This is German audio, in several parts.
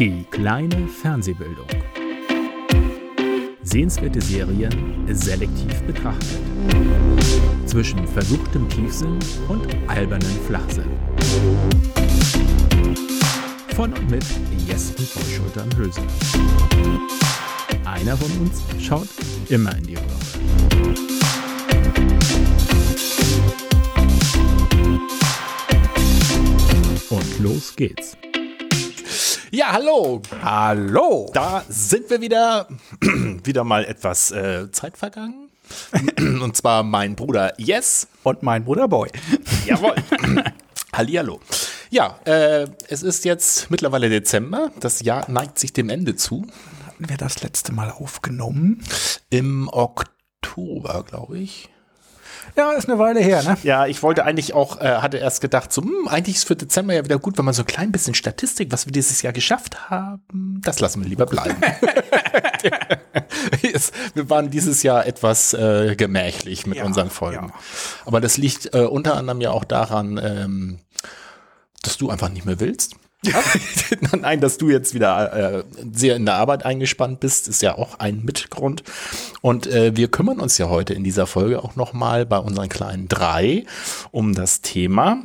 Die kleine Fernsehbildung. Sehenswerte Serien selektiv betrachtet. Zwischen versuchtem Tiefsinn und albernen Flachsinn. Von und mit Jes und Vollschulter am Hülse. Einer von uns schaut immer in die Röhre. Und los geht's. Ja, hallo. Hallo. Da sind wir wieder. wieder mal etwas äh, Zeit vergangen. Und zwar mein Bruder Yes. Und mein Bruder Boy. Jawohl. Hallihallo. Ja, äh, es ist jetzt mittlerweile Dezember. Das Jahr neigt sich dem Ende zu. Hatten wir das letzte Mal aufgenommen? Im Oktober, glaube ich. Ja, ist eine Weile her, ne? Ja, ich wollte eigentlich auch, äh, hatte erst gedacht, so, hm, eigentlich ist für Dezember ja wieder gut, wenn man so ein klein bisschen Statistik, was wir dieses Jahr geschafft haben, das lassen wir lieber bleiben. Wir waren dieses Jahr etwas äh, gemächlich mit Ja, unseren Folgen. ja. Aber das liegt äh, unter anderem ja auch daran, ähm, dass du einfach nicht mehr willst. Nein, dass du jetzt wieder äh, sehr in der Arbeit eingespannt bist, ist ja auch ein Mitgrund. Und äh, wir kümmern uns ja heute in dieser Folge auch nochmal bei unseren kleinen drei um das Thema.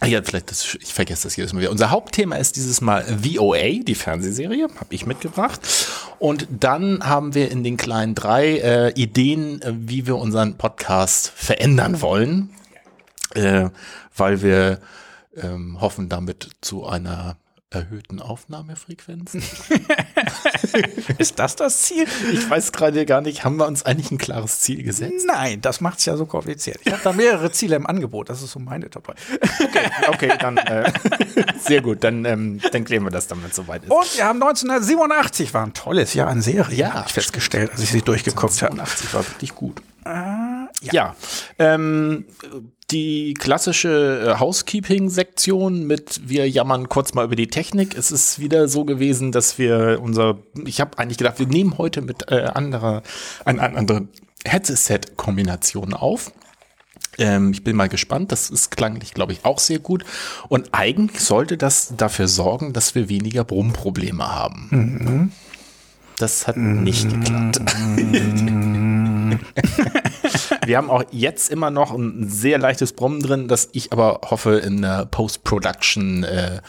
Ah Ja, vielleicht, das, ich vergesse das jedes Mal wieder. Unser Hauptthema ist dieses Mal VOA, die Fernsehserie, habe ich mitgebracht. Und dann haben wir in den kleinen drei äh, Ideen, äh, wie wir unseren Podcast verändern wollen, äh, weil wir ähm, hoffen damit zu einer erhöhten Aufnahmefrequenz. Ist das das Ziel? Ich weiß gerade gar nicht, haben wir uns eigentlich ein klares Ziel gesetzt? Nein, das macht's ja so kompliziert. Ich habe da mehrere Ziele im Angebot. Das ist so meine Top 3. Okay, okay, dann äh, sehr gut, dann, ähm, dann klären wir das dann, wenn es soweit ist. Und wir haben 1987, war ein tolles Jahr an Serien, Ja, habe ich festgestellt, als ich sie durchgeguckt habe. 82 war wirklich gut. ja. Ja, ähm, die klassische äh, Housekeeping-Sektion mit wir jammern kurz mal über die Technik. Es ist wieder so gewesen, dass wir unser, ich habe eigentlich gedacht, wir nehmen heute mit äh, anderer, ein, ein, andere Headset-Kombination auf. Ähm, ich bin mal gespannt. Das ist klanglich, glaube ich, auch sehr gut. Und eigentlich sollte das dafür sorgen, dass wir weniger Brummprobleme haben. Das hat nicht geklappt. Wir haben auch jetzt immer noch ein sehr leichtes Brummen drin, das ich aber hoffe, in der Post-Production äh,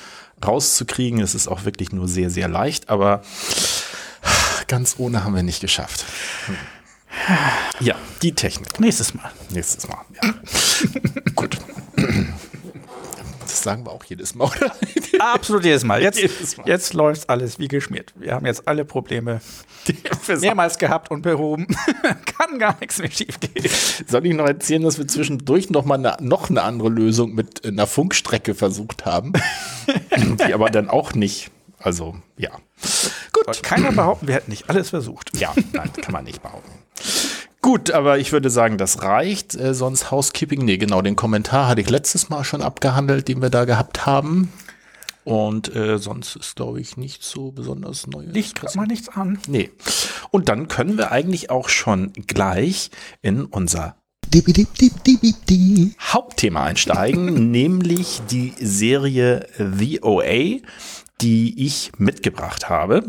rauszukriegen. Es ist auch wirklich nur sehr, sehr leicht, aber ganz ohne haben wir nicht geschafft. Ja, die Technik. Nächstes Mal. Nächstes Mal. Ja. Gut. Das sagen wir auch jedes Mal, oder? Absolut jedes Mal. Jetzt, Jedes Mal. jetzt läuft alles wie geschmiert. Wir haben jetzt alle Probleme mehrmals gehabt und behoben. Kann gar nichts mehr schief gehen. Soll ich noch erzählen, dass wir zwischendurch noch mal eine, noch eine andere Lösung mit einer Funkstrecke versucht haben, die aber dann auch nicht, also ja. Gut. Keiner behaupten, wir hätten nicht alles versucht. Ja, nein, kann man nicht behaupten. Gut, aber ich würde sagen, das reicht. Äh, sonst Housekeeping, nee, genau, den Kommentar hatte ich letztes Mal schon abgehandelt, den wir da gehabt haben. Und äh, sonst ist, glaube ich, nicht so besonders neu. Licht man nichts an. Nee. Und dann können wir eigentlich auch schon gleich in unser Hauptthema einsteigen, nämlich die Serie VOA, die ich mitgebracht habe.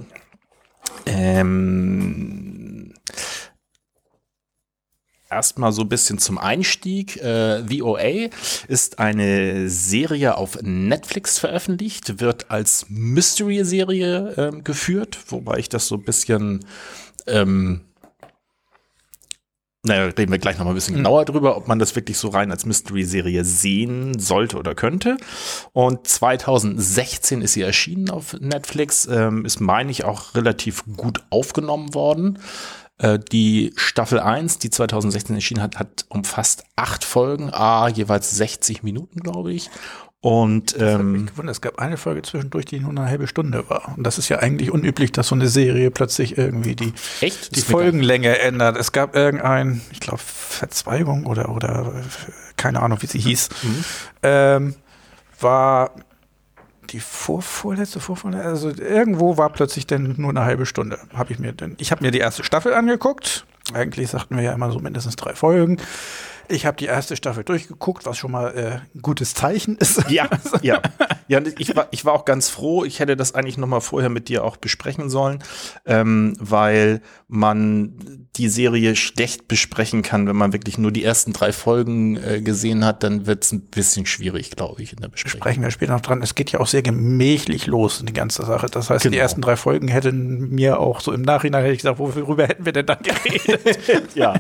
Ähm, Erstmal so ein bisschen zum Einstieg. Äh, VOA ist eine Serie auf Netflix veröffentlicht, wird als Mystery-Serie ähm, geführt, wobei ich das so ein bisschen ähm, naja, reden wir gleich noch mal ein bisschen genauer drüber, ob man das wirklich so rein als Mystery-Serie sehen sollte oder könnte. Und 2016 ist sie erschienen auf Netflix, ähm, ist, meine ich, auch relativ gut aufgenommen worden. Äh, die Staffel 1, die 2016 erschienen hat, hat umfasst acht Folgen, a jeweils 60 Minuten, glaube ich. Und ähm, gewundert, es gab eine Folge zwischendurch, die nur eine halbe Stunde war. Und das ist ja eigentlich unüblich, dass so eine Serie plötzlich irgendwie die, echt? die Folgenlänge ändert. Es gab irgendein, ich glaube, Verzweigung oder, oder keine Ahnung, wie sie hieß. Ähm, war die vorvorletzte, vorvorletzte, also irgendwo war plötzlich dann nur eine halbe Stunde. Habe ich mir denn, ich habe mir die erste Staffel angeguckt. Eigentlich sagten wir ja immer so mindestens drei Folgen. Ich habe die erste Staffel durchgeguckt, was schon mal äh, ein gutes Zeichen ist. Ja, ja. Ja, ich war, ich war auch ganz froh. Ich hätte das eigentlich noch mal vorher mit dir auch besprechen sollen, ähm, weil man die Serie schlecht besprechen kann, wenn man wirklich nur die ersten drei Folgen äh, gesehen hat, dann wird es ein bisschen schwierig, glaube ich, in der Besprechung. Sprechen wir später noch dran. Es geht ja auch sehr gemächlich los, die ganze Sache. Das heißt, genau. die ersten drei Folgen hätten mir auch so im Nachhinein hätte ich gesagt, worüber hätten wir denn dann geredet? ja.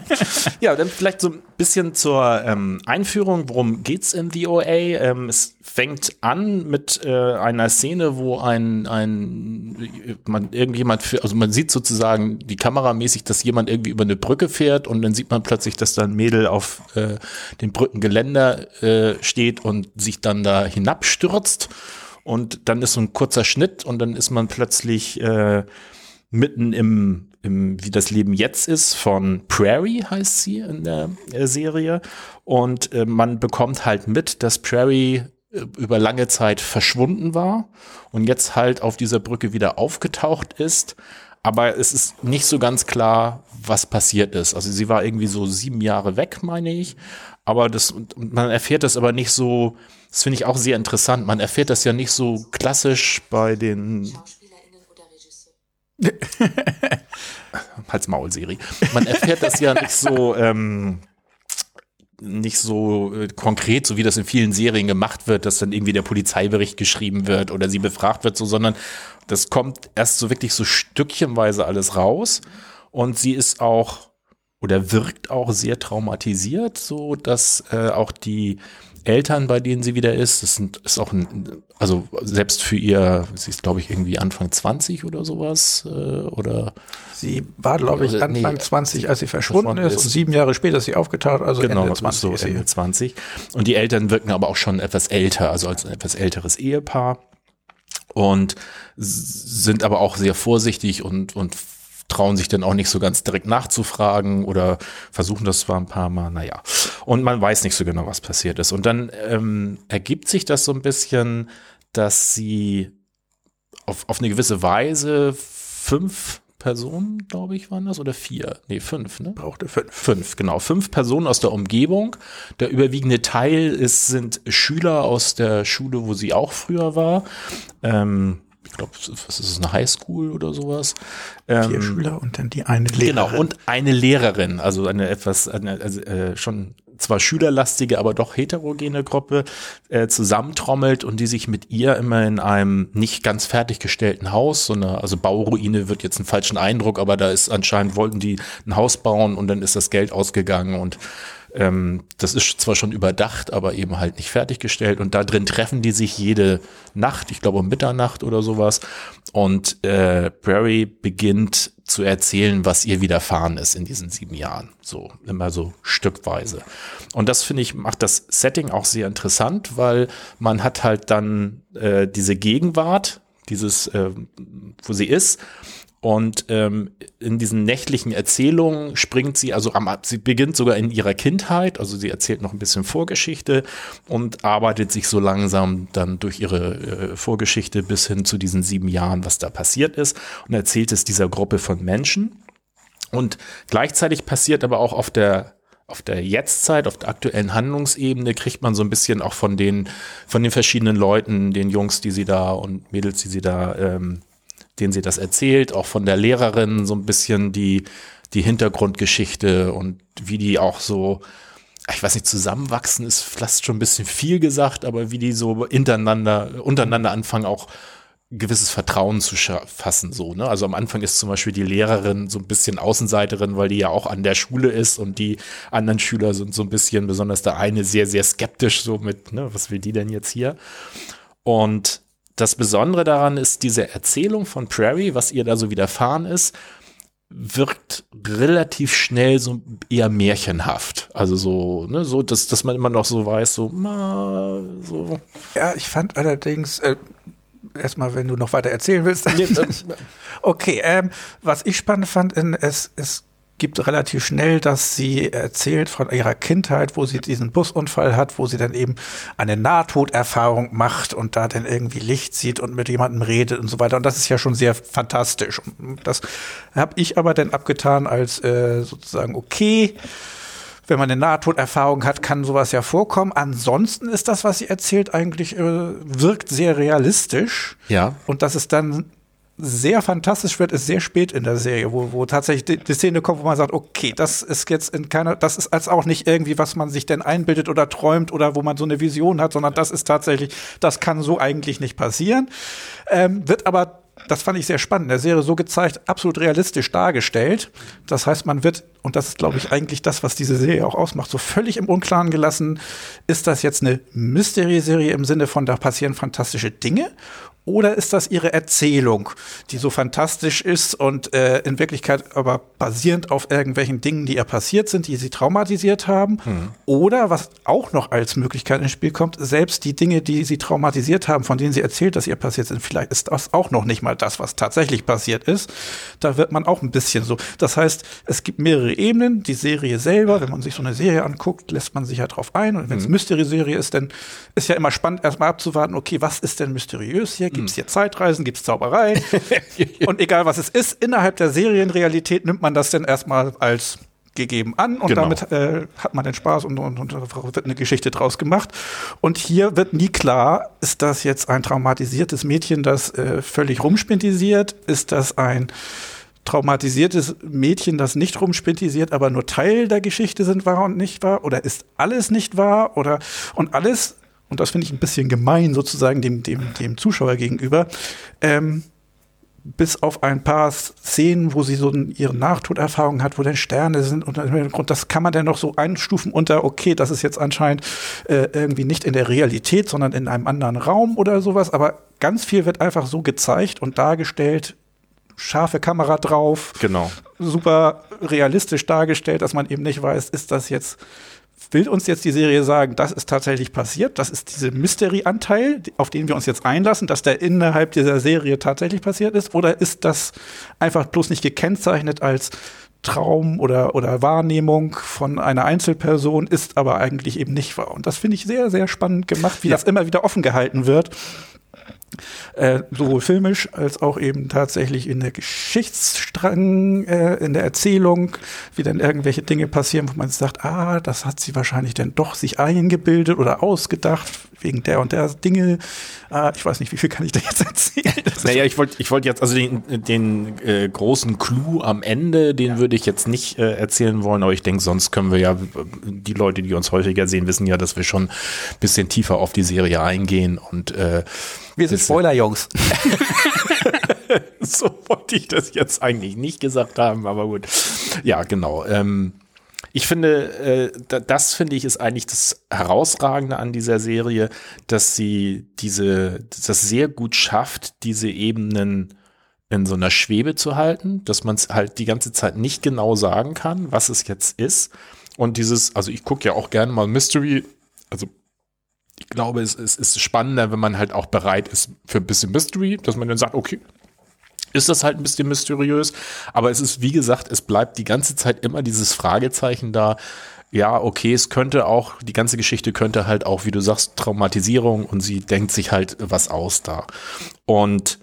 ja, dann vielleicht so ein bisschen zur ähm, Einführung. Worum geht's in The OA? Ähm, es fängt an mit äh, einer Szene, wo ein, ein man irgendjemand für, also man sieht sozusagen die kameramäßig, dass jemand irgendwie über eine Brücke fährt und dann sieht man plötzlich, dass da ein Mädel auf äh, dem Brückengeländer äh, steht und sich dann da hinabstürzt und dann ist so ein kurzer Schnitt und dann ist man plötzlich äh, mitten im im, wie das Leben jetzt ist, von Prairie heißt sie in der äh, Serie. Und äh, man bekommt halt mit, dass Prairie über lange Zeit verschwunden war und jetzt halt auf dieser Brücke wieder aufgetaucht ist. Aber es ist nicht so ganz klar, was passiert ist. Also sie war irgendwie so sieben Jahre weg, meine ich. Aber das, man erfährt das aber nicht so, das finde ich auch sehr interessant. Man erfährt das ja nicht so klassisch bei den Hals Maul Serie. Man erfährt das ja nicht so ähm, nicht so äh, konkret, so wie das in vielen Serien gemacht wird, dass dann irgendwie der Polizeibericht geschrieben wird oder sie befragt wird, so, sondern das kommt erst so wirklich so stückchenweise alles raus und sie ist auch oder wirkt auch sehr traumatisiert, so dass äh, auch die Eltern, bei denen sie wieder ist, das sind, ist auch ein, also selbst für ihr, sie ist glaube ich irgendwie Anfang 20 oder sowas, äh, oder? Sie war, glaube ich, Anfang nee, 20, als sie verschwunden ist, ist, und sieben Jahre später ist sie aufgetaucht, also genau, Ende 20. So Ende 20. Und die Eltern wirken aber auch schon etwas älter, also als ein etwas älteres Ehepaar. Und sind aber auch sehr vorsichtig und, und trauen sich dann auch nicht so ganz direkt nachzufragen oder versuchen das zwar ein paar Mal, naja. Und man weiß nicht so genau, was passiert ist. Und dann ähm, ergibt sich das so ein bisschen, dass sie auf, auf eine gewisse Weise fünf Personen, glaube ich, waren das, oder vier? Nee, fünf, ne? Brauchte fünf. Fünf, genau. Fünf Personen aus der Umgebung. Der überwiegende Teil ist, sind Schüler aus der Schule, wo sie auch früher war. Ähm, ich glaube, was ist es, eine Highschool oder sowas? Vier ähm, Schüler und dann die eine Lehrerin. Genau, und eine Lehrerin, also eine etwas, eine, also, äh, schon zwar schülerlastige, aber doch heterogene Gruppe äh, zusammentrommelt und die sich mit ihr immer in einem nicht ganz fertiggestellten Haus, so eine, also Bauruine wird jetzt einen falschen Eindruck, aber da ist anscheinend wollten die ein Haus bauen und dann ist das Geld ausgegangen und ähm, das ist zwar schon überdacht, aber eben halt nicht fertiggestellt. Und da drin treffen die sich jede Nacht, ich glaube um Mitternacht oder sowas. Und äh, Prairie beginnt zu erzählen, was ihr widerfahren ist in diesen sieben Jahren. So, immer so stückweise. Und das finde ich, macht das Setting auch sehr interessant, weil man hat halt dann äh, diese Gegenwart, dieses, äh, wo sie ist. Und ähm, in diesen nächtlichen Erzählungen springt sie, also am, sie beginnt sogar in ihrer Kindheit, also sie erzählt noch ein bisschen Vorgeschichte und arbeitet sich so langsam dann durch ihre äh, Vorgeschichte bis hin zu diesen sieben Jahren, was da passiert ist und erzählt es dieser Gruppe von Menschen. Und gleichzeitig passiert aber auch auf der auf der Jetztzeit, auf der aktuellen Handlungsebene kriegt man so ein bisschen auch von den, von den verschiedenen Leuten, den Jungs, die sie da und Mädels, die sie da ähm, denen sie das erzählt, auch von der Lehrerin so ein bisschen die, die Hintergrundgeschichte und wie die auch so, ich weiß nicht, zusammenwachsen ist fast schon ein bisschen viel gesagt, aber wie die so untereinander, untereinander anfangen auch gewisses Vertrauen zu fassen, so, ne? Also am Anfang ist zum Beispiel die Lehrerin so ein bisschen Außenseiterin, weil die ja auch an der Schule ist und die anderen Schüler sind so ein bisschen, besonders der eine, sehr, sehr skeptisch, so mit, ne, was will die denn jetzt hier? Und das Besondere daran ist, diese Erzählung von Prairie, was ihr da so widerfahren ist, wirkt relativ schnell so eher märchenhaft. Also so, ne, so, dass, dass man immer noch so weiß, so, ma, so. Ja, ich fand allerdings, äh, erstmal, wenn du noch weiter erzählen willst. okay, ähm, was ich spannend fand, in, es, es gibt relativ schnell, dass sie erzählt von ihrer Kindheit, wo sie diesen Busunfall hat, wo sie dann eben eine Nahtoderfahrung macht und da dann irgendwie Licht sieht und mit jemandem redet und so weiter. Und das ist ja schon sehr fantastisch. Und das habe ich aber dann abgetan als äh, sozusagen okay wenn man eine Nahtoderfahrung hat, kann sowas ja vorkommen. Ansonsten ist das, was sie erzählt, eigentlich äh, wirkt sehr realistisch. Ja. Und dass es dann sehr fantastisch wird, ist sehr spät in der Serie, wo, wo tatsächlich die, die Szene kommt, wo man sagt, okay, das ist jetzt in keiner, das ist als auch nicht irgendwie, was man sich denn einbildet oder träumt oder wo man so eine Vision hat, sondern das ist tatsächlich, das kann so eigentlich nicht passieren. Ähm, wird aber das fand ich sehr spannend, in der Serie so gezeigt, absolut realistisch dargestellt. Das heißt, man wird, und das ist, glaube ich, eigentlich das, was diese Serie auch ausmacht, so völlig im Unklaren gelassen, ist das jetzt eine Mystery-Serie im Sinne von, da passieren fantastische Dinge? Oder ist das ihre Erzählung, die so fantastisch ist und äh, in Wirklichkeit aber basierend auf irgendwelchen Dingen, die ihr passiert sind, die sie traumatisiert haben? Mhm. Oder was auch noch als Möglichkeit ins Spiel kommt, selbst die Dinge, die sie traumatisiert haben, von denen sie erzählt, dass ihr passiert sind, vielleicht ist das auch noch nicht mal das, was tatsächlich passiert ist. Da wird man auch ein bisschen so. Das heißt, es gibt mehrere Ebenen. Die Serie selber, wenn man sich so eine Serie anguckt, lässt man sich ja drauf ein. Und wenn es mhm. Mystery-Serie ist, dann ist ja immer spannend, erstmal abzuwarten, okay, was ist denn mysteriös hier? Gibt es hier Zeitreisen? Gibt es Zauberei? und egal was es ist, innerhalb der Serienrealität nimmt man das dann erstmal als gegeben an und genau. damit äh, hat man den Spaß und, und, und wird eine Geschichte draus gemacht. Und hier wird nie klar, ist das jetzt ein traumatisiertes Mädchen, das äh, völlig rumspintisiert? Ist das ein traumatisiertes Mädchen, das nicht rumspintisiert, aber nur Teil der Geschichte sind wahr und nicht wahr? Oder ist alles nicht wahr? Oder und alles und das finde ich ein bisschen gemein sozusagen dem, dem, dem Zuschauer gegenüber, ähm, bis auf ein paar Szenen, wo sie so ihre Nachtoderfahrung hat, wo dann Sterne sind und das kann man dann noch so einstufen unter, okay, das ist jetzt anscheinend äh, irgendwie nicht in der Realität, sondern in einem anderen Raum oder sowas, aber ganz viel wird einfach so gezeigt und dargestellt, scharfe Kamera drauf. Genau. Super realistisch dargestellt, dass man eben nicht weiß, ist das jetzt will uns jetzt die Serie sagen, das ist tatsächlich passiert, das ist dieser Mystery-Anteil, auf den wir uns jetzt einlassen, dass der innerhalb dieser Serie tatsächlich passiert ist, oder ist das einfach bloß nicht gekennzeichnet als Traum oder, oder Wahrnehmung von einer Einzelperson, ist aber eigentlich eben nicht wahr. Und das finde ich sehr, sehr spannend gemacht, wie ja. das immer wieder offen gehalten wird. Äh, sowohl filmisch als auch eben tatsächlich in der Geschichtsstrang, äh, in der Erzählung, wie dann irgendwelche Dinge passieren, wo man sagt, ah, das hat sie wahrscheinlich dann doch sich eingebildet oder ausgedacht, wegen der und der Dinge. Ah, ich weiß nicht, wie viel kann ich da jetzt erzählen? naja, ich wollte ich wollte jetzt, also den, den äh, großen Clou am Ende, den würde ich jetzt nicht äh, erzählen wollen, aber ich denke, sonst können wir ja, die Leute, die uns häufiger sehen, wissen ja, dass wir schon ein bisschen tiefer auf die Serie eingehen und äh, wir sind Spoiler-Jungs. so wollte ich das jetzt eigentlich nicht gesagt haben, aber gut. Ja, genau. Ähm, ich finde, äh, das finde ich ist eigentlich das Herausragende an dieser Serie, dass sie diese, das sehr gut schafft, diese Ebenen in so einer Schwebe zu halten, dass man es halt die ganze Zeit nicht genau sagen kann, was es jetzt ist. Und dieses, also ich gucke ja auch gerne mal Mystery, also ich glaube, es, es ist spannender, wenn man halt auch bereit ist für ein bisschen Mystery, dass man dann sagt, okay, ist das halt ein bisschen mysteriös, aber es ist, wie gesagt, es bleibt die ganze Zeit immer dieses Fragezeichen da. Ja, okay, es könnte auch, die ganze Geschichte könnte halt auch, wie du sagst, Traumatisierung und sie denkt sich halt was aus da. Und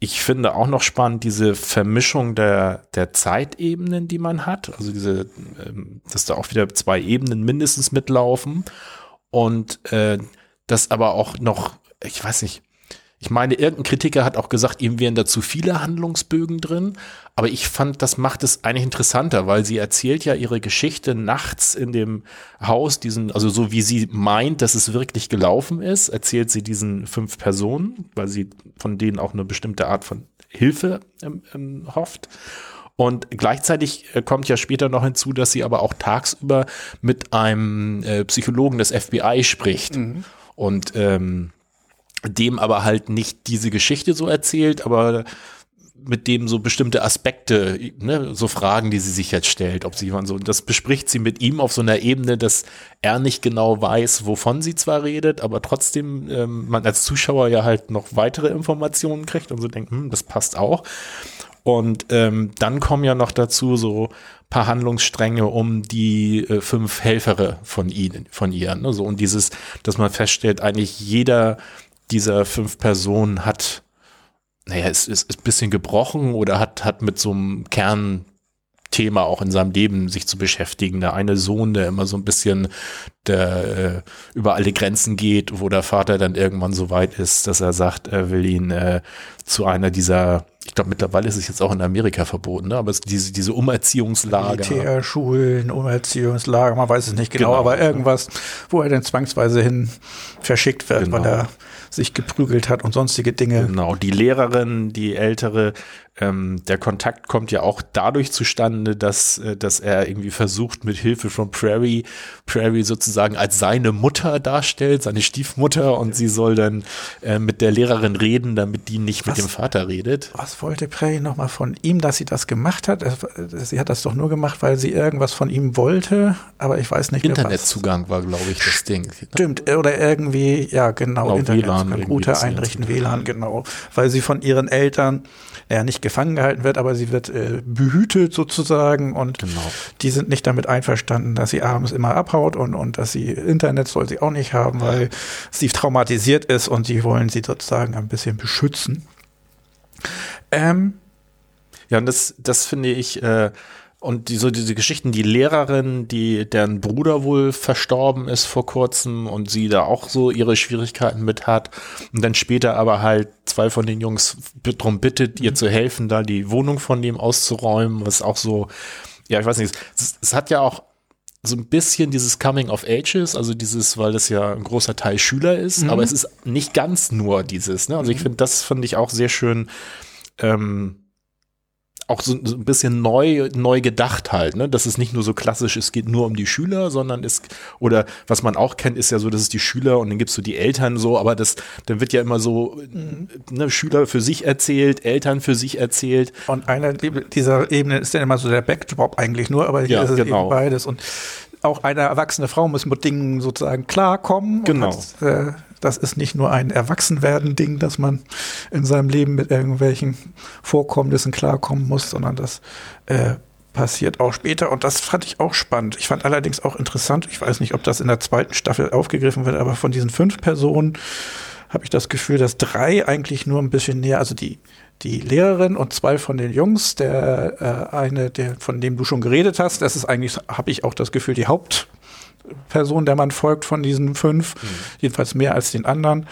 ich finde auch noch spannend diese Vermischung der, der Zeitebenen, die man hat. Also diese, ähm, dass da auch wieder zwei Ebenen mindestens mitlaufen und äh, das aber auch noch, ich weiß nicht, ich meine, irgendein Kritiker hat auch gesagt, ihm wären da zu viele Handlungsbögen drin. Aber ich fand, das macht es eigentlich interessanter, weil sie erzählt ja ihre Geschichte nachts in dem Haus, diesen, also so wie sie meint, dass es wirklich gelaufen ist, erzählt sie diesen fünf Personen, weil sie von denen auch eine bestimmte Art von Hilfe ähm, ähm, hofft. Und gleichzeitig äh, kommt ja später noch hinzu, dass sie aber auch tagsüber mit einem äh, Psychologen des FBI spricht. Mhm. Und ähm, dem aber halt nicht diese Geschichte so erzählt, aber mit dem so bestimmte Aspekte, ne, so Fragen, die sie sich jetzt stellt, ob sie so, das bespricht sie mit ihm auf so einer Ebene, dass er nicht genau weiß, wovon sie zwar redet, aber trotzdem ähm, man als Zuschauer ja halt noch weitere Informationen kriegt und so denkt, hm, das passt auch. Und ähm, dann kommen ja noch dazu so paar Handlungsstränge um die äh, fünf Helfere von ihnen, von ihr. Ne? So und dieses, dass man feststellt, eigentlich jeder dieser fünf Personen hat, naja, ist, ist, ist bisschen gebrochen oder hat, hat mit so einem Kernthema Thema auch in seinem Leben sich zu beschäftigen. Der eine Sohn, der immer so ein bisschen der äh, über alle Grenzen geht, wo der Vater dann irgendwann so weit ist, dass er sagt, er will ihn äh, zu einer dieser ich glaube, mittlerweile ist es jetzt auch in Amerika verboten, ne? aber es diese, diese Umerziehungslager. Militärschulen, Umerziehungslager, man weiß es nicht genau, genau, aber irgendwas, wo er dann zwangsweise hin verschickt wird, genau. weil er sich geprügelt hat und sonstige Dinge. Genau, die Lehrerin, die ältere, ähm, der Kontakt kommt ja auch dadurch zustande, dass, äh, dass er irgendwie versucht, mit Hilfe von Prairie, Prairie sozusagen als seine Mutter darstellt, seine Stiefmutter, und sie soll dann äh, mit der Lehrerin reden, damit die nicht was, mit dem Vater redet. Was wollte Prairie nochmal von ihm, dass sie das gemacht hat? Sie hat das doch nur gemacht, weil sie irgendwas von ihm wollte, aber ich weiß nicht mehr Internetzugang war, glaube ich, das Ding. Stimmt, oder irgendwie, ja genau, genau Internetzugang, Router einrichten, WLAN, genau, weil sie von ihren Eltern ja nicht gefangen gehalten wird, aber sie wird äh, behütet sozusagen und genau. die sind nicht damit einverstanden, dass sie abends immer abhaut und, und dass sie Internet soll sie auch nicht haben, weil sie traumatisiert ist und sie wollen sie sozusagen ein bisschen beschützen. Ähm, ja, und das, das finde ich, äh, und die, so diese Geschichten, die Lehrerin, die deren Bruder wohl verstorben ist vor kurzem und sie da auch so ihre Schwierigkeiten mit hat und dann später aber halt zwei von den Jungs darum bittet, ihr mhm. zu helfen, da die Wohnung von dem auszuräumen, was auch so, ja, ich weiß nicht, es, es hat ja auch so ein bisschen dieses Coming of Ages, also dieses, weil das ja ein großer Teil Schüler ist, mhm. aber es ist nicht ganz nur dieses, ne? Also ich mhm. finde, das finde ich auch sehr schön, ähm, auch so, so, ein bisschen neu, neu gedacht halt, ne? Das ist nicht nur so klassisch, es geht nur um die Schüler, sondern es, oder was man auch kennt, ist ja so, dass es die Schüler und dann gibt's so die Eltern so, aber das, dann wird ja immer so, ne, Schüler für sich erzählt, Eltern für sich erzählt. Und einer dieser Ebenen ist dann immer so der Backdrop eigentlich nur, aber hier ja, ist es genau. eben beides und auch eine erwachsene Frau muss mit Dingen sozusagen klarkommen. Genau. Hat, äh, das ist nicht nur ein Erwachsenwerden-Ding, dass man in seinem Leben mit irgendwelchen Vorkommnissen klarkommen muss, sondern das äh, passiert auch später. Und das fand ich auch spannend. Ich fand allerdings auch interessant, ich weiß nicht, ob das in der zweiten Staffel aufgegriffen wird, aber von diesen fünf Personen habe ich das Gefühl, dass drei eigentlich nur ein bisschen näher, also die, die Lehrerin und zwei von den Jungs, der äh, eine, der, von dem du schon geredet hast, das ist eigentlich, habe ich auch das Gefühl, die Haupt Person, der man folgt von diesen fünf, mhm. jedenfalls mehr als den anderen.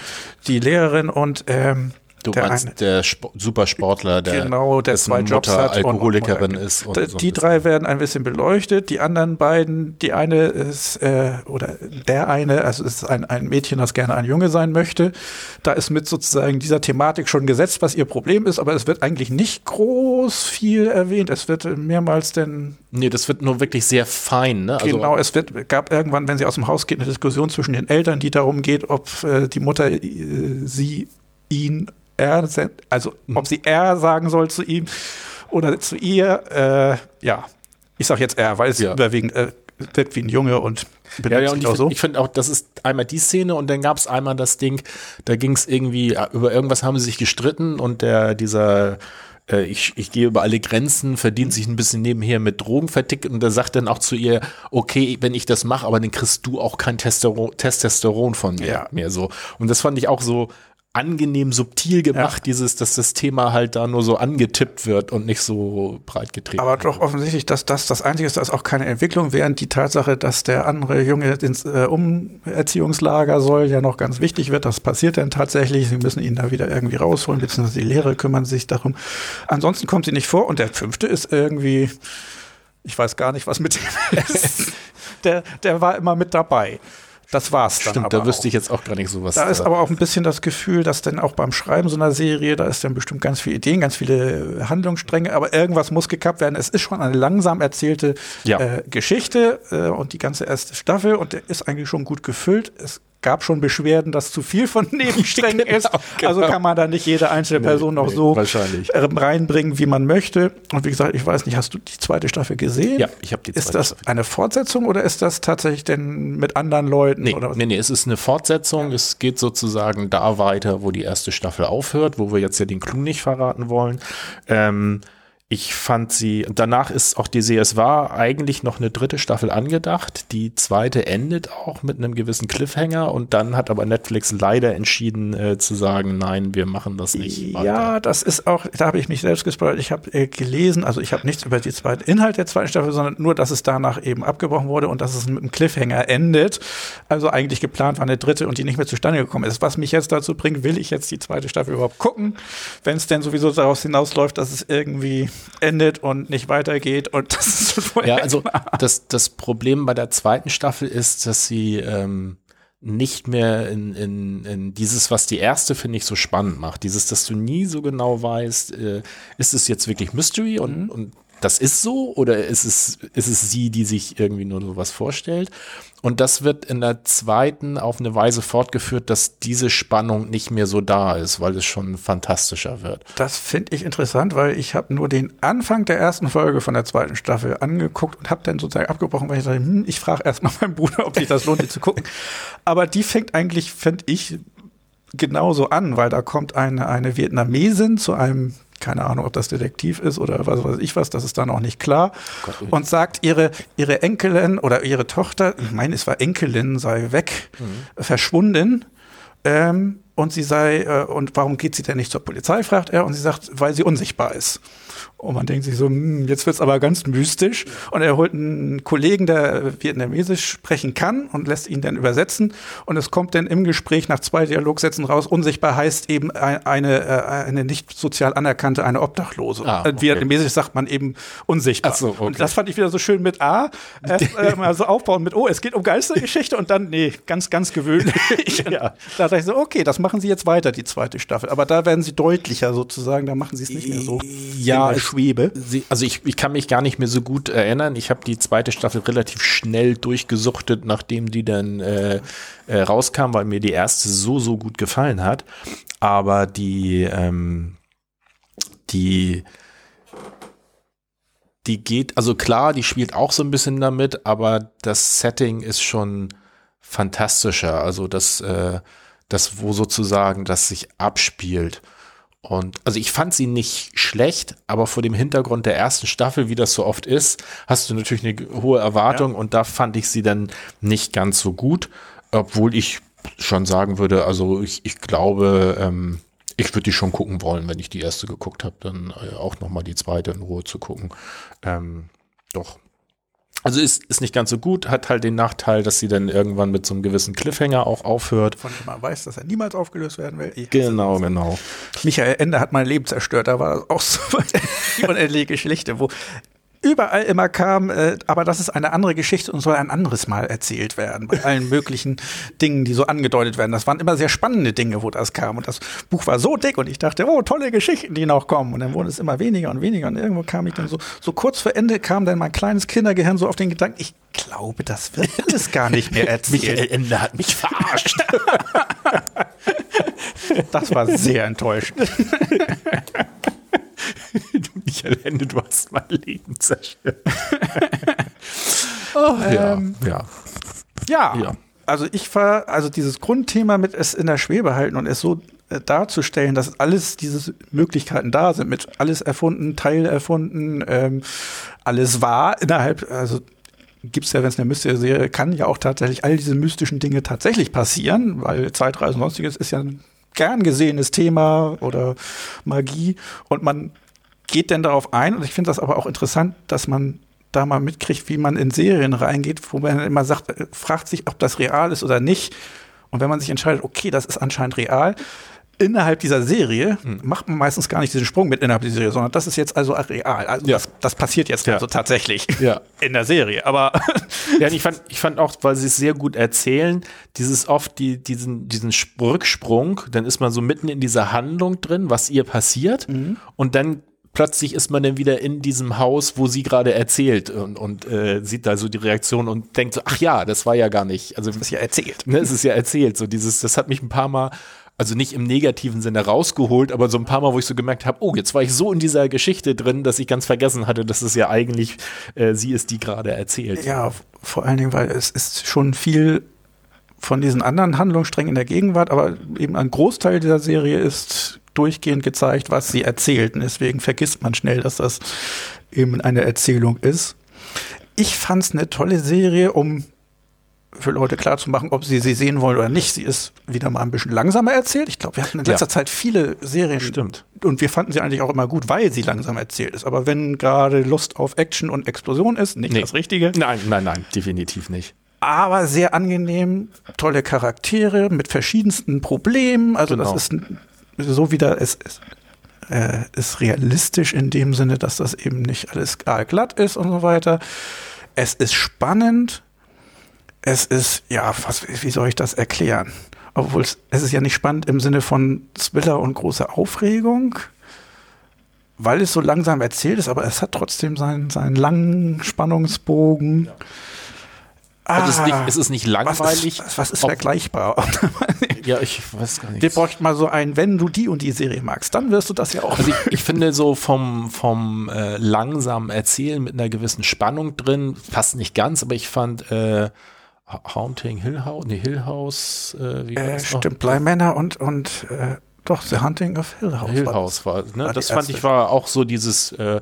Die Lehrerin und ähm, Du der meinst eine, der Sp Supersportler, der, genau, der zwei Jobs Mutter hat Alkoholikerin und, und, ist. Und die, so drei werden ein bisschen beleuchtet. Die anderen beiden, die eine ist, äh, oder der eine, also ist ein, ein Mädchen, das gerne ein Junge sein möchte. Da ist mit sozusagen dieser Thematik schon gesetzt, was ihr Problem ist, aber es wird eigentlich nicht groß viel erwähnt. Es wird mehrmals denn. Nee, das wird nur wirklich sehr fein, ne? Also genau, es wird, gab irgendwann, wenn sie aus dem Haus geht, eine Diskussion zwischen den Eltern, die darum geht, ob äh, die Mutter äh, sie ihn er, also mhm. ob sie er sagen soll zu ihm oder zu ihr. Äh, ja, ich sag jetzt er, weil es ja. überwiegend äh, wirkt wie ein Junge und ja, ja, und ich, so. ich finde auch, das ist einmal die Szene und dann gab es einmal das Ding, da ging es irgendwie, über irgendwas haben sie sich gestritten und der, dieser äh, ich, ich gehe über alle Grenzen, verdient sich ein bisschen nebenher mit Drogen vertickt und der sagt dann auch zu ihr, okay, wenn ich das mache, aber dann kriegst du auch kein Testosteron, Testosteron von mir ja. mehr so. Und das fand ich auch so, angenehm subtil gemacht, ja. dieses, dass das Thema halt da nur so angetippt wird und nicht so breit getreten. Aber doch offensichtlich, dass das das Einzige ist, da ist auch keine Entwicklung, während die Tatsache, dass der andere Junge ins äh, Umerziehungslager soll, ja noch ganz wichtig wird. Das passiert dann tatsächlich. Sie müssen ihn da wieder irgendwie rausholen, beziehungsweise die Lehrer kümmern sich darum. Ansonsten kommt sie nicht vor und der fünfte ist irgendwie, ich weiß gar nicht, was mit dem ist. der, der war immer mit dabei. Das war's dann. Stimmt, da wüsste ich jetzt auch gar nicht so was. Da ist aber auch ein bisschen das Gefühl, dass dann auch beim Schreiben so einer Serie, da ist dann bestimmt ganz viele Ideen, ganz viele Handlungsstränge, aber irgendwas muss gekappt werden. Es ist schon eine langsam erzählte ja. äh, Geschichte äh, und die ganze erste Staffel und der ist eigentlich schon gut gefüllt. Es gab schon Beschwerden, dass zu viel von Nebensträngen genau, ist. Genau. Also kann man da nicht jede einzelne nee, Person noch nee, so ähm, reinbringen, wie man möchte. Und wie gesagt, ich weiß nicht, hast du die zweite Staffel gesehen? Ja, ich habe die zweite Ist das Staffel. eine Fortsetzung oder ist das tatsächlich denn mit anderen Leuten? Nee, oder was? nee, nee, es ist eine Fortsetzung. Ja. Es geht sozusagen da weiter, wo die erste Staffel aufhört, wo wir jetzt ja den Clou nicht verraten wollen. Ähm, ich fand sie, danach ist auch die es war eigentlich noch eine dritte Staffel angedacht. Die zweite endet auch mit einem gewissen Cliffhanger und dann hat aber Netflix leider entschieden äh, zu sagen, nein, wir machen das nicht. Weiter. Ja, das ist auch, da habe ich mich selbst gespoilert. Ich habe äh, gelesen, also ich habe nichts über die zweite Inhalt der zweiten Staffel, sondern nur, dass es danach eben abgebrochen wurde und dass es mit einem Cliffhanger endet. Also eigentlich geplant war eine dritte und die nicht mehr zustande gekommen ist. Was mich jetzt dazu bringt, will ich jetzt die zweite Staffel überhaupt gucken, wenn es denn sowieso daraus hinausläuft, dass es irgendwie endet und nicht weitergeht und das ist schon Ja, also das, das Problem bei der zweiten Staffel ist, dass sie ähm, nicht mehr in, in, in dieses, was die erste, finde ich, so spannend macht. Dieses, dass du nie so genau weißt, äh, ist es jetzt wirklich Mystery und, mhm. und das ist so oder ist es, ist es sie, die sich irgendwie nur so was vorstellt? Und das wird in der zweiten auf eine Weise fortgeführt, dass diese Spannung nicht mehr so da ist, weil es schon fantastischer wird. Das finde ich interessant, weil ich habe nur den Anfang der ersten Folge von der zweiten Staffel angeguckt und habe dann sozusagen abgebrochen, weil ich dachte, hm, ich frage erstmal meinen Bruder, ob sich das lohnt, die zu gucken. Aber die fängt eigentlich, finde ich, genauso an, weil da kommt eine, eine Vietnamesin zu einem keine Ahnung, ob das Detektiv ist oder was weiß ich was, das ist dann auch nicht klar. Gott, und sagt, ihre, ihre Enkelin oder ihre Tochter, ich meine, es war Enkelin, sei weg, mhm. verschwunden. Ähm, und sie sei, äh, und warum geht sie denn nicht zur Polizei, fragt er, und sie sagt, weil sie unsichtbar ist. Und man denkt sich so, hm, jetzt wird's aber ganz mystisch. Und er holt einen Kollegen, der Vietnamesisch sprechen kann und lässt ihn dann übersetzen. Und es kommt dann im Gespräch nach zwei Dialogsätzen raus, unsichtbar heißt eben eine, äh, eine nicht sozial anerkannte, eine Obdachlose. Ah, okay. Vietnamesisch sagt man eben unsichtbar. Ach so, okay. Und das fand ich wieder so schön mit A, äh, äh, mal so aufbauen mit, oh, es geht um Geistergeschichte und dann, nee, ganz, ganz gewöhnlich. ja. Da dachte ich so, okay, das machen sie jetzt weiter, die zweite Staffel. Aber da werden sie deutlicher sozusagen, da machen sie es nicht mehr so. Ja, Schwebe. Sie, also ich, ich kann mich gar nicht mehr so gut erinnern. Ich habe die zweite Staffel relativ schnell durchgesuchtet, nachdem die dann äh, äh, rauskam, weil mir die erste so, so gut gefallen hat. Aber die, ähm, die, die geht, also klar, die spielt auch so ein bisschen damit, aber das Setting ist schon fantastischer. Also das, äh, das, wo sozusagen das sich abspielt. Und also ich fand sie nicht schlecht, aber vor dem Hintergrund der ersten Staffel, wie das so oft ist, hast du natürlich eine hohe Erwartung ja. und da fand ich sie dann nicht ganz so gut, obwohl ich schon sagen würde, also ich, ich glaube, ähm, ich würde die schon gucken wollen, wenn ich die erste geguckt habe, dann äh, auch nochmal die zweite in Ruhe zu gucken. Ähm, doch. Also ist, ist nicht ganz so gut, hat halt den Nachteil, dass sie dann irgendwann mit so einem gewissen Cliffhanger auch aufhört. Von dem man weiß, dass er niemals aufgelöst werden will. Ich genau, genau. Michael Ende hat mein Leben zerstört, da war das auch so die unendliche Geschichte, wo überall immer kam, äh, aber das ist eine andere Geschichte und soll ein anderes Mal erzählt werden. Bei allen möglichen Dingen, die so angedeutet werden. Das waren immer sehr spannende Dinge, wo das kam. Und das Buch war so dick und ich dachte, oh, tolle Geschichten, die noch kommen. Und dann wurde es immer weniger und weniger. Und irgendwo kam ich dann so, so kurz vor Ende kam dann mein kleines Kindergehirn so auf den Gedanken, ich glaube, das wird alles gar nicht mehr erzählt. Michael Ende hat mich verarscht. das war sehr enttäuschend. du Michael Ende, du hast mein Leben zerstört. oh, ähm, ja, ja. ja. Also ich war, also dieses Grundthema mit es in der Schwebe halten und es so äh, darzustellen, dass alles diese Möglichkeiten da sind, mit alles erfunden, Teil erfunden, ähm, alles wahr innerhalb, also gibt es ja, wenn es eine mystische Serie kann ja auch tatsächlich all diese mystischen Dinge tatsächlich passieren, weil Zeitreisen und sonstiges ist ja ein gern gesehenes Thema oder Magie und man geht denn darauf ein und ich finde das aber auch interessant, dass man da mal mitkriegt, wie man in Serien reingeht, wo man immer sagt, äh, fragt sich, ob das real ist oder nicht. Und wenn man sich entscheidet, okay, das ist anscheinend real, innerhalb dieser Serie hm. macht man meistens gar nicht diesen Sprung mit innerhalb dieser Serie, sondern das ist jetzt also real. Also ja. das, das, passiert jetzt ja. also tatsächlich ja. in der Serie. Aber ja, ich fand, ich fand auch, weil sie es sehr gut erzählen, dieses oft die, diesen, diesen Rücksprung, dann ist man so mitten in dieser Handlung drin, was ihr passiert, mhm. und dann plötzlich ist man dann wieder in diesem Haus, wo sie gerade erzählt und, und äh, sieht da so die Reaktion und denkt so, ach ja, das war ja gar nicht. Also das ist ja erzählt. Ne, es ist ja erzählt. So dieses, das hat mich ein paar Mal, also nicht im negativen Sinne rausgeholt, aber so ein paar Mal, wo ich so gemerkt habe, oh, jetzt war ich so in dieser Geschichte drin, dass ich ganz vergessen hatte, dass es ja eigentlich äh, sie ist, die gerade erzählt. Ja, vor allen Dingen, weil es ist schon viel von diesen anderen Handlungssträngen in der Gegenwart, aber eben ein Großteil dieser Serie ist durchgehend gezeigt, was sie erzählt. Und deswegen vergisst man schnell, dass das eben eine Erzählung ist. Ich fand es eine tolle Serie, um für Leute klarzumachen, ob sie sie sehen wollen oder nicht. Sie ist wieder mal ein bisschen langsamer erzählt. Ich glaube, wir hatten in letzter ja. Zeit viele Serien. Stimmt. Und wir fanden sie eigentlich auch immer gut, weil sie langsam erzählt ist. Aber wenn gerade Lust auf Action und Explosion ist, nicht nee. das Richtige. Nein, nein, nein, definitiv nicht. Aber sehr angenehm, tolle Charaktere mit verschiedensten Problemen. Also genau. das ist so wieder, es ist, äh, ist realistisch in dem Sinne, dass das eben nicht alles glatt ist und so weiter. Es ist spannend es ist, ja, was, wie soll ich das erklären? Obwohl es, es ist ja nicht spannend im Sinne von Thriller und große Aufregung, weil es so langsam erzählt ist, aber es hat trotzdem seinen, seinen langen Spannungsbogen. Ja. Also es, ist nicht, es ist nicht langweilig. Was ist, was ist vergleichbar? ja, ich weiß gar nicht. Wir bräuchten mal so ein, wenn du die und die Serie magst, dann wirst du das ja auch. Also ich, ich finde so vom, vom äh, langsamen Erzählen mit einer gewissen Spannung drin, passt nicht ganz, aber ich fand äh, Haunting Hill House, nee, Hill House, äh, wie äh, Stimmt, Bly Manor und, und äh, doch, The Hunting of Hill House. Hill House war, ne? War das fand ich war auch so dieses äh,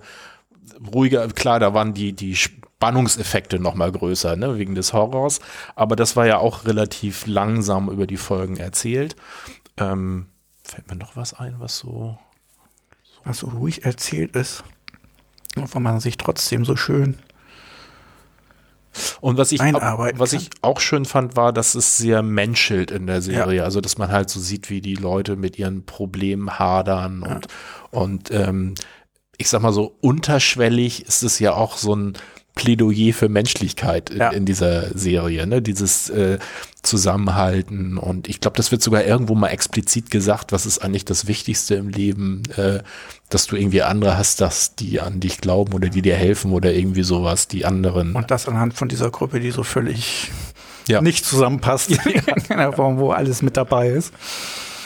ruhige, klar, da waren die, die Spannungseffekte noch mal größer, ne, wegen des Horrors, aber das war ja auch relativ langsam über die Folgen erzählt. Ähm, fällt mir noch was ein, was so, so was so ruhig erzählt ist, wo man sich trotzdem so schön und was ich, was ich auch schön fand, war, dass es sehr menschelt in der Serie. Ja. Also, dass man halt so sieht, wie die Leute mit ihren Problemen hadern und, ja. und ähm, ich sag mal so, unterschwellig ist es ja auch so ein Plädoyer für Menschlichkeit in, ja. in dieser Serie, ne? Dieses äh, Zusammenhalten und ich glaube, das wird sogar irgendwo mal explizit gesagt, was ist eigentlich das Wichtigste im Leben, äh, dass du irgendwie andere hast, dass die an dich glauben oder die dir helfen oder irgendwie sowas, die anderen. Und das anhand von dieser Gruppe, die so völlig ja. nicht zusammenpasst, in der Form, wo alles mit dabei ist.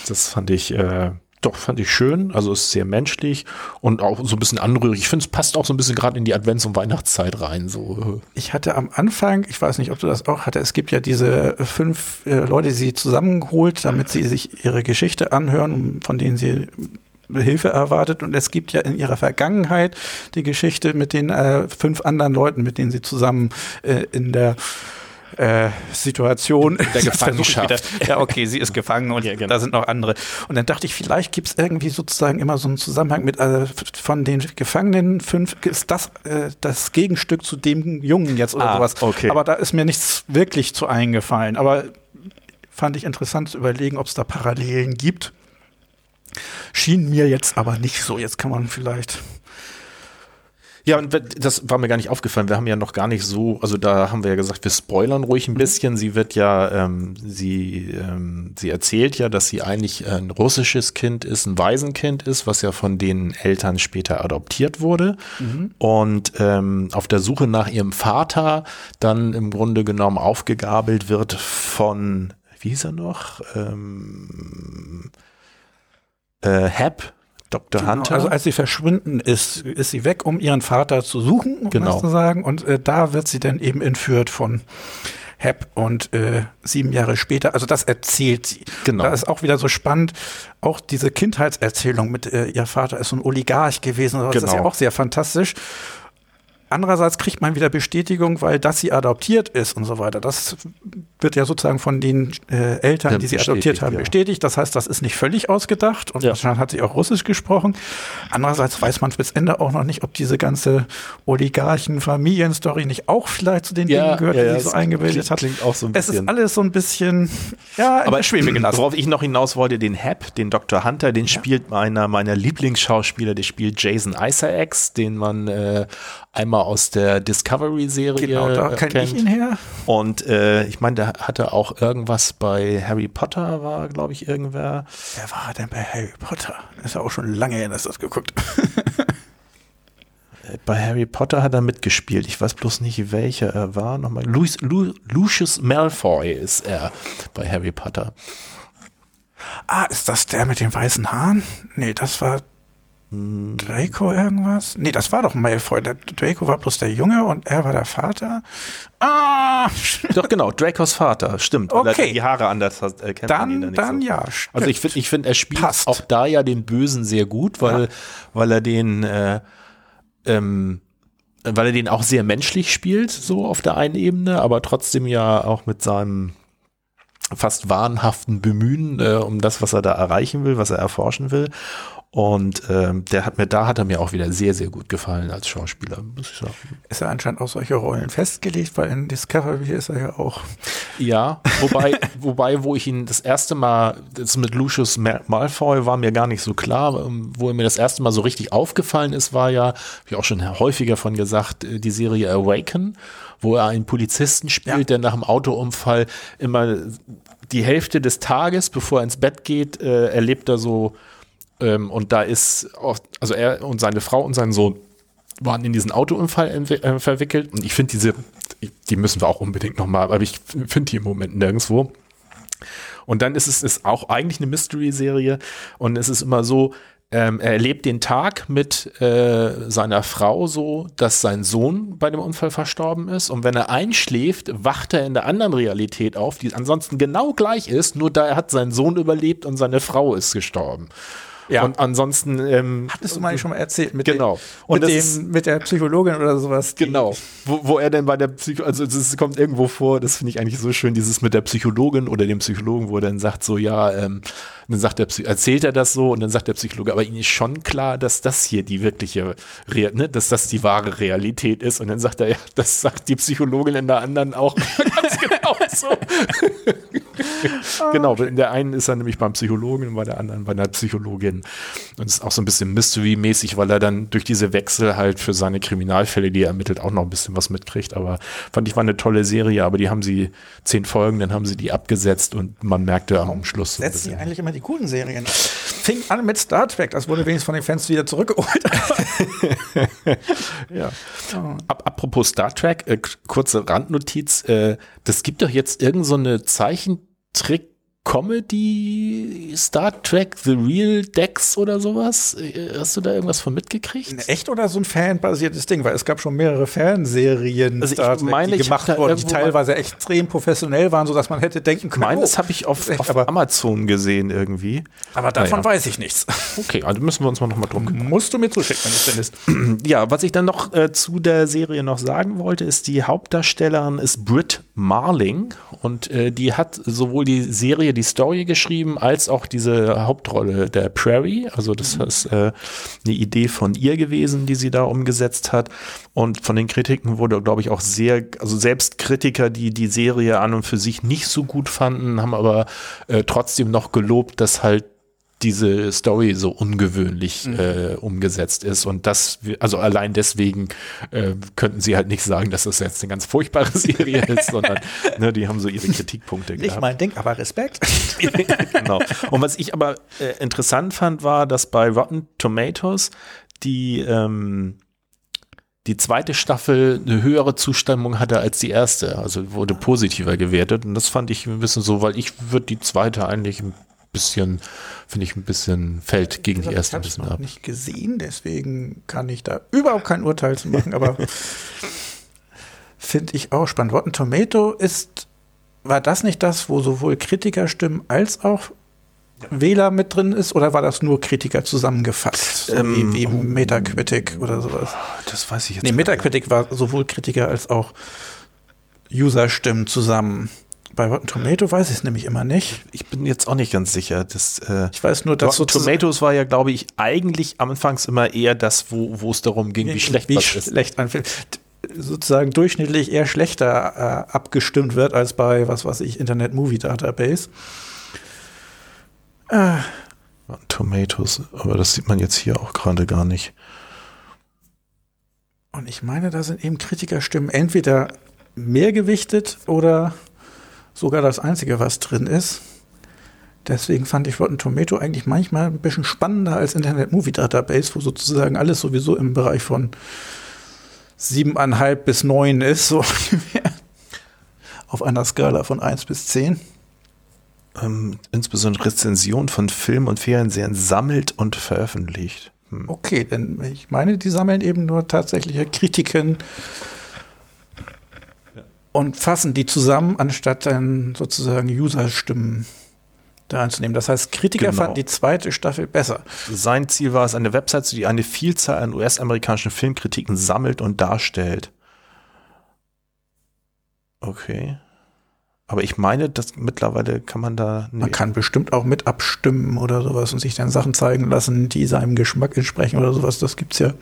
Das fand ich äh, doch, fand ich schön. Also ist sehr menschlich und auch so ein bisschen anrührig. Ich finde, es passt auch so ein bisschen gerade in die Advents- und Weihnachtszeit rein. So. Ich hatte am Anfang, ich weiß nicht, ob du das auch hatte, es gibt ja diese fünf äh, Leute, die sie zusammengeholt, damit sie sich ihre Geschichte anhören, von denen sie Hilfe erwartet. Und es gibt ja in ihrer Vergangenheit die Geschichte mit den äh, fünf anderen Leuten, mit denen sie zusammen äh, in der äh, Situation. Der Gefangenschaft. ja, okay, sie ist gefangen und ja, genau. da sind noch andere. Und dann dachte ich, vielleicht gibt es irgendwie sozusagen immer so einen Zusammenhang mit äh, von den Gefangenen fünf, ist das äh, das Gegenstück zu dem Jungen jetzt oder ah, sowas. Okay. Aber da ist mir nichts wirklich zu eingefallen. Aber fand ich interessant zu überlegen, ob es da Parallelen gibt. Schien mir jetzt aber nicht so. Jetzt kann man vielleicht ja, und das war mir gar nicht aufgefallen. Wir haben ja noch gar nicht so, also da haben wir ja gesagt, wir spoilern ruhig ein mhm. bisschen. Sie wird ja, ähm, sie, ähm, sie erzählt ja, dass sie eigentlich ein russisches Kind ist, ein Waisenkind ist, was ja von den Eltern später adoptiert wurde. Mhm. Und ähm, auf der Suche nach ihrem Vater dann im Grunde genommen aufgegabelt wird von, wie hieß er noch? Ähm, äh, Hap, Dr. Genau, Hunter. Also als sie verschwunden ist, ist sie weg, um ihren Vater zu suchen, um genau. zu sagen. Und äh, da wird sie dann eben entführt von Hep und äh, sieben Jahre später, also das erzählt sie. Genau. Da ist auch wieder so spannend, auch diese Kindheitserzählung mit äh, ihr Vater ist so ein Oligarch gewesen, das genau. ist ja auch sehr fantastisch. Andererseits kriegt man wieder Bestätigung, weil dass sie adoptiert ist und so weiter. Das wird ja sozusagen von den äh, Eltern, ja, die sie adoptiert haben, ja. bestätigt. Das heißt, das ist nicht völlig ausgedacht und ja. wahrscheinlich hat sie auch Russisch gesprochen. Andererseits weiß man bis Ende auch noch nicht, ob diese ganze Oligarchen-Familienstory nicht auch vielleicht zu den Dingen gehört, die sie so eingebildet hat. Klingt auch so ein bisschen. Es ist alles so ein bisschen, ja, aber schwebe gelassen. Worauf ich noch hinaus wollte, den Hap, den Dr. Hunter, den spielt meiner meiner Lieblingsschauspieler, der spielt Jason Isaacs, den man äh, einmal aus der Discovery-Serie genau, da kennt. ich ihn her. Und äh, ich meine, der hatte auch irgendwas bei Harry Potter, war, glaube ich, irgendwer. Wer war denn bei Harry Potter? ist ja auch schon lange her, dass das geguckt. Äh, bei Harry Potter hat er mitgespielt. Ich weiß bloß nicht, welcher er war. Nochmal. Louis, Lu, Lucius Malfoy ist er bei Harry Potter. Ah, ist das der mit den weißen Haaren? Nee, das war Draco irgendwas? Nee, das war doch Malfoy. Der Draco war bloß der Junge und er war der Vater. Ah! Doch, genau, Dracos Vater, stimmt. Okay. die Haare anders hat, äh, kennt man ihn Dann, dann so. ja. Also ich finde, ich finde, er spielt Passt. auch da ja den Bösen sehr gut, weil, weil er den, äh, ähm, weil er den auch sehr menschlich spielt, so auf der einen Ebene, aber trotzdem ja auch mit seinem fast wahnhaften Bemühen äh, um das, was er da erreichen will, was er erforschen will. Und ähm, der hat mir, da hat er mir auch wieder sehr, sehr gut gefallen als Schauspieler, muss ich sagen. ist er anscheinend auf solche Rollen festgelegt, weil in Discovery ist er ja auch. Ja, wobei, wobei, wo ich ihn das erste Mal, das mit Lucius Ma- Malfoy war mir gar nicht so klar, ähm, wo er mir das erste Mal so richtig aufgefallen ist, war ja, habe ich auch schon häufiger von gesagt, äh, die Serie Awaken, wo er einen Polizisten spielt, Ja. der nach einem Autounfall immer die Hälfte des Tages, bevor er ins Bett geht, äh, erlebt er so, ähm, und da ist, auch, also er und seine Frau und sein Sohn waren in diesen Autounfall äh, verwickelt. Und ich finde diese, die müssen wir auch unbedingt nochmal, aber ich finde die im Moment nirgendwo. Und dann ist es ist auch eigentlich eine Mystery-Serie und es ist immer so, ähm, er erlebt den Tag mit äh, seiner Frau so, dass sein Sohn bei dem Unfall verstorben ist und wenn er einschläft, wacht er in der anderen Realität auf, die ansonsten genau gleich ist, nur da hat seinen Sohn überlebt und seine Frau ist gestorben. Ja. Und ansonsten ähm, Hattest du mal schon mal erzählt mit Genau. Dem, Und mit, das ist- dem, mit der Psychologin oder sowas? Genau. Wo, wo er denn bei der Psycho, also es kommt irgendwo vor, das finde ich eigentlich so schön, dieses mit der Psychologin oder dem Psychologen, wo er dann sagt so, ja, ähm, dann sagt der Psy erzählt er das so und dann sagt der Psychologe, aber ihnen ist schon klar, dass das hier die wirkliche, Rea ne, dass das die wahre Realität ist und dann sagt er, ja, das sagt die Psychologin in der anderen auch ganz genau so. genau, in der einen ist er nämlich beim Psychologen und bei der anderen bei einer Psychologin. Und es ist auch so ein bisschen Mystery-mäßig, weil er dann durch diese Wechsel halt für seine Kriminalfälle, die er ermittelt, auch noch ein bisschen was mitkriegt. Aber fand ich war eine tolle Serie, aber die haben sie zehn Folgen, dann haben sie die abgesetzt und man merkte am Schluss so Setzen die bisschen. eigentlich immer die guten Serien. Fing an mit Star Trek, das wurde wenigstens von den Fans wieder zurückgeholt. Ja. Ab, apropos Star Trek, äh, kurze Randnotiz. Äh, das gibt doch jetzt irgend so eine Zeichentrick Comedy Star Trek The Real Dex oder sowas? Hast du da irgendwas von mitgekriegt? Echt oder so ein fanbasiertes Ding? Weil es gab schon mehrere Fanserien, Also ich meine, die ich gemacht wurden, die teilweise extrem professionell waren, sodass man hätte denken Ich können. meine, oh, das habe ich auf, echt, auf aber- Amazon gesehen irgendwie. aber davon Naja. weiß ich nichts. Okay, also müssen wir uns mal nochmal drum kümmern. Musst du mir zuschicken, wenn du es findest. Ja, was ich dann noch äh, zu der Serie noch sagen wollte, ist, die Hauptdarstellerin ist Britt Marling und äh, die hat sowohl die Serie, die Story geschrieben, als auch diese Hauptrolle der Prairie. Also das ist äh, eine Idee von ihr gewesen, die sie da umgesetzt hat. Und von den Kritiken wurde, glaube ich, auch sehr, also selbst Kritiker, die die Serie an und für sich nicht so gut fanden, haben aber äh, trotzdem noch gelobt, dass halt diese Story so ungewöhnlich äh, umgesetzt ist und das, also allein deswegen äh, könnten sie halt nicht sagen, dass das jetzt eine ganz furchtbare Serie ist, sondern ne, die haben so ihre Kritikpunkte Nicht gehabt. mein Ding, aber Respekt. genau. Und was ich aber äh, interessant fand, war, dass bei Rotten Tomatoes die ähm, die zweite Staffel eine höhere Zustimmung hatte als die erste, also wurde positiver gewertet und das fand ich ein bisschen so, weil ich würde die zweite eigentlich ein bisschen, finde ich ein bisschen fällt gegen die Ich erste ein habe es bisschen noch ab. nicht gesehen, deswegen kann ich da überhaupt kein Urteil zu machen, aber finde ich auch spannend. Rotten Tomato ist, war das nicht das, wo sowohl Kritikerstimmen als auch Wähler mit drin ist, oder war das nur Kritiker zusammengefasst? So Ähm, wie, wie Metacritic oder sowas? Das weiß ich jetzt Nee, gar Metacritic war sowohl Kritiker als auch User-Stimmen zusammen. Bei Rotten Tomato weiß ich es nämlich immer nicht. Ich bin jetzt auch nicht ganz sicher. Das, äh, Ich weiß nur, dass Rotten Tomatoes war ja, glaube ich, eigentlich anfangs immer eher das, wo, es darum ging, wie schlecht wie was ist. schlecht ein Film sozusagen durchschnittlich eher schlechter äh, abgestimmt wird als bei, was weiß ich, Internet Movie Database. Rotten Tomatoes, aber das sieht man jetzt hier auch gerade gar nicht. Und ich meine, da sind eben Kritikerstimmen entweder mehr gewichtet oder sogar das Einzige, was drin ist. Deswegen fand ich Rotten Tomato eigentlich manchmal ein bisschen spannender als Internet Movie Database, wo sozusagen alles sowieso im Bereich von siebeneinhalb bis neun ist, so ungefähr. Auf einer Skala von eins bis zehn. Ähm, insbesondere Rezension von Film und Fernsehen sammelt und veröffentlicht. Okay, denn ich meine, die sammeln eben nur tatsächliche Kritiken und fassen die zusammen, anstatt dann sozusagen User-Stimmen da einzunehmen. Das heißt, Kritiker Genau. fanden die zweite Staffel besser. Sein Ziel war es, eine Website, die eine Vielzahl an US-amerikanischen Filmkritiken sammelt und darstellt. Okay. Aber ich meine, dass mittlerweile kann man da. nee. Man kann bestimmt auch mit abstimmen oder sowas und sich dann Sachen zeigen lassen, die seinem Geschmack entsprechen oder sowas. Das gibt's ja.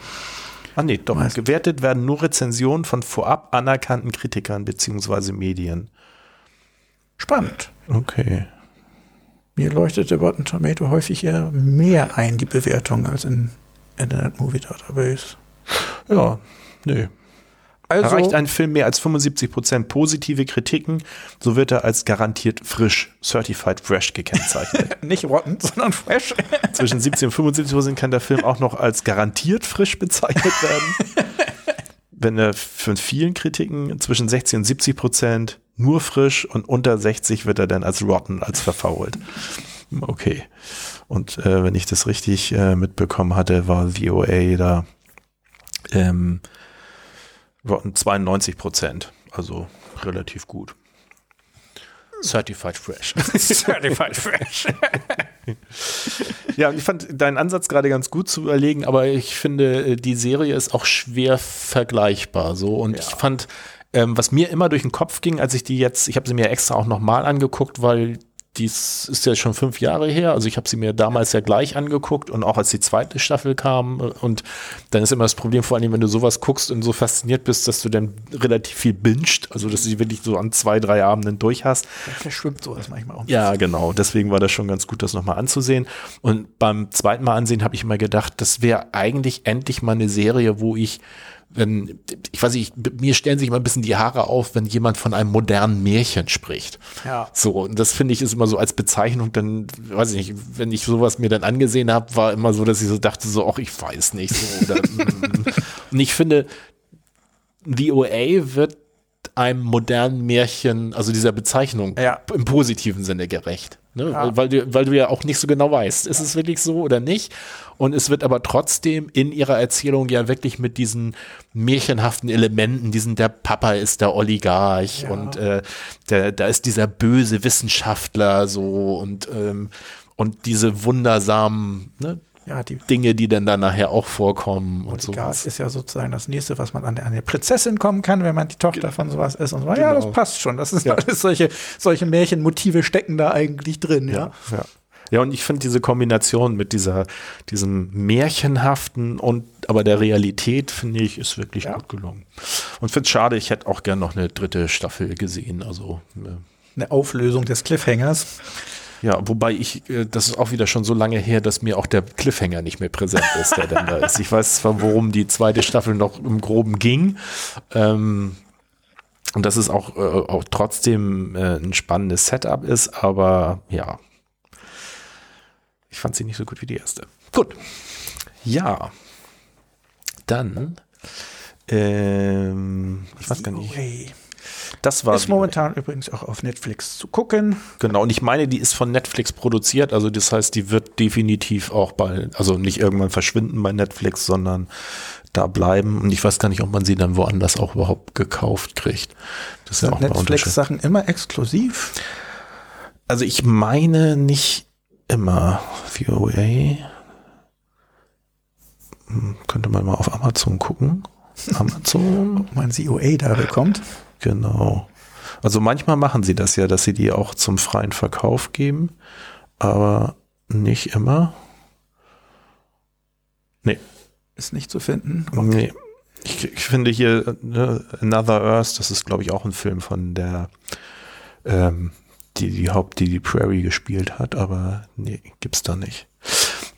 Ah nee, doch. Meist- Gewertet werden nur Rezensionen von vorab anerkannten Kritikern beziehungsweise Medien. Spannend. Okay. Mir leuchtete Rotten Tomato häufig eher mehr ein, die Bewertung, als in Internet Movie Database. Ja, nö. Also, Erreicht ein Film mehr als 75% positive Kritiken, so wird er als garantiert frisch, certified fresh gekennzeichnet. nicht Rotten, sondern Fresh. Zwischen 70 und 75% kann der Film auch noch als garantiert frisch bezeichnet werden. Wenn er von vielen Kritiken zwischen 60 und 70% nur frisch und unter 60 wird er dann als rotten, als verfault. Okay. Und äh, wenn ich das richtig äh, mitbekommen hatte, war VOA da ähm, Rotten 92 Prozent, also relativ gut. Certified Fresh. Certified Fresh. ja, ich fand deinen Ansatz gerade ganz gut zu überlegen, aber ich finde, äh, die Serie ist auch schwer vergleichbar. So und ich fand, ähm, was mir immer durch den Kopf ging, als ich die jetzt, ich habe sie mir extra auch nochmal angeguckt, weil dies ist ja schon fünf Jahre her. Also ich habe sie mir damals ja gleich angeguckt und auch als die zweite Staffel kam. Und dann ist immer das Problem, vor allem, wenn du sowas guckst und so fasziniert bist, dass du dann relativ viel binscht, also dass du sie wirklich so an zwei, drei Abenden durch hast. Verschwimmt sowas manchmal auch. Ja, genau. Deswegen war das schon ganz gut, das nochmal anzusehen. Und beim zweiten Mal ansehen habe ich immer gedacht, das wäre eigentlich endlich mal eine Serie, wo ich, wenn, ich weiß nicht, mir stellen sich immer ein bisschen die Haare auf, wenn jemand von einem modernen Märchen spricht. Ja. So, und das finde ich ist immer so als Bezeichnung, dann, weiß ich nicht, wenn ich sowas mir dann angesehen habe, war immer so, dass ich so dachte, so, ach, ich weiß nicht. So, oder, mm. und ich finde, VOA wird einem modernen Märchen, also dieser Bezeichnung Ja. im positiven Sinne gerecht. Ne? Ja. Weil, weil, du, weil du ja auch nicht so genau weißt, ist es wirklich so oder nicht. Und es wird aber trotzdem in ihrer Erzählung ja wirklich mit diesen märchenhaften Elementen, diesen der Papa ist der Oligarch Ja. und äh, der, da ist dieser böse Wissenschaftler so und, ähm, und diese wundersamen ne, Ja, die Dinge, die dann da nachher auch vorkommen und sowas. ist ja sozusagen das nächste, was man an eine Prinzessin kommen kann, wenn man die Tochter von sowas ist und so. Ja, das Genau. passt schon. Das ist Ja. alles solche, solche Märchenmotive stecken da eigentlich drin, ja. Ja. Ja, und ich finde diese Kombination mit dieser, diesem Märchenhaften und aber der Realität, finde ich, ist wirklich Ja. gut gelungen. Und finde es schade, ich hätte auch gern noch eine dritte Staffel gesehen. Also, äh, Eine Auflösung des Cliffhangers. ja, wobei ich, äh, das ist auch wieder schon so lange her, dass mir auch der Cliffhanger nicht mehr präsent ist, der dann da ist. Ich weiß zwar, worum die zweite Staffel noch im Groben ging. Ähm, und dass es auch, äh, auch trotzdem äh, ein spannendes Setup ist, aber ja. Ich fand sie nicht so gut wie die erste. Gut. Ja. Dann. Ähm, ich weiß gar nicht. Das war Ist momentan übrigens auch auf Netflix zu gucken. Genau, und ich meine, die ist von Netflix produziert, also das heißt, die wird definitiv auch bei, also nicht irgendwann verschwinden bei Netflix, sondern da bleiben. Und ich weiß gar nicht, ob man sie dann woanders auch überhaupt gekauft kriegt. Das ist ja auch. Netflix-Sachen immer exklusiv? Also ich meine nicht immer VOA. Hm, Könnte man mal auf Amazon gucken. Amazon. Ob man COA da bekommt? Genau. Also manchmal machen sie das ja, dass sie die auch zum freien Verkauf geben, aber nicht immer. Nee, Ist nicht zu finden. nee. Ich, ich finde hier ne, Another Earth, das ist glaube ich auch ein Film von der, ähm, die die Haupt, die die Prairie gespielt hat, aber nee, gibt's da nicht.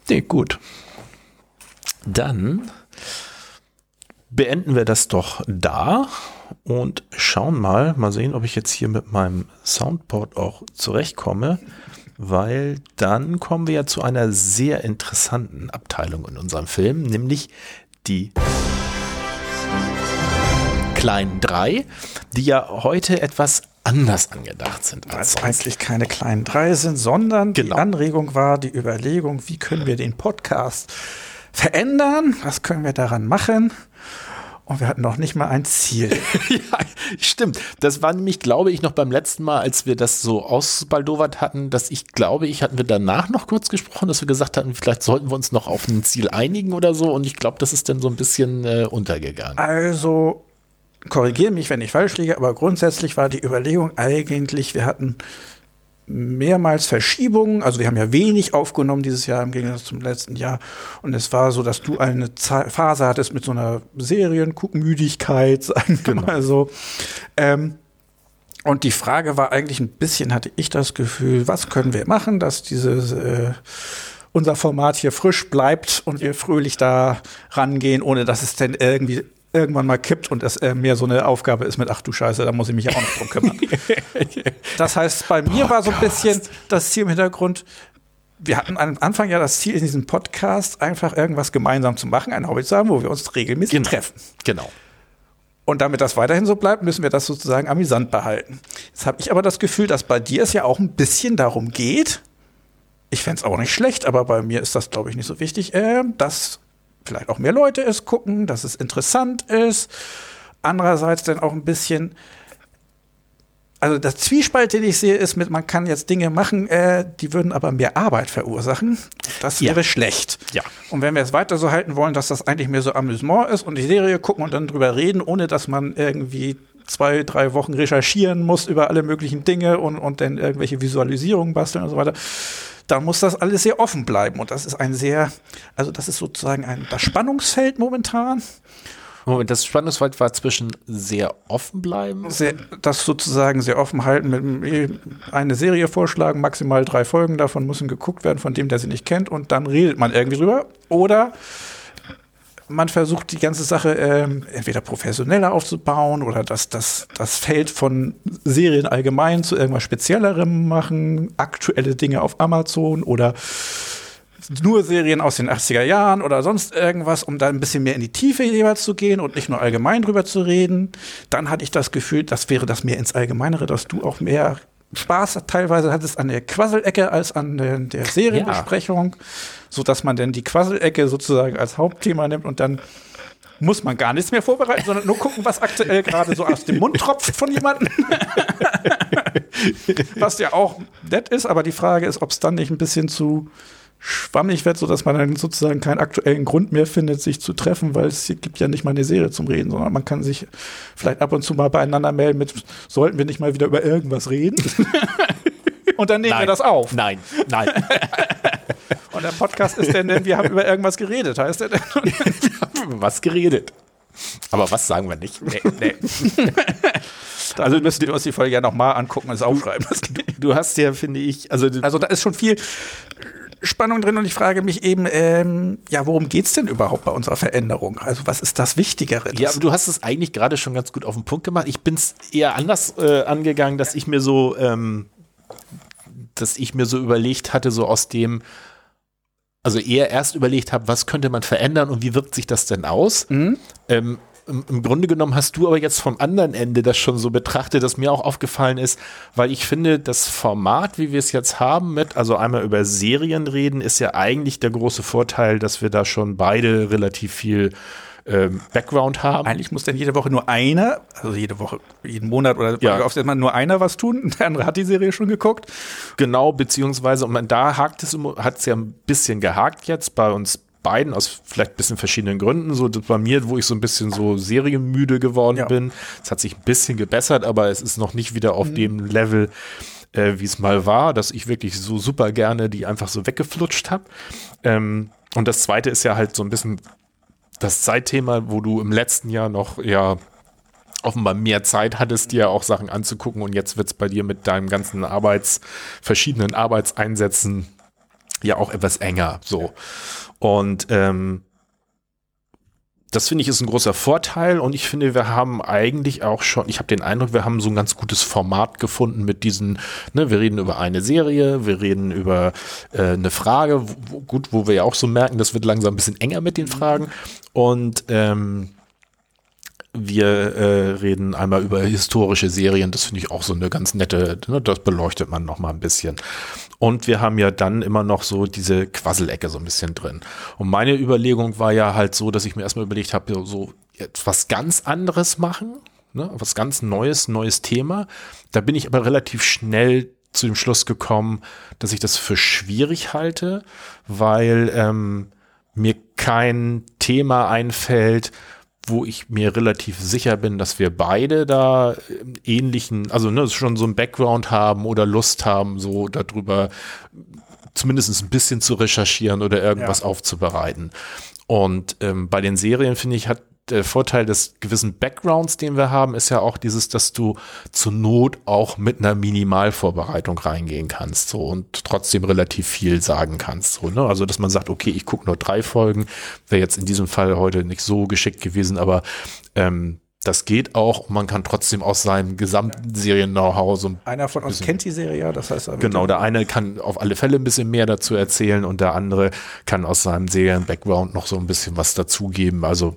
Nee, gut. Dann beenden wir das doch da und schauen mal, mal sehen, ob ich jetzt hier mit meinem Soundboard auch zurechtkomme, weil dann kommen wir ja zu einer sehr interessanten Abteilung in unserem Film, nämlich die kleinen drei, die ja heute etwas anders angedacht sind Weil als es sonst. eigentlich keine kleinen drei sind, sondern die Genau. Anregung war die Überlegung, wie können wir den Podcast verändern? Was können wir daran machen? Und wir hatten noch nicht mal ein Ziel. ja, stimmt. Das war nämlich, glaube ich, noch beim letzten Mal, als wir das so ausbaldowert hatten, dass ich glaube, ich hatten wir danach noch kurz gesprochen, dass wir gesagt hatten, vielleicht sollten wir uns noch auf ein Ziel einigen oder so. Und ich glaube, das ist dann so ein bisschen äh, untergegangen. Also, korrigiere mich, wenn ich falsch liege, aber grundsätzlich war die Überlegung eigentlich, wir hatten mehrmals Verschiebungen. Also wir haben ja wenig aufgenommen dieses Jahr im Gegensatz zum letzten Jahr. Und es war so, dass du eine Phase hattest mit so einer Serienguckmüdigkeit, sagen wir genau. mal so. Ähm, und die Frage war eigentlich ein bisschen, hatte ich das Gefühl, was können wir machen, dass dieses äh, unser Format hier frisch bleibt und wir fröhlich da rangehen, ohne dass es denn irgendwie irgendwann mal kippt und es äh, mehr so eine Aufgabe ist mit, ach du Scheiße, da muss ich mich ja auch noch drum kümmern. das heißt, bei mir Boah, war so ein bisschen das Ziel im Hintergrund, wir hatten am Anfang ja das Ziel in diesem Podcast, einfach irgendwas gemeinsam zu machen, ein Hobby zu haben, wo wir uns regelmäßig genau. treffen. Genau. Und damit das weiterhin so bleibt, müssen wir das sozusagen amüsant behalten. Jetzt habe ich aber das Gefühl, dass bei dir es ja auch ein bisschen darum geht, ich fände es auch nicht schlecht, aber bei mir ist das, glaube ich, nicht so wichtig, äh, dass vielleicht auch mehr Leute es gucken, dass es interessant ist. Andererseits dann auch ein bisschen, also das Zwiespalt, den ich sehe, ist mit, man kann jetzt Dinge machen, äh, die würden aber mehr Arbeit verursachen. Das wäre ja. schlecht. Ja. Und wenn wir es weiter so halten wollen, dass das eigentlich mehr so Amüsement ist und die Serie gucken und dann drüber reden, ohne dass man irgendwie zwei, drei Wochen recherchieren muss über alle möglichen Dinge und, und dann irgendwelche Visualisierungen basteln und so weiter, da muss das alles sehr offen bleiben. Und das ist ein sehr, also das ist sozusagen ein, das Spannungsfeld momentan. Moment, das Spannungsfeld war zwischen sehr offen bleiben. Sehr, das sozusagen sehr offen halten, mit eine Serie vorschlagen, maximal drei Folgen davon müssen geguckt werden, von dem, der sie nicht kennt, und dann redet man irgendwie drüber. Oder man versucht die ganze Sache ähm, entweder professioneller aufzubauen oder das, das, das Feld von Serien allgemein zu irgendwas Speziellerem machen, aktuelle Dinge auf Amazon oder nur Serien aus den 80er Jahren oder sonst irgendwas, um da ein bisschen mehr in die Tiefe jeweils zu gehen und nicht nur allgemein drüber zu reden. Dann hatte ich das Gefühl, das wäre das mehr ins Allgemeinere, dass du auch mehr Spaß teilweise hattest an der Quasselecke als an der, der Serienbesprechung, ja. so dass man dann die Quasselecke sozusagen als Hauptthema nimmt und dann muss man gar nichts mehr vorbereiten, sondern nur gucken, was aktuell gerade so aus dem Mund tropft von jemandem. was ja auch nett ist, aber die Frage ist, ob es dann nicht ein bisschen zu schwammig wird, sodass man dann sozusagen keinen aktuellen Grund mehr findet, sich zu treffen, weil es gibt ja nicht mal eine Serie zum Reden, sondern man kann sich vielleicht ab und zu mal beieinander melden mit, sollten wir nicht mal wieder über irgendwas reden? und dann nehmen nein, wir das auf. Nein, nein. und der Podcast ist denn, denn wir haben über irgendwas geredet, heißt der denn? wir haben über was geredet. Aber was sagen wir nicht? Nee, nee. also müssen wir uns die Folge ja nochmal angucken und es aufschreiben. Du hast ja, finde ich, also, also da ist schon viel Spannung drin und ich frage mich eben, ähm, ja, worum geht's denn überhaupt bei unserer Veränderung? Also was ist das Wichtigere? Ja, aber du hast es eigentlich gerade schon ganz gut auf den Punkt gemacht. Ich bin es eher anders äh, angegangen, dass ich mir so, ähm, dass ich mir so überlegt hatte, so aus dem, also eher erst überlegt habe, was könnte man verändern und wie wirkt sich das denn aus? Mhm. Ähm, im, im, Grunde genommen hast du aber jetzt vom anderen Ende das schon so betrachtet, dass mir auch aufgefallen ist, weil ich finde, das Format, wie wir es jetzt haben, mit, also einmal über Serien reden, ist ja eigentlich der große Vorteil, dass wir da schon beide relativ viel ähm, Background haben. Eigentlich muss dann jede Woche nur einer, also jede Woche, jeden Monat oder ja. oft immer nur einer was tun. Der andere hat die Serie schon geguckt. Genau, beziehungsweise, und man, da hakt es, hat es ja ein bisschen gehakt jetzt bei uns beiden aus vielleicht ein bisschen verschiedenen Gründen. So bei mir, wo ich so ein bisschen so serienmüde geworden ja. bin. Es hat sich ein bisschen gebessert, aber es ist noch nicht wieder auf mhm. dem Level, äh, wie es mal war, dass ich wirklich so super gerne die einfach so weggeflutscht habe. Ähm, und das zweite ist ja halt so ein bisschen das Zeitthema, wo du im letzten Jahr noch ja offenbar mehr Zeit hattest, dir auch Sachen anzugucken und jetzt wird es bei dir mit deinem ganzen Arbeits, verschiedenen Arbeitseinsätzen ja auch etwas enger. So. Und ähm, das finde ich ist ein großer Vorteil und ich finde, wir haben eigentlich auch schon, ich habe den Eindruck, wir haben so ein ganz gutes Format gefunden mit diesen, ne, wir reden über eine Serie, wir reden über äh, eine Frage, wo, gut, wo wir ja auch so merken, das wird langsam ein bisschen enger mit den Fragen und ähm, wir äh, reden einmal über historische Serien. Das finde ich auch so eine ganz nette, ne, das beleuchtet man noch mal ein bisschen. Und wir haben ja dann immer noch so diese Quasselecke so ein bisschen drin. Und meine Überlegung war ja halt so, dass ich mir erstmal überlegt habe, so etwas ganz anderes machen, ne, was ganz Neues, neues Thema. Da bin ich aber relativ schnell zu dem Schluss gekommen, dass ich das für schwierig halte, weil ähm, mir kein Thema einfällt, wo ich mir relativ sicher bin, dass wir beide da ähnlichen, also ne, schon so ein Background haben oder Lust haben, so darüber zumindest ein bisschen zu recherchieren oder irgendwas ja. aufzubereiten. Und ähm, bei den Serien finde ich, hat der Vorteil des gewissen Backgrounds, den wir haben, ist ja auch dieses, dass du zur Not auch mit einer Minimalvorbereitung reingehen kannst so und trotzdem relativ viel sagen kannst. So, ne? Also dass man sagt, okay, ich gucke nur drei Folgen, wäre jetzt in diesem Fall heute nicht so geschickt gewesen, aber ähm, das geht auch. Man kann trotzdem aus seinem gesamten Serien-Know-how so ein Einer von uns kennt die Serie ja, das heißt. Genau, der eine kann auf alle Fälle ein bisschen mehr dazu erzählen und der andere kann aus seinem Serien-Background noch so ein bisschen was dazugeben. Also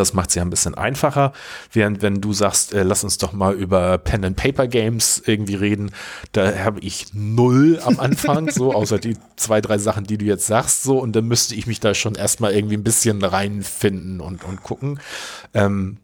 das macht es ja ein bisschen einfacher. Während wenn du sagst, äh, lass uns doch mal über Pen and Paper Games irgendwie reden, da habe ich null am Anfang, so außer die zwei, drei Sachen, die du jetzt sagst, so und dann müsste ich mich da schon erstmal irgendwie ein bisschen reinfinden und, und gucken. Ähm,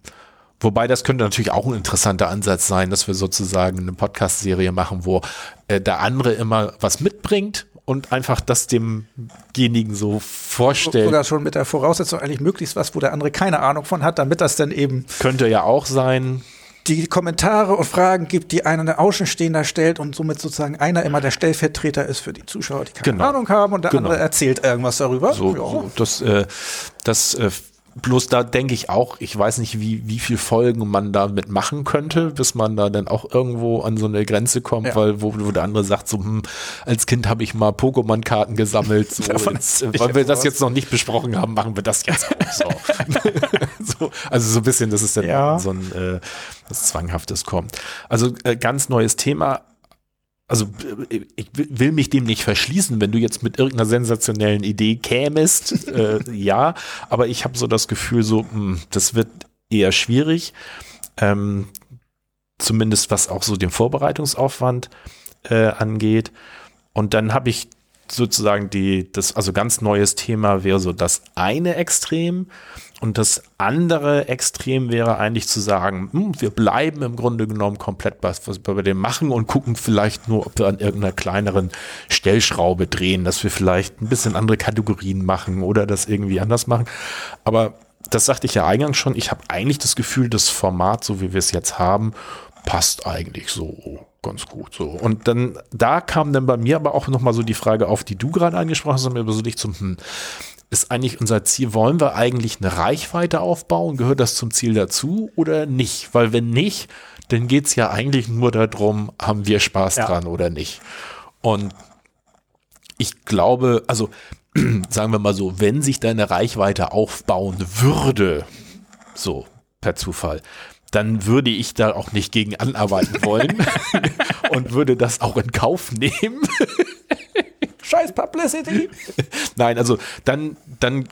Wobei das könnte natürlich auch ein interessanter Ansatz sein, dass wir sozusagen eine Podcast-Serie machen, wo äh, der andere immer was mitbringt und einfach das demjenigen so vorstellt. Sogar schon mit der Voraussetzung eigentlich möglichst was, wo der andere keine Ahnung von hat, damit das dann eben. Könnte ja auch sein. Die Kommentare und Fragen gibt, die einer Außenstehender stellt und somit sozusagen einer immer der Stellvertreter ist für die Zuschauer, die keine genau. Ahnung haben und der genau. andere erzählt irgendwas darüber. So, ja. so das, äh, das äh, Bloß da denke ich auch, ich weiß nicht, wie, wie viel Folgen man damit machen könnte, bis man da dann auch irgendwo an so eine Grenze kommt, ja. weil wo, wo der andere sagt, so, hm, als Kind habe ich mal Pokémon-Karten gesammelt, so, jetzt, weil wir das jetzt noch nicht besprochen haben, machen wir das jetzt auch so. so also so ein bisschen, dass es dann ja. so ein äh, was Zwanghaftes kommt. Also äh, ganz neues Thema, also ich will mich dem nicht verschließen, wenn du jetzt mit irgendeiner sensationellen Idee kämest, äh, ja, aber ich habe so das Gefühl, so, mh, hm, das wird eher schwierig, ähm, zumindest was auch so den Vorbereitungsaufwand äh, angeht. Und dann habe ich sozusagen die, das, also ganz neues Thema wäre so das eine Extrem. Und das andere Extrem wäre eigentlich zu sagen, hm, wir bleiben im Grunde genommen komplett was wir dem machen und gucken vielleicht nur, ob wir an irgendeiner kleineren Stellschraube drehen, dass wir vielleicht ein bisschen andere Kategorien machen oder das irgendwie anders machen. Aber das sagte ich ja eingangs schon, ich habe eigentlich das Gefühl, das Format, so wie wir es jetzt haben, passt eigentlich so ganz gut so. Und dann, da kam dann bei mir aber auch nochmal so die Frage auf, die du gerade angesprochen hast, aber so dich zum, hm, ist eigentlich unser Ziel, wollen wir eigentlich eine Reichweite aufbauen? Gehört das zum Ziel dazu oder nicht? Weil wenn nicht, dann geht es ja eigentlich nur darum, haben wir Spaß ja. dran oder nicht. Und ich glaube, also sagen wir mal so, wenn sich deine Reichweite aufbauen würde, so per Zufall, dann würde ich da auch nicht gegen anarbeiten wollen und würde das auch in Kauf nehmen. Scheiß Publicity. Nein, also dann, dann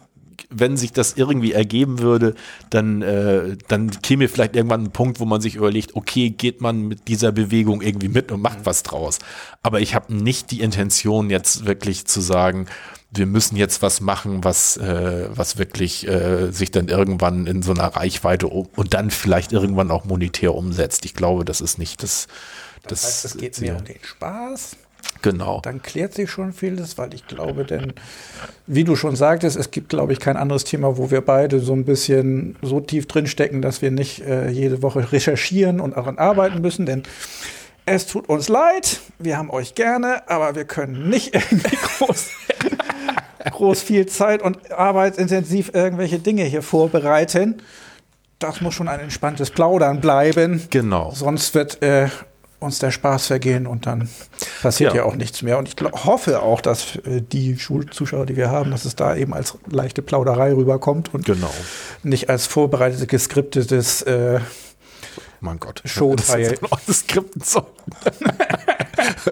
wenn sich das irgendwie ergeben würde, dann, äh, dann käme vielleicht irgendwann ein Punkt, wo man sich überlegt, okay, geht man mit dieser Bewegung irgendwie mit und macht was draus. Aber ich habe nicht die Intention, jetzt wirklich zu sagen, wir müssen jetzt was machen, was, äh, was wirklich äh, sich dann irgendwann in so einer Reichweite und dann vielleicht irgendwann auch monetär umsetzt. Ich glaube, das ist nicht das. Das, das heißt, es geht mehr um den Spaß Genau. Dann klärt sich schon vieles, weil ich glaube, denn, wie du schon sagtest, es gibt, glaube ich, kein anderes Thema, wo wir beide so ein bisschen so tief drin stecken, dass wir nicht äh, jede Woche recherchieren und daran arbeiten müssen, denn es tut uns leid, wir haben euch gerne, aber wir können nicht irgendwie groß, groß viel Zeit und arbeitsintensiv irgendwelche Dinge hier vorbereiten. Das muss schon ein entspanntes Plaudern bleiben. Genau. Sonst wird äh, uns der Spaß vergehen und dann passiert ja, ja auch nichts mehr. Und ich glaub, hoffe auch, dass äh, die Schulzuschauer, die wir haben, dass es da eben als leichte Plauderei rüberkommt und genau. nicht als vorbereitetes, geskriptetes äh, mein Gott. Showteil. Das Skripten.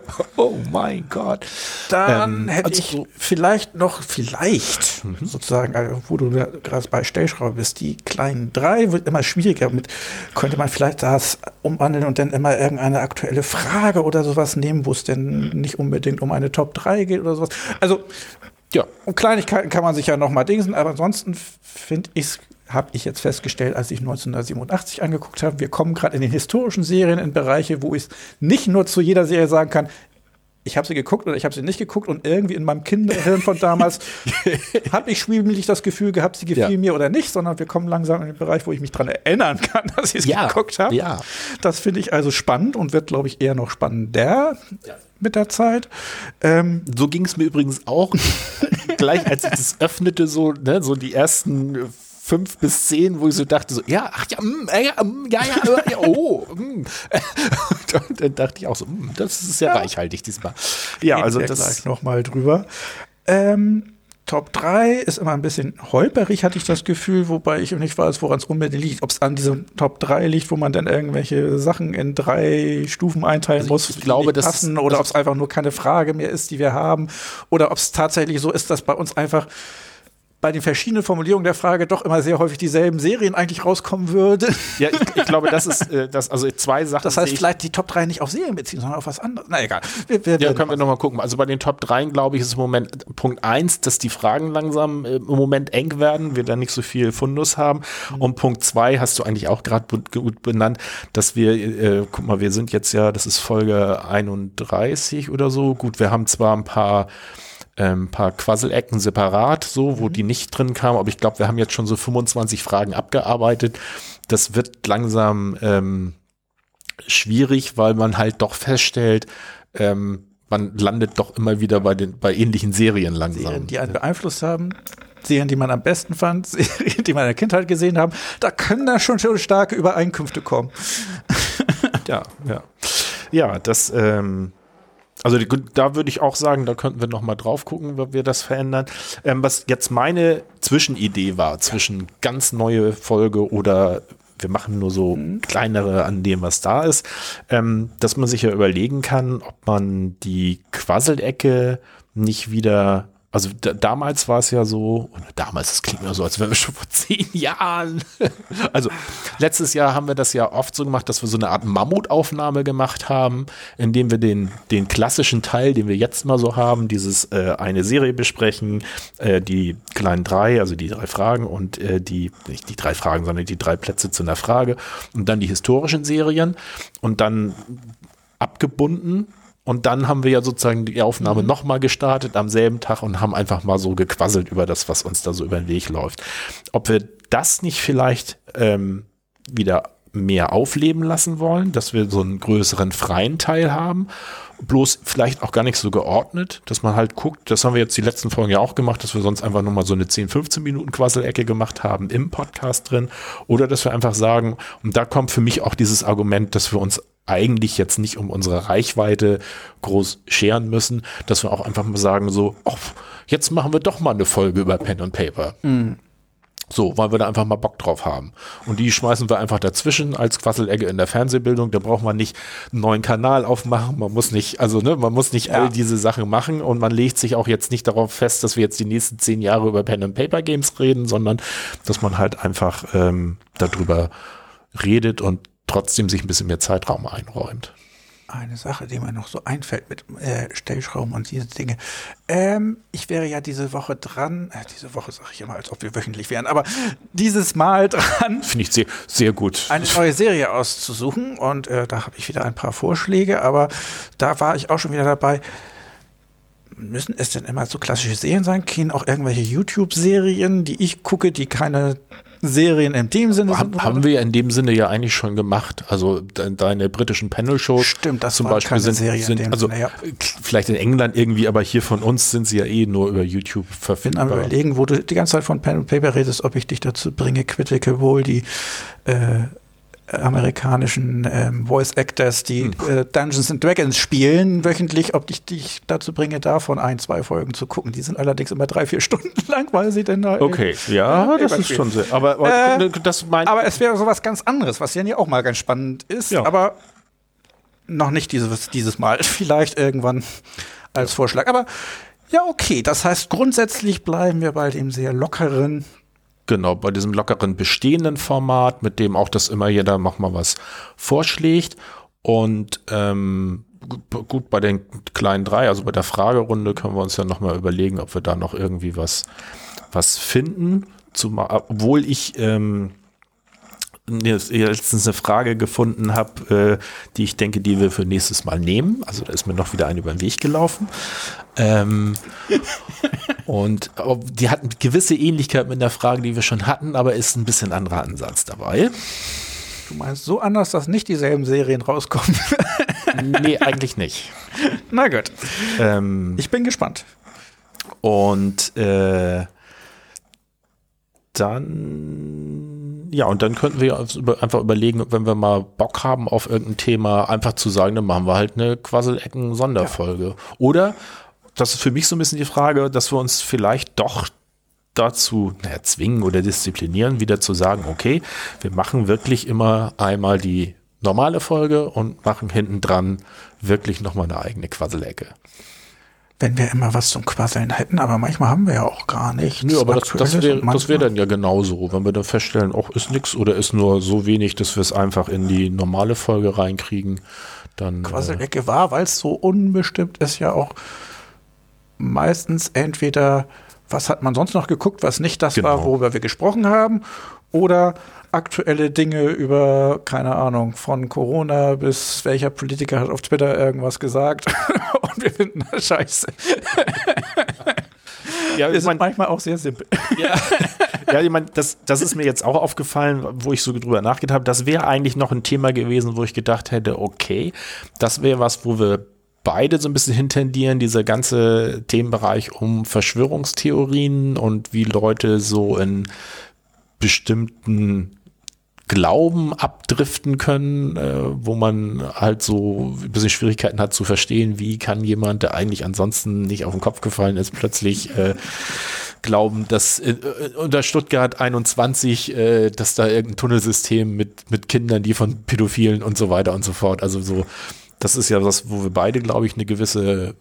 oh mein Gott. Dann Ähm, hätte also ich vielleicht noch, vielleicht, sozusagen, also wo du gerade bei Stellschraube bist, die kleinen drei wird immer schwieriger. Mit, könnte man vielleicht das umwandeln und dann immer irgendeine aktuelle Frage oder sowas nehmen, wo es denn nicht unbedingt um eine Top 3 geht oder sowas. Also, Ja, um Kleinigkeiten kann man sich ja noch mal dingsen, aber ansonsten finde ich habe ich jetzt festgestellt, als ich 1987 angeguckt habe, wir kommen gerade in den historischen Serien in Bereiche, wo ich nicht nur zu jeder Serie sagen kann, ich habe sie geguckt oder ich habe sie nicht geguckt und irgendwie in meinem Kinderhirn von damals habe ich schwiebelig das Gefühl gehabt, sie gefiel Ja. mir oder nicht, sondern wir kommen langsam in den Bereich, wo ich mich dran erinnern kann, dass ich es Ja, geguckt habe. ja. Das finde ich also spannend und wird, glaube ich, eher noch spannender mit der Zeit. Ähm, so ging es mir übrigens auch gleich, als ich das öffnete, so, ne, so die ersten fünf bis zehn, wo ich so dachte, so, ja, ach ja, mm, äh, ja, mm, ja, ja, äh, ja, oh. mm. Und dann dachte ich auch so, mm, das ist sehr reichhaltig diesmal. Ja, Reden also wir das gleich noch mal drüber. Ähm, Top 3 ist immer ein bisschen holperig, hatte ich das Gefühl, wobei ich nicht weiß, woran es unbedingt liegt. Ob es an diesem Top 3 liegt, wo man dann irgendwelche Sachen in drei Stufen einteilen Also muss, ich die glaube, nicht das passen, oder ob es einfach nur keine Frage mehr ist, die wir haben, oder ob es tatsächlich so ist, dass bei uns einfach bei den verschiedenen Formulierungen der Frage doch immer sehr häufig dieselben Serien eigentlich rauskommen würde. Ja, ich, ich glaube, das ist äh, das, also zwei Sachen. Das heißt, vielleicht die Top 3 nicht auf Serien beziehen, sondern auf was anderes. Na egal. Wir, wir Ja, können wir nochmal gucken. Also bei den Top 3, glaube ich, ist im Moment Punkt 1, dass die Fragen langsam äh, im Moment eng werden, wir da nicht so viel Fundus haben. Und Punkt 2 hast du eigentlich auch gerade gut, gut benannt, dass wir, äh, guck mal, wir sind jetzt ja, das ist Folge 31 oder so. Gut, wir haben zwar ein paar ähm, paar Quasselecken separat, so, wo die nicht drin kamen, aber ich glaube, wir haben jetzt schon so 25 Fragen abgearbeitet. Das wird langsam ähm, schwierig, weil man halt doch feststellt, ähm, man landet doch immer wieder bei den bei ähnlichen Serien langsam. Serien, die einen beeinflusst haben, Serien, die man am besten fand, Serien, die man in der Kindheit gesehen haben, da können da schon schon starke Übereinkünfte kommen. ja, ja. Ja, das, ähm, also die, da würde ich auch sagen, da könnten wir noch mal drauf gucken, wie wir das verändern. Ähm, was jetzt meine Zwischenidee war, zwischen ganz neue Folge oder wir machen nur so kleinere an dem, was da ist, ähm, dass man sich ja überlegen kann, ob man die Quasselecke nicht wieder also da, damals war es ja so, damals, das klingt mir so, als wären wir schon vor zehn Jahren. Also letztes Jahr haben wir das ja oft so gemacht, dass wir so eine Art Mammutaufnahme gemacht haben, indem wir den, den klassischen Teil, den wir jetzt mal so haben, dieses äh, eine Serie besprechen, äh, die kleinen drei, also die drei Fragen und äh, die, nicht die drei Fragen, sondern die drei Plätze zu einer Frage und dann die historischen Serien und dann abgebunden. Und dann haben wir ja sozusagen die Aufnahme nochmal gestartet am selben Tag und haben einfach mal so gequasselt über das, was uns da so über den Weg läuft. Ob wir das nicht vielleicht ähm, wieder mehr aufleben lassen wollen, dass wir so einen größeren freien Teil haben, bloß vielleicht auch gar nicht so geordnet, dass man halt guckt, das haben wir jetzt die letzten Folgen ja auch gemacht, dass wir sonst einfach nur mal so eine 10, 15 Minuten Quasselecke gemacht haben im Podcast drin oder dass wir einfach sagen, und da kommt für mich auch dieses Argument, dass wir uns eigentlich jetzt nicht um unsere Reichweite groß scheren müssen, dass wir auch einfach mal sagen so, oh, jetzt machen wir doch mal eine Folge über Pen und Paper. So, weil wir da einfach mal Bock drauf haben. Und die schmeißen wir einfach dazwischen als Quasselecke in der Fernsehbildung. Da braucht man nicht einen neuen Kanal aufmachen. Man muss nicht, also ne, man muss nicht all diese Sachen machen und man legt sich auch jetzt nicht darauf fest, dass wir jetzt die nächsten zehn Jahre über Pen and Paper Games reden, sondern dass man halt einfach ähm, darüber redet und trotzdem sich ein bisschen mehr Zeitraum einräumt. Eine Sache, die mir noch so einfällt mit äh, Stellschrauben und diese Dinge. Ähm, ich wäre ja diese Woche dran, äh, diese Woche sage ich immer, als ob wir wöchentlich wären, aber dieses Mal dran, Finde ich sehr, sehr gut. eine neue Serie auszusuchen und äh, da habe ich wieder ein paar Vorschläge, aber da war ich auch schon wieder dabei. Müssen es denn immer so klassische Serien sein? Gehen auch irgendwelche YouTube-Serien, die ich gucke, die keine Serien in dem Sinne Hab, sind? haben wir in dem Sinne ja eigentlich schon gemacht. Also de, deine britischen Panel-Shows Stimmt, das zum Beispiel keine sind, Serien in sind also Sinne, ja. vielleicht in England irgendwie, aber hier von uns sind sie ja eh nur über YouTube bin am verfügbar. überlegen, wo du die ganze Zeit von Pen and Paper redest, ob ich dich dazu bringe, Critical Role, die äh, amerikanischen ähm, Voice Actors, die Hm. äh, Dungeons and Dragons spielen, wöchentlich, ob ich dich dazu bringe, davon ein, zwei Folgen zu gucken. Die sind allerdings immer drei, vier Stunden lang, weil sie denn da. Okay, ja, das ist schon sehr. Aber, aber Äh, das mein, Aber es wäre sowas ganz anderes, was ja auch mal ganz spannend ist. Ja. Aber noch nicht dieses, dieses Mal. Vielleicht irgendwann als Vorschlag. Aber ja, okay. Das heißt, grundsätzlich bleiben wir bei dem sehr lockeren. Genau, bei diesem lockeren bestehenden Format, mit dem auch das immer jeder mach mal was vorschlägt. Und ähm, gut, bei den kleinen drei, also bei der Fragerunde können wir uns ja nochmal überlegen, ob wir da noch irgendwie was, was finden. Zumal, obwohl ich ähm, letztens eine Frage gefunden habe, äh, die ich denke, die wir für nächstes Mal nehmen. Also da ist mir noch wieder eine über den Weg gelaufen. Ähm, und die hat eine gewisse Ähnlichkeit mit der Frage, die wir schon hatten, aber ist ein bisschen anderer Ansatz dabei. Du meinst so anders, dass nicht dieselben Serien rauskommen? nee, eigentlich nicht. Na gut. Ähm, ich bin gespannt. Und äh, dann, ja, und dann könnten wir einfach überlegen, wenn wir mal Bock haben auf irgendein Thema, einfach zu sagen, dann machen wir halt eine Quasselecken-Sonderfolge. Ja. Oder, das ist für mich so ein bisschen die Frage, dass wir uns vielleicht doch dazu naja, zwingen oder disziplinieren, wieder zu sagen, okay, wir machen wirklich immer einmal die normale Folge und machen hinten dran wirklich nochmal eine eigene Quasselecke wenn wir immer was zum Quasseln hätten, aber manchmal haben wir ja auch gar nichts. Nö, aber das, das wäre wär dann ja genauso, wenn wir dann feststellen, auch ist nichts oder ist nur so wenig, dass wir es einfach in die normale Folge reinkriegen, dann. Quasselecke äh, war, weil es so unbestimmt ist, ja auch meistens entweder, was hat man sonst noch geguckt, was nicht das genau. war, worüber wir gesprochen haben, oder aktuelle Dinge über, keine Ahnung, von Corona bis welcher Politiker hat auf Twitter irgendwas gesagt und wir finden das scheiße. Ja, sind mein, manchmal auch sehr simpel. Ja, ja ich meine, das, das ist mir jetzt auch aufgefallen, wo ich so drüber nachgedacht habe. Das wäre eigentlich noch ein Thema gewesen, wo ich gedacht hätte, okay, das wäre was, wo wir beide so ein bisschen hintendieren, dieser ganze Themenbereich um Verschwörungstheorien und wie Leute so in bestimmten Glauben abdriften können, äh, wo man halt so ein bisschen Schwierigkeiten hat zu verstehen, wie kann jemand, der eigentlich ansonsten nicht auf den Kopf gefallen ist, plötzlich äh, glauben, dass äh, unter Stuttgart 21, äh, dass da irgendein Tunnelsystem mit, mit Kindern, die von Pädophilen und so weiter und so fort. Also so, das ist ja was, wo wir beide, glaube ich, eine gewisse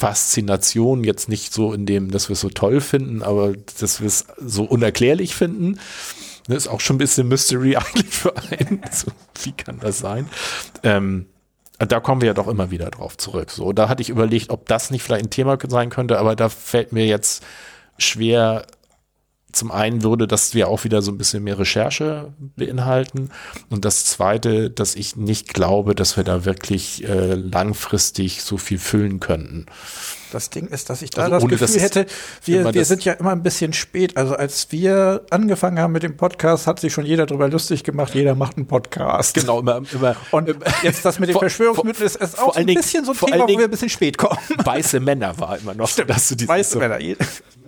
Faszination jetzt nicht so in dem, dass wir es so toll finden, aber dass wir es so unerklärlich finden. Das ist auch schon ein bisschen Mystery eigentlich für einen. So, wie kann das sein? Ähm, da kommen wir ja doch immer wieder drauf zurück. So, da hatte ich überlegt, ob das nicht vielleicht ein Thema sein könnte, aber da fällt mir jetzt schwer zum einen würde das wir auch wieder so ein bisschen mehr Recherche beinhalten und das zweite, dass ich nicht glaube, dass wir da wirklich äh, langfristig so viel füllen könnten. Das Ding ist, dass ich da also das Gefühl das hätte, wir, wir sind ja immer ein bisschen spät. Also als wir angefangen haben mit dem Podcast, hat sich schon jeder darüber lustig gemacht, jeder macht einen Podcast. Genau, immer, immer. Und jetzt das mit den Verschwörungsmitteln ist, ist auch ein bisschen so ein Thema, wo wir ein bisschen spät kommen. Weiße Männer war immer noch. Stimmt, dass du weiße Männer.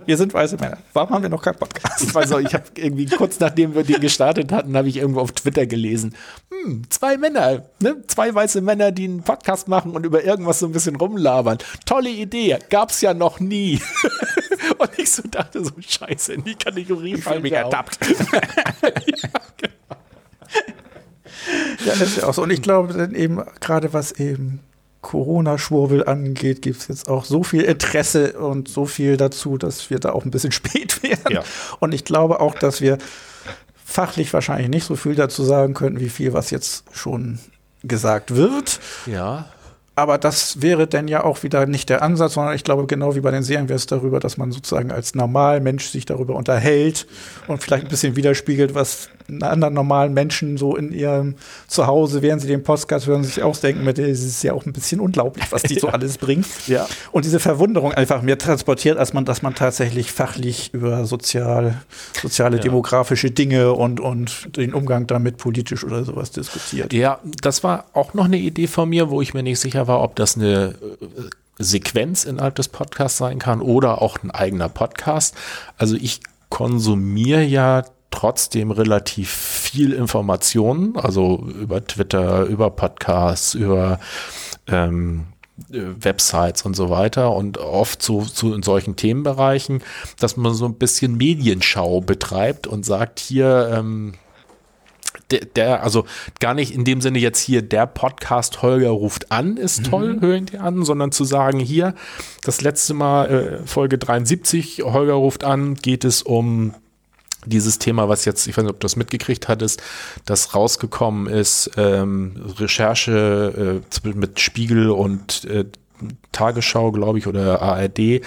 Wir sind weiße Männer. Warum haben wir noch keinen Podcast? Ich weiß auch, ich habe irgendwie kurz nachdem wir den gestartet hatten, habe ich irgendwo auf Twitter gelesen, hm, zwei Männer, ne? zwei weiße Männer, die einen Podcast machen und über irgendwas so ein bisschen rumlabern. Tolle Idee, gab's ja noch nie. und ich so dachte so, scheiße, in die Kategorie fallen mich ertappt. ja, genau. Ja, das ist ja auch so. Und ich glaube dann eben, gerade was eben Corona-Schwurbel angeht, gibt es jetzt auch so viel Interesse und so viel dazu, dass wir da auch ein bisschen spät werden. Ja. Und ich glaube auch, dass wir fachlich wahrscheinlich nicht so viel dazu sagen könnten, wie viel was jetzt schon gesagt wird. Ja. Aber das wäre denn ja auch wieder nicht der Ansatz, sondern ich glaube, genau wie bei den Serien wäre es darüber, dass man sozusagen als Normalmensch sich darüber unterhält und vielleicht ein bisschen widerspiegelt, was anderen normalen Menschen so in ihrem Zuhause, während sie den Podcast hören, sich ausdenken, mit es ist ja auch ein bisschen unglaublich, was die so alles bringt. Ja. Und diese Verwunderung einfach mehr transportiert, als man, dass man tatsächlich fachlich über sozial, soziale, ja. demografische Dinge und, und den Umgang damit politisch oder sowas diskutiert. Ja, das war auch noch eine Idee von mir, wo ich mir nicht sicher war, ob das eine äh, Sequenz innerhalb des Podcasts sein kann oder auch ein eigener Podcast. Also ich konsumiere ja trotzdem relativ viel Informationen, also über Twitter, über Podcasts, über ähm, Websites und so weiter und oft so, so in solchen Themenbereichen, dass man so ein bisschen Medienschau betreibt und sagt, hier, ähm, der, der, also gar nicht in dem Sinne jetzt hier der Podcast Holger ruft an ist toll, hören die an, sondern zu sagen, hier, das letzte Mal, äh, Folge 73, Holger ruft an, geht es um dieses Thema, was jetzt, ich weiß nicht, ob du das mitgekriegt hattest, das rausgekommen ist, ähm, Recherche äh, mit Spiegel und äh, Tagesschau, glaube ich, oder ARD,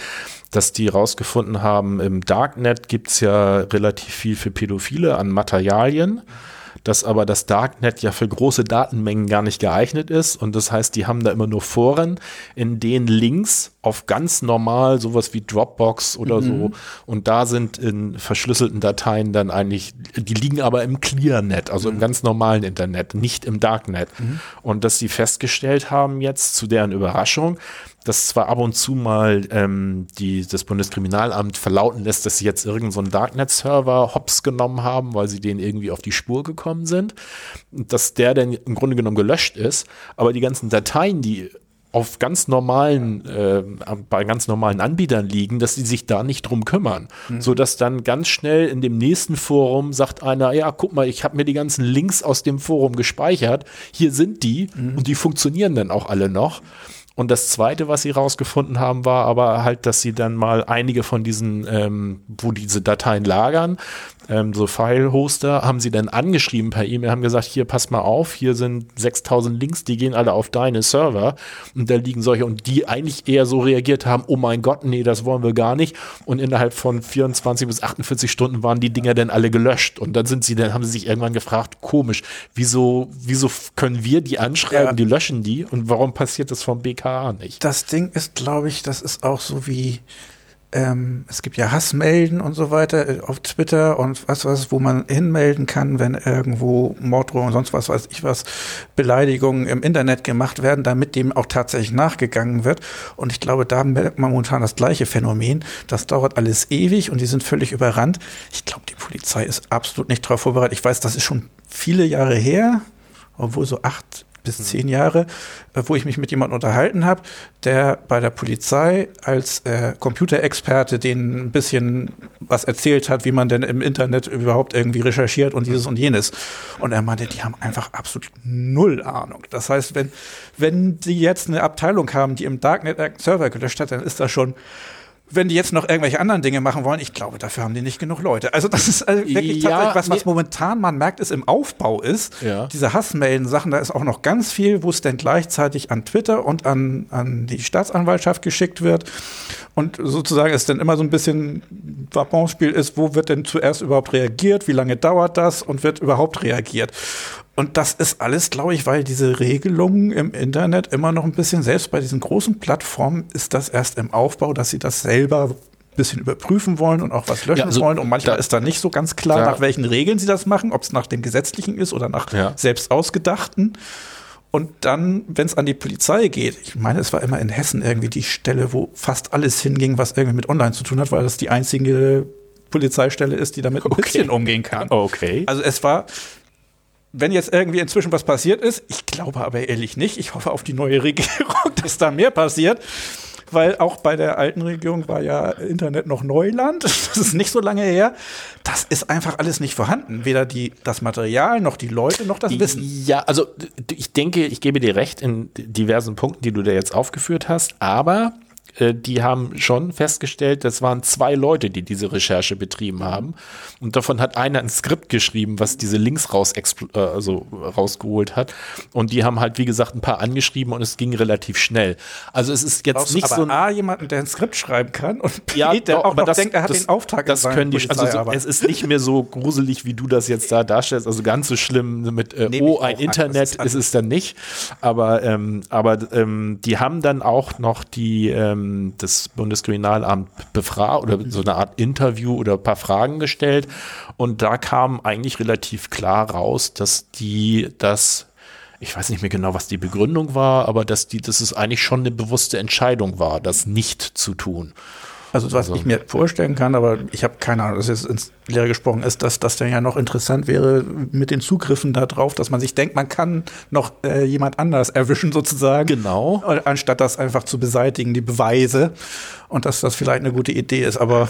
dass die rausgefunden haben, im Darknet gibt's ja relativ viel für Pädophile an Materialien dass aber das Darknet ja für große Datenmengen gar nicht geeignet ist. Und das heißt, die haben da immer nur Foren, in denen Links auf ganz normal sowas wie Dropbox oder mhm. so. Und da sind in verschlüsselten Dateien dann eigentlich, die liegen aber im Clearnet, also mhm. im ganz normalen Internet, nicht im Darknet. Mhm. Und dass sie festgestellt haben jetzt zu deren Überraschung, dass zwar ab und zu mal ähm, die, das Bundeskriminalamt verlauten lässt, dass sie jetzt irgendeinen so Darknet-Server hops genommen haben, weil sie denen irgendwie auf die Spur gekommen sind, dass der dann im Grunde genommen gelöscht ist, aber die ganzen Dateien, die auf ganz normalen, äh, bei ganz normalen Anbietern liegen, dass die sich da nicht drum kümmern. Mhm. So dass dann ganz schnell in dem nächsten Forum sagt einer, ja, guck mal, ich habe mir die ganzen Links aus dem Forum gespeichert, hier sind die mhm. und die funktionieren dann auch alle noch. Und das Zweite, was sie rausgefunden haben, war aber halt, dass sie dann mal einige von diesen, ähm, wo diese Dateien lagern, ähm, so File-Hoster, haben sie dann angeschrieben per E-Mail, haben gesagt, hier, pass mal auf, hier sind 6000 Links, die gehen alle auf deine Server und da liegen solche und die eigentlich eher so reagiert haben, oh mein Gott, nee, das wollen wir gar nicht und innerhalb von 24 bis 48 Stunden waren die Dinger dann alle gelöscht und dann sind sie, dann haben sie sich irgendwann gefragt, komisch, wieso, wieso können wir die anschreiben, ja. die löschen die und warum passiert das vom BKA nicht? Das Ding ist, glaube ich, das ist auch so wie ähm, es gibt ja Hassmelden und so weiter äh, auf Twitter und was was, wo man hinmelden kann, wenn irgendwo Morddrohungen und sonst was weiß ich was, Beleidigungen im Internet gemacht werden, damit dem auch tatsächlich nachgegangen wird. Und ich glaube, da merkt man momentan das gleiche Phänomen. Das dauert alles ewig und die sind völlig überrannt. Ich glaube, die Polizei ist absolut nicht darauf vorbereitet. Ich weiß, das ist schon viele Jahre her, obwohl so acht, bis zehn Jahre, äh, wo ich mich mit jemandem unterhalten habe, der bei der Polizei als äh, Computerexperte denen ein bisschen was erzählt hat, wie man denn im Internet überhaupt irgendwie recherchiert und dieses und jenes. Und er meinte, die haben einfach absolut null Ahnung. Das heißt, wenn, wenn die jetzt eine Abteilung haben, die im Darknet einen Server gelöscht hat, dann ist das schon wenn die jetzt noch irgendwelche anderen Dinge machen wollen, ich glaube, dafür haben die nicht genug Leute. Also das ist also wirklich ja, tatsächlich was, was momentan man merkt, ist im Aufbau ist. Ja. Diese Hassmailen-Sachen, da ist auch noch ganz viel, wo es denn gleichzeitig an Twitter und an, an die Staatsanwaltschaft geschickt wird. Und sozusagen ist dann immer so ein bisschen Wappenspiel ist, wo wird denn zuerst überhaupt reagiert, wie lange dauert das und wird überhaupt reagiert. Und das ist alles, glaube ich, weil diese Regelungen im Internet immer noch ein bisschen, selbst bei diesen großen Plattformen ist das erst im Aufbau, dass sie das selber ein bisschen überprüfen wollen und auch was löschen ja, also wollen. Und manchmal da, ist da nicht so ganz klar, da, nach welchen Regeln sie das machen, ob es nach dem gesetzlichen ist oder nach ja. selbst ausgedachten. Und dann, wenn es an die Polizei geht, ich meine, es war immer in Hessen irgendwie die Stelle, wo fast alles hinging, was irgendwie mit Online zu tun hat, weil das die einzige Polizeistelle ist, die damit ein okay. bisschen umgehen kann. Okay. Also es war wenn jetzt irgendwie inzwischen was passiert ist, ich glaube aber ehrlich nicht, ich hoffe auf die neue Regierung, dass da mehr passiert, weil auch bei der alten Regierung war ja Internet noch Neuland, das ist nicht so lange her. Das ist einfach alles nicht vorhanden, weder die, das Material noch die Leute noch das Wissen. Ja, also ich denke, ich gebe dir recht in diversen Punkten, die du da jetzt aufgeführt hast, aber äh, die haben schon festgestellt, das waren zwei Leute, die diese Recherche betrieben haben. Und davon hat einer ein Skript geschrieben, was diese Links raus, äh, also rausgeholt hat. Und die haben halt, wie gesagt, ein paar angeschrieben und es ging relativ schnell. Also es ist jetzt Brauchst nicht so ein A, jemanden, der ein Skript schreiben kann und B, ja, der auch noch das, denkt, er hat das, den Auftrag Das können die, also so, es ist nicht mehr so gruselig, wie du das jetzt da darstellst. Also ganz so schlimm mit, äh, oh, ein Internet ist es dann nicht. Aber, ähm, aber ähm, die haben dann auch noch die, ähm, ähm, das Bundeskriminalamt befragt oder so eine Art Interview oder ein paar Fragen gestellt. Und da kam eigentlich relativ klar raus, dass die das ich weiß nicht mehr genau, was die Begründung war, aber dass die, dass es eigentlich schon eine bewusste Entscheidung war, das nicht zu tun. Also was also, ich mir vorstellen kann, aber ich habe keine Ahnung, das ist ins Leere gesprochen, ist, dass das dann ja noch interessant wäre mit den Zugriffen da drauf, dass man sich denkt, man kann noch äh, jemand anders erwischen sozusagen. Genau. Anstatt das einfach zu beseitigen, die Beweise. Und dass das vielleicht eine gute Idee ist, aber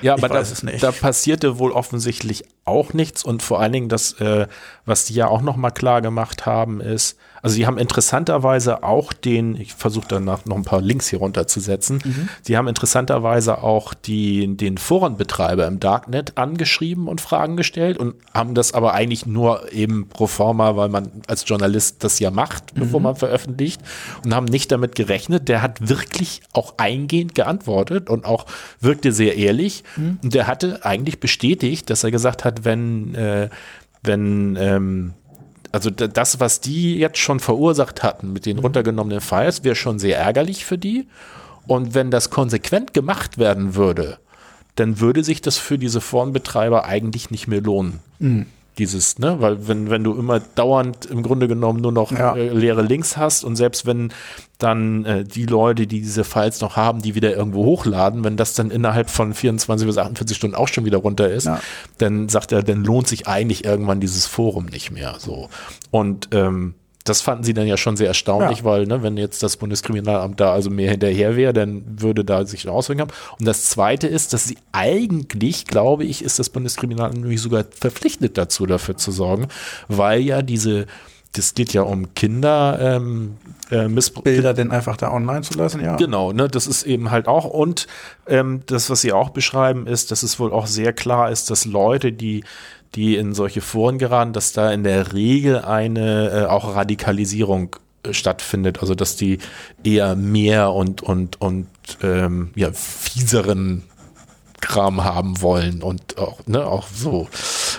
ja, aber da, da, passierte wohl offensichtlich auch nichts und vor allen Dingen das, äh, was die ja auch noch mal klar gemacht haben, ist, also sie haben interessanterweise auch den, ich versuche danach noch ein paar Links hier runterzusetzen, mhm. sie haben interessanterweise auch die, den Forenbetreiber im Darknet angeschrieben und Fragen gestellt und haben das aber eigentlich nur eben pro forma, weil man als Journalist das ja macht, bevor mhm. man veröffentlicht und haben nicht damit gerechnet. Der hat wirklich auch eingehend geantwortet und auch wirkte sehr ehrlich mhm. und der hatte eigentlich bestätigt, dass er gesagt hat, wenn, äh, wenn, ähm, also das, was die jetzt schon verursacht hatten mit den mhm. runtergenommenen Files, wäre schon sehr ärgerlich für die. Und wenn das konsequent gemacht werden würde, dann würde sich das für diese Forenbetreiber eigentlich nicht mehr lohnen. Mhm dieses, ne, weil wenn, wenn du immer dauernd im Grunde genommen nur noch ja. äh, leere Links hast und selbst wenn dann äh, die Leute, die diese Files noch haben, die wieder irgendwo hochladen, wenn das dann innerhalb von 24 bis 48 Stunden auch schon wieder runter ist, ja. dann sagt er, dann lohnt sich eigentlich irgendwann dieses Forum nicht mehr, so. Und, ähm, das fanden sie dann ja schon sehr erstaunlich, ja. weil, ne, wenn jetzt das Bundeskriminalamt da also mehr hinterher wäre, dann würde da sich eine Auswirkung haben. Und das zweite ist, dass sie eigentlich, glaube ich, ist das Bundeskriminalamt nämlich sogar verpflichtet dazu, dafür zu sorgen, weil ja diese, das geht ja um Kinder, ähm, äh, Bilder denn einfach da online zu lassen, ja. Genau, ne, das ist eben halt auch. Und ähm, das, was Sie auch beschreiben, ist, dass es wohl auch sehr klar ist, dass Leute, die die in solche Foren geraten, dass da in der Regel eine äh, auch Radikalisierung äh, stattfindet, also dass die eher mehr und und und ähm, ja fieseren Kram haben wollen und auch ne auch so,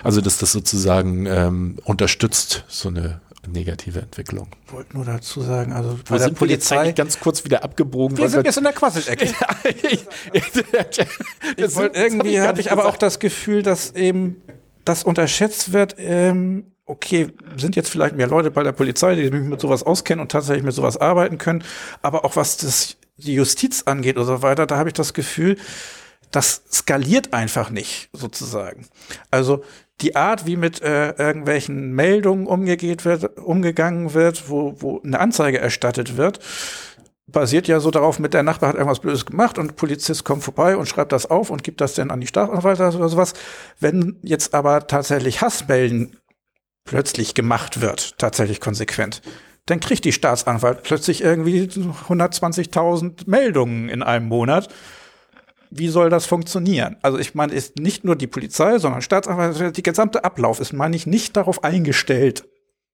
also dass das sozusagen ähm, unterstützt so eine negative Entwicklung. Ich wollte nur dazu sagen, also bei Wo der Polizei ganz kurz wieder abgebogen. Wir sind jetzt in der Quasselecke. irgendwie habe ich aber auch das Gefühl, dass eben das unterschätzt wird, ähm, okay, sind jetzt vielleicht mehr Leute bei der Polizei, die sich mit sowas auskennen und tatsächlich mit sowas arbeiten können, aber auch was das die Justiz angeht oder so weiter, da habe ich das Gefühl, das skaliert einfach nicht sozusagen. Also die Art, wie mit äh, irgendwelchen Meldungen umgegeht wird, umgegangen wird, wo, wo eine Anzeige erstattet wird, basiert ja so darauf, mit der Nachbar hat irgendwas Blödes gemacht und Polizist kommt vorbei und schreibt das auf und gibt das dann an die Staatsanwaltschaft oder sowas. Wenn jetzt aber tatsächlich Hassmelden plötzlich gemacht wird, tatsächlich konsequent, dann kriegt die Staatsanwalt plötzlich irgendwie 120.000 Meldungen in einem Monat. Wie soll das funktionieren? Also ich meine, ist nicht nur die Polizei, sondern Staatsanwalt, die gesamte Ablauf ist, meine ich, nicht darauf eingestellt,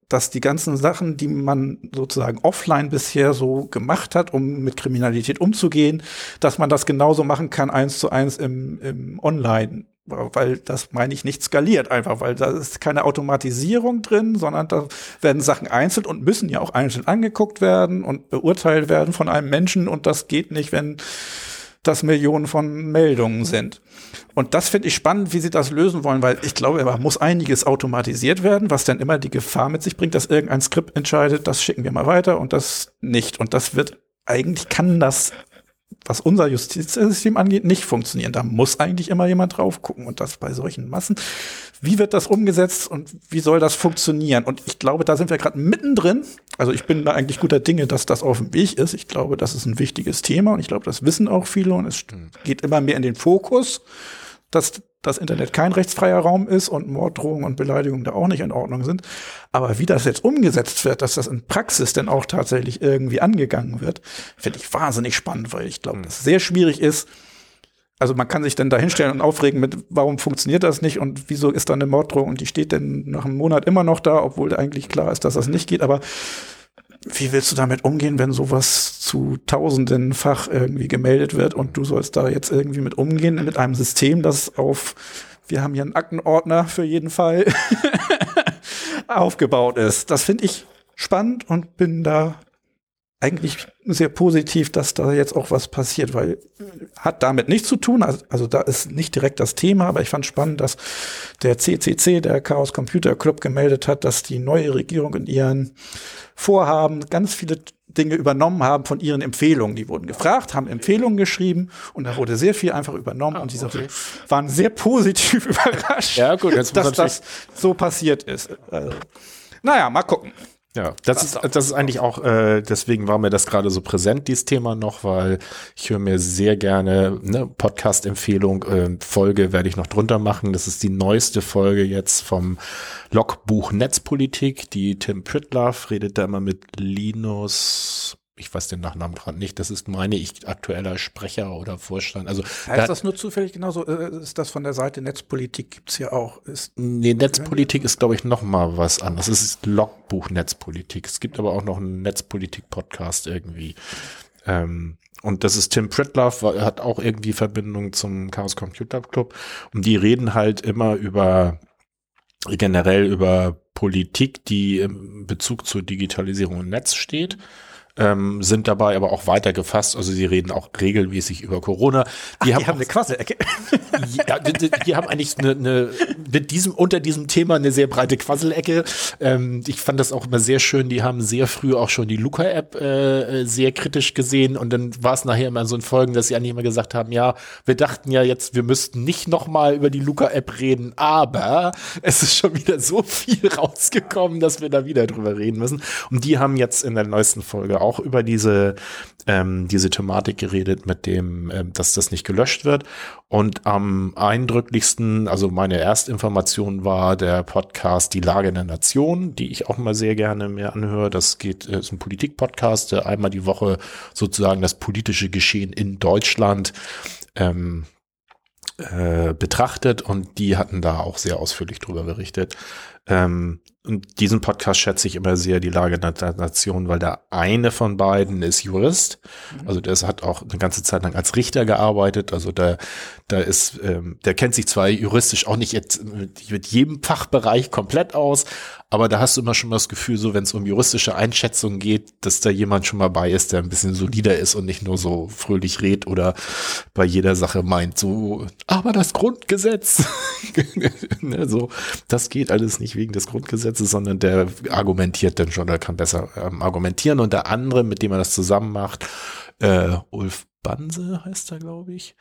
dass die ganzen Sachen, die man sozusagen offline bisher so gemacht hat, um mit Kriminalität umzugehen, dass man das genauso machen kann, eins zu eins im, im Online. Weil das meine ich nicht skaliert einfach, weil da ist keine Automatisierung drin, sondern da werden Sachen einzeln und müssen ja auch einzeln angeguckt werden und beurteilt werden von einem Menschen und das geht nicht, wenn das Millionen von Meldungen sind. Und das finde ich spannend, wie sie das lösen wollen, weil ich glaube, da muss einiges automatisiert werden, was dann immer die Gefahr mit sich bringt, dass irgendein Skript entscheidet, das schicken wir mal weiter und das nicht. Und das wird, eigentlich kann das was unser Justizsystem angeht, nicht funktionieren. Da muss eigentlich immer jemand drauf gucken. Und das bei solchen Massen. Wie wird das umgesetzt und wie soll das funktionieren? Und ich glaube, da sind wir gerade mittendrin. Also ich bin da eigentlich guter Dinge, dass das auf dem Weg ist. Ich glaube, das ist ein wichtiges Thema und ich glaube, das wissen auch viele und es geht immer mehr in den Fokus, dass das Internet kein rechtsfreier Raum ist und Morddrohungen und Beleidigungen da auch nicht in Ordnung sind. Aber wie das jetzt umgesetzt wird, dass das in Praxis denn auch tatsächlich irgendwie angegangen wird, finde ich wahnsinnig spannend, weil ich glaube, hm. dass es sehr schwierig ist. Also man kann sich dann da hinstellen und aufregen mit, warum funktioniert das nicht und wieso ist da eine Morddrohung und die steht denn nach einem Monat immer noch da, obwohl eigentlich klar ist, dass das nicht geht. Aber wie willst du damit umgehen, wenn sowas zu tausendenfach irgendwie gemeldet wird und du sollst da jetzt irgendwie mit umgehen mit einem System, das auf, wir haben hier einen Aktenordner für jeden Fall aufgebaut ist. Das finde ich spannend und bin da eigentlich sehr positiv, dass da jetzt auch was passiert, weil hat damit nichts zu tun. Also, also da ist nicht direkt das Thema, aber ich fand spannend, dass der CCC, der Chaos Computer Club, gemeldet hat, dass die neue Regierung in ihren Vorhaben ganz viele Dinge übernommen haben von ihren Empfehlungen. Die wurden gefragt, haben Empfehlungen geschrieben und da wurde sehr viel einfach übernommen ah, und diese okay. waren sehr positiv überrascht, ja, gut, dass das so passiert ist. Also, naja, mal gucken. Ja, das ist, das ist eigentlich auch, äh, deswegen war mir das gerade so präsent, dieses Thema noch, weil ich höre mir sehr gerne ne, Podcast-Empfehlung, äh, Folge werde ich noch drunter machen. Das ist die neueste Folge jetzt vom Logbuch Netzpolitik. Die Tim Pritloff redet da immer mit Linus ich weiß den Nachnamen gerade nicht, das ist, meine ich, aktueller Sprecher oder Vorstand. Also heißt da, das nur zufällig genauso? Äh, ist das von der Seite Netzpolitik gibt's ja auch? Ist nee, Netzpolitik ist, glaube ich, noch mal was anderes. Es ist Logbuch Netzpolitik. Es gibt aber auch noch einen Netzpolitik-Podcast irgendwie. Ähm, und das ist Tim Pritloff, hat auch irgendwie Verbindung zum Chaos Computer Club. Und die reden halt immer über generell über Politik, die im Bezug zur Digitalisierung im Netz steht ähm, sind dabei aber auch weiter gefasst. Also sie reden auch regelmäßig über Corona. Die, Ach, haben, die haben eine Quasselecke. ja, die, die, haben eigentlich eine, eine, mit diesem, unter diesem Thema eine sehr breite Quasselecke. Ähm, ich fand das auch immer sehr schön. Die haben sehr früh auch schon die Luca-App äh, sehr kritisch gesehen und dann war es nachher immer so in Folgen, dass sie eigentlich immer gesagt haben, ja, wir dachten ja jetzt, wir müssten nicht nochmal über die Luca-App reden, aber es ist schon wieder so viel rausgekommen, dass wir da wieder drüber reden müssen. Und die haben jetzt in der neuesten Folge auch über diese, ähm, diese Thematik geredet, mit dem, ähm, dass das nicht gelöscht wird. Und am eindrücklichsten, also meine Erstinformation war der Podcast Die Lage der Nation, die ich auch mal sehr gerne mir anhöre. Das geht, äh, ist ein Politik-Podcast, der einmal die Woche sozusagen das politische Geschehen in Deutschland ähm, äh, betrachtet und die hatten da auch sehr ausführlich drüber berichtet. Ähm, diesen Podcast schätze ich immer sehr, die Lage der Nation, weil der eine von beiden ist Jurist. Mhm. Also der hat auch eine ganze Zeit lang als Richter gearbeitet. Also der, da ist, ähm, der kennt sich zwar juristisch auch nicht jetzt mit jedem Fachbereich komplett aus, aber da hast du immer schon mal das Gefühl, so wenn es um juristische Einschätzungen geht, dass da jemand schon mal bei ist, der ein bisschen solider ist und nicht nur so fröhlich redet oder bei jeder Sache meint, so, aber das Grundgesetz, ne, so, das geht alles nicht wegen des Grundgesetzes, sondern der argumentiert dann schon, der kann besser ähm, argumentieren und der andere, mit dem er das zusammen macht, äh, Ulf Banse heißt er, glaube ich.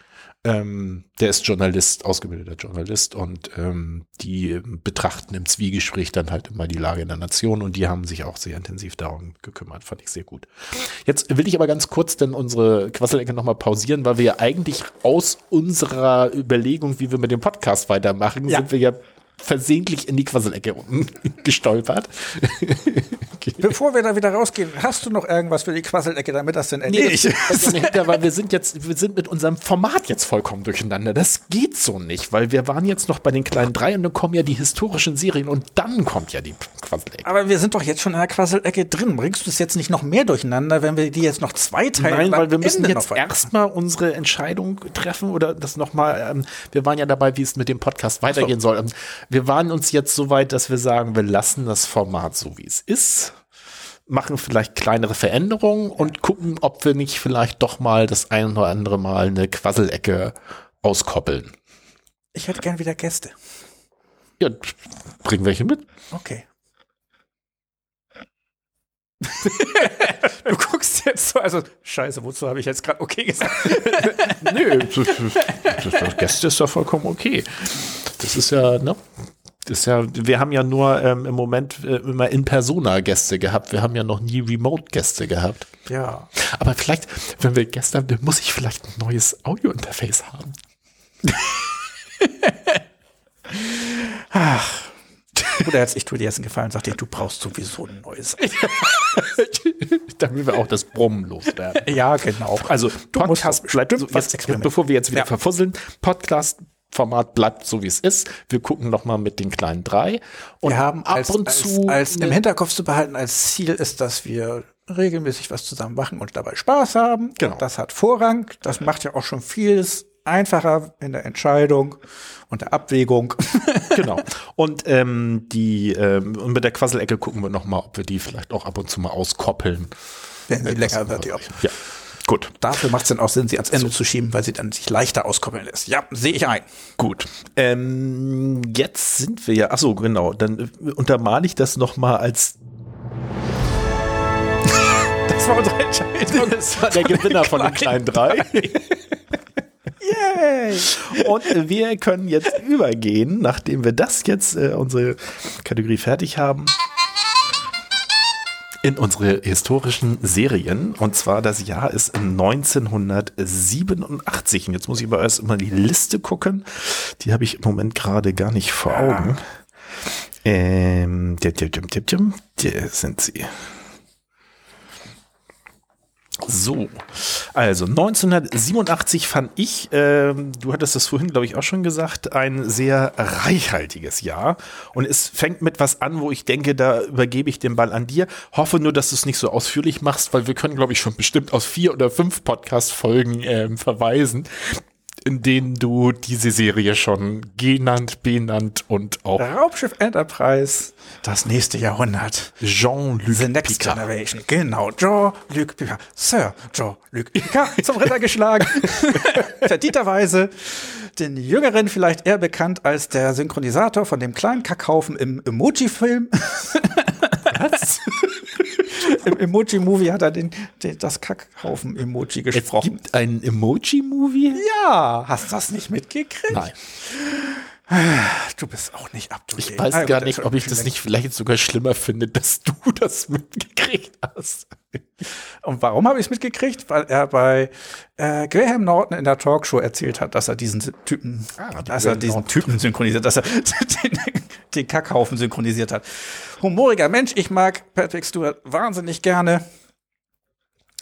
Ähm, der ist Journalist, ausgebildeter Journalist und ähm, die betrachten im Zwiegespräch dann halt immer die Lage in der Nation und die haben sich auch sehr intensiv darum gekümmert, fand ich sehr gut. Jetzt will ich aber ganz kurz denn unsere Quasselecke nochmal pausieren, weil wir ja eigentlich aus unserer Überlegung, wie wir mit dem Podcast weitermachen, ja. sind wir ja versehentlich in die Quasselecke gestolpert. Bevor wir da wieder rausgehen, hast du noch irgendwas für die Quasselecke, damit das denn erledigt nee, ist? weil wir sind jetzt, wir sind mit unserem Format jetzt vollkommen durcheinander. Das geht so nicht, weil wir waren jetzt noch bei den kleinen drei und dann kommen ja die historischen Serien und dann kommt ja die Quasselecke. Aber wir sind doch jetzt schon in der Quasselecke drin. Bringst du es jetzt nicht noch mehr durcheinander, wenn wir die jetzt noch zwei teilen? Nein, weil wir müssen Ende jetzt erstmal unsere Entscheidung treffen oder das nochmal, ähm, wir waren ja dabei, wie es mit dem Podcast weitergehen so. soll. Wir waren uns jetzt so weit, dass wir sagen, wir lassen das Format so, wie es ist machen vielleicht kleinere Veränderungen und gucken, ob wir nicht vielleicht doch mal das ein oder andere Mal eine Quasselecke auskoppeln. Ich hätte gern wieder Gäste. Ja, bringen welche mit. Okay. du guckst jetzt so, also scheiße, wozu habe ich jetzt gerade okay gesagt? Nö, das, Gäste ist doch vollkommen okay. Das ist ja, ne? Das ist ja, wir haben ja nur ähm, im Moment äh, immer in Persona Gäste gehabt. Wir haben ja noch nie Remote Gäste gehabt. Ja. Aber vielleicht, wenn wir Gäste haben, dann muss ich vielleicht ein neues Audio-Interface haben. Ach. Oder jetzt, ich tue dir jetzt einen Gefallen, sagte ich, du brauchst sowieso ein neues. Damit wir auch das Brummen loswerden. Ja, genau. Also, Podcast bleibt so, jetzt, bevor wir jetzt wieder ja. verfusseln, Podcast Format bleibt so wie es ist. Wir gucken noch mal mit den kleinen drei und wir haben ab als, und zu als, als im Hinterkopf zu behalten als Ziel ist, dass wir regelmäßig was zusammen machen und dabei Spaß haben. Genau. Und das hat Vorrang. Das macht ja auch schon vieles einfacher in der Entscheidung und der Abwägung. genau. Und ähm, die ähm, und mit der Quasselecke gucken wir noch mal, ob wir die vielleicht auch ab und zu mal auskoppeln. Wenn sie lecker wird, ja. ja. Gut. Dafür macht es dann auch Sinn, sie ans Ende so. zu schieben, weil sie dann sich leichter auskoppeln lässt. Ja, sehe ich ein. Gut. Ähm, jetzt sind wir ja, ach so, genau, dann äh, untermale ich das noch mal als Das war unsere Entscheidung. Das war der Gewinner von den kleinen drei. Yay! Und wir können jetzt übergehen, nachdem wir das jetzt, äh, unsere Kategorie fertig haben in unsere historischen Serien. Und zwar das Jahr ist 1987. Und jetzt muss ich aber erst mal die Liste gucken. Die habe ich im Moment gerade gar nicht vor Augen. Ähm, der, der, der, der, der sind sie. So, also 1987 fand ich, ähm, du hattest das vorhin, glaube ich, auch schon gesagt, ein sehr reichhaltiges Jahr. Und es fängt mit was an, wo ich denke, da übergebe ich den Ball an dir. Hoffe nur, dass du es nicht so ausführlich machst, weil wir können, glaube ich, schon bestimmt aus vier oder fünf Podcast-Folgen ähm, verweisen in denen du diese Serie schon genannt, benannt und auch Raumschiff Enterprise, das nächste Jahrhundert. Jean-Luc The Next Picard. Generation. Genau, Jean-Luc Picard. Sir Jean-Luc Picard zum Ritter geschlagen. Verdieterweise den Jüngeren vielleicht eher bekannt als der Synchronisator von dem kleinen Kackhaufen im Emoji-Film. Was? Im Emoji-Movie hat er den, den das Kackhaufen-Emoji gesprochen. Es gibt einen Emoji-Movie? Ja, hast du das nicht mitgekriegt? Nein. Du bist auch nicht up to Ich weiß ah, gar nicht, ob ich das nicht vielleicht sogar schlimmer finde, dass du das mitgekriegt hast. Und warum habe ich es mitgekriegt? Weil er bei äh, Graham Norton in der Talkshow erzählt hat, dass er diesen Typen, ah, dass er diesen Typen synchronisiert, dass er den, den Kackhaufen synchronisiert hat. Humoriger Mensch, ich mag Patrick Stewart wahnsinnig gerne.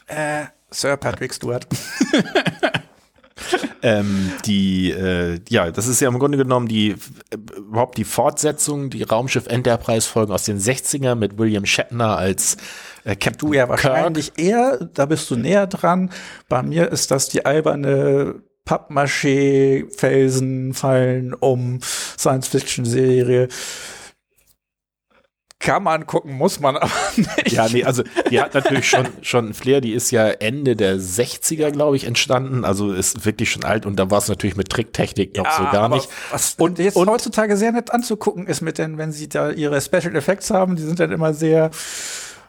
Äh, Sir Patrick Stewart. ähm, die, äh, ja, das ist ja im Grunde genommen die, äh, überhaupt die Fortsetzung, die Raumschiff Enterprise Folgen aus den 60er mit William Shatner als äh, Captain Du ja wahrscheinlich Kirk. eher, da bist du näher dran. Bei mir ist das die alberne Pappmaché-Felsen fallen um Science-Fiction-Serie kann man gucken, muss man aber nicht. Ja, nee, also die hat natürlich schon, schon ein Flair, die ist ja Ende der 60er, glaube ich, entstanden, also ist wirklich schon alt und da war es natürlich mit Tricktechnik noch ja, so gar nicht. Was und jetzt und, heutzutage sehr nett anzugucken ist mit den, wenn sie da ihre Special Effects haben, die sind dann immer sehr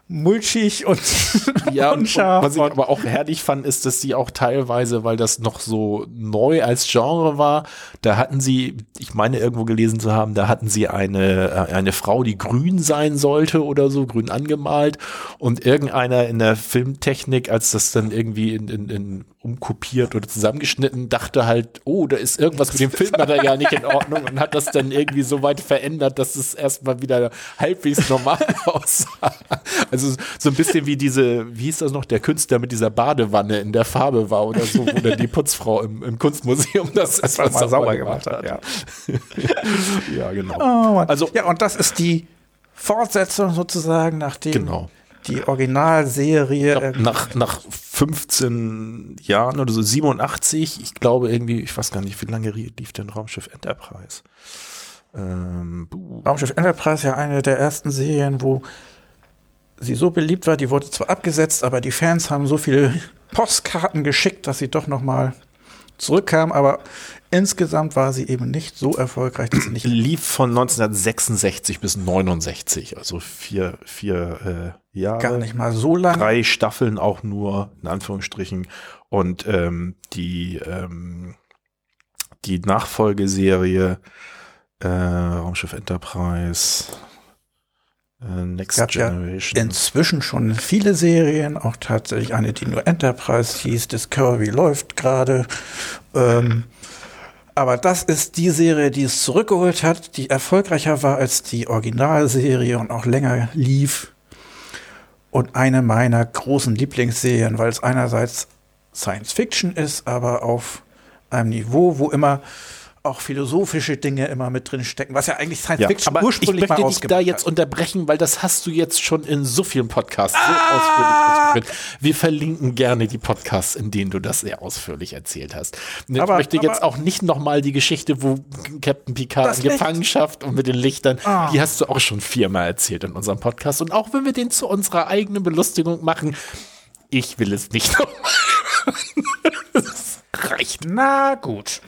mulchig und ja, unscharf. Was ich aber auch herrlich fand, ist, dass sie auch teilweise, weil das noch so neu als Genre war, da hatten sie, ich meine irgendwo gelesen zu haben, da hatten sie eine, äh, eine Frau, die grün sein sollte oder so, grün angemalt und irgendeiner in der Filmtechnik, als das dann irgendwie in, in, in umkopiert oder zusammengeschnitten, dachte halt, oh, da ist irgendwas mit dem Filmmaterial nicht in Ordnung und hat das dann irgendwie so weit verändert, dass es erstmal wieder halbwegs normal aussah. Also so ein bisschen wie diese, wie hieß das noch, der Künstler mit dieser Badewanne in der Farbe war oder so, wo dann die Putzfrau im, im Kunstmuseum das, das erstmal sauber, sauber gemacht hat. Ja, ja genau. Oh, also ja, und das ist die Fortsetzung sozusagen, nachdem genau die Originalserie. Glaub, nach, nach 15 Jahren oder so, 87, ich glaube irgendwie, ich weiß gar nicht, wie lange lief denn Raumschiff Enterprise? Ähm, Raumschiff Enterprise ja eine der ersten Serien, wo sie so beliebt war, die wurde zwar abgesetzt, aber die Fans haben so viele Postkarten geschickt, dass sie doch noch mal zurückkam, aber insgesamt war sie eben nicht so erfolgreich, dass sie nicht lief von 1966 bis 69, also vier vier äh, Jahre. Gar nicht mal so lange. Drei Staffeln auch nur in Anführungsstrichen und ähm, die ähm, die Nachfolgeserie äh, Raumschiff Enterprise äh, Next gab Generation. Ja inzwischen schon viele Serien, auch tatsächlich eine, die nur Enterprise hieß. Discovery läuft gerade. Ähm, aber das ist die Serie, die es zurückgeholt hat, die erfolgreicher war als die Originalserie und auch länger lief. Und eine meiner großen Lieblingsserien, weil es einerseits Science Fiction ist, aber auf einem Niveau, wo immer auch philosophische Dinge immer mit drin stecken, was ja eigentlich Science ja, Fiction aber ursprünglich ich möchte mal dich da jetzt hat. unterbrechen, weil das hast du jetzt schon in so vielen Podcasts ah! so ausführlich ausgeführt. Wir verlinken gerne die Podcasts, in denen du das sehr ausführlich erzählt hast. Ich aber, möchte aber, jetzt auch nicht nochmal die Geschichte, wo Captain Picard in Gefangenschaft und mit den Lichtern, ah. die hast du auch schon viermal erzählt in unserem Podcast. Und auch wenn wir den zu unserer eigenen Belustigung machen, ich will es nicht nochmal. reicht. Na gut.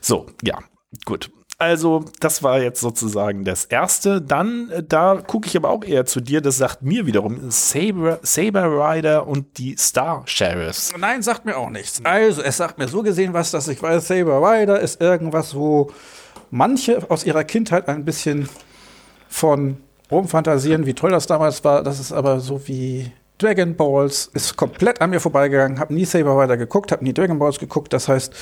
So, ja, gut. Also, das war jetzt sozusagen das erste. Dann, äh, da gucke ich aber auch eher zu dir. Das sagt mir wiederum Saber, Saber Rider und die Star Sheriffs. Nein, sagt mir auch nichts. Also, es sagt mir so gesehen was, dass ich weiß, Saber Rider ist irgendwas, wo manche aus ihrer Kindheit ein bisschen von rumfantasieren, wie toll das damals war. Das ist aber so wie Dragon Balls, ist komplett an mir vorbeigegangen, hab nie Saber weiter geguckt, hab nie Dragon Balls geguckt. Das heißt,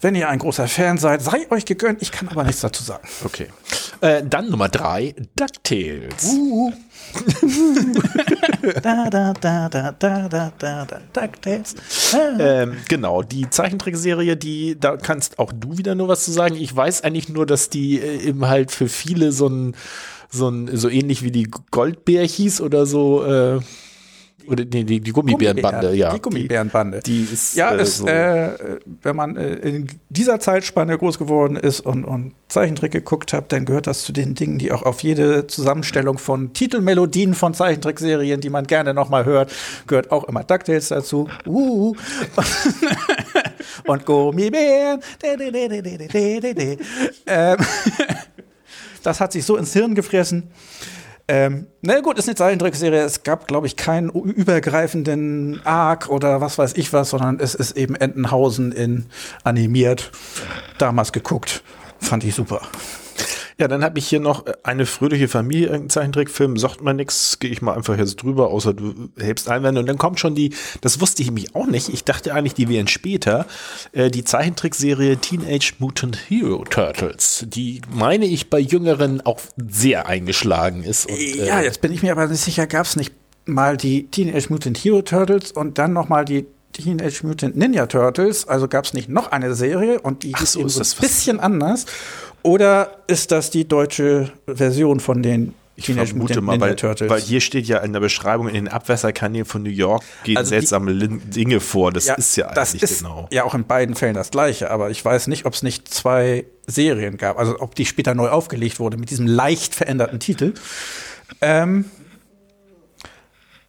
wenn ihr ein großer Fan seid, sei euch gegönnt. Ich kann aber nichts dazu sagen. Okay. Äh, dann Nummer drei, DuckTales. Uh. da, da, da, da, da, da, da, DuckTales. Ah. Ähm, genau, die Zeichentrickserie, die, da kannst auch du wieder nur was zu sagen. Ich weiß eigentlich nur, dass die äh, eben halt für viele so ein, so ein, so ähnlich wie die Goldbär hieß oder so, äh, oder nee, die, die Gummibärenbande, ja. Die Gummibärenbande. Die, die ist Ja, äh, ist, so. äh, wenn man äh, in dieser Zeitspanne groß geworden ist und, und Zeichentrick geguckt hat, dann gehört das zu den Dingen, die auch auf jede Zusammenstellung von Titelmelodien von Zeichentrickserien, die man gerne noch mal hört, gehört auch immer DuckTales dazu. Uh. und Gummibären. Ähm, das hat sich so ins Hirn gefressen. Ähm, na gut, ist eine Zeichentrickserie. Es gab, glaube ich, keinen übergreifenden Arc oder was weiß ich was, sondern es ist eben Entenhausen in animiert. Damals geguckt. Fand ich super. Ja, dann habe ich hier noch äh, eine fröhliche Familie, irgendein Zeichentrickfilm, sagt man nix, gehe ich mal einfach jetzt drüber, außer du hebst Einwände. Und dann kommt schon die, das wusste ich nämlich auch nicht, ich dachte eigentlich, die wären später, äh, die Zeichentrickserie Teenage Mutant Hero Turtles, die, meine ich, bei Jüngeren auch sehr eingeschlagen ist. Und, äh, ja, jetzt bin ich mir aber nicht sicher, gab es nicht mal die Teenage Mutant Hero Turtles und dann noch mal die Teenage Mutant Ninja Turtles, also gab es nicht noch eine Serie und die Ach ist so, ist ein bisschen anders. Oder ist das die deutsche Version von den Ich vermute mal, weil, weil hier steht ja in der Beschreibung, in den Abwässerkanälen von New York gehen Also die- seltsame Lin- Dinge vor. Das ist ja das eigentlich ist genau. ja auch in beiden Fällen das gleiche, aber ich weiß nicht, ob es nicht zwei Serien gab, also ob die später neu aufgelegt wurde mit diesem leicht veränderten Titel. Ähm,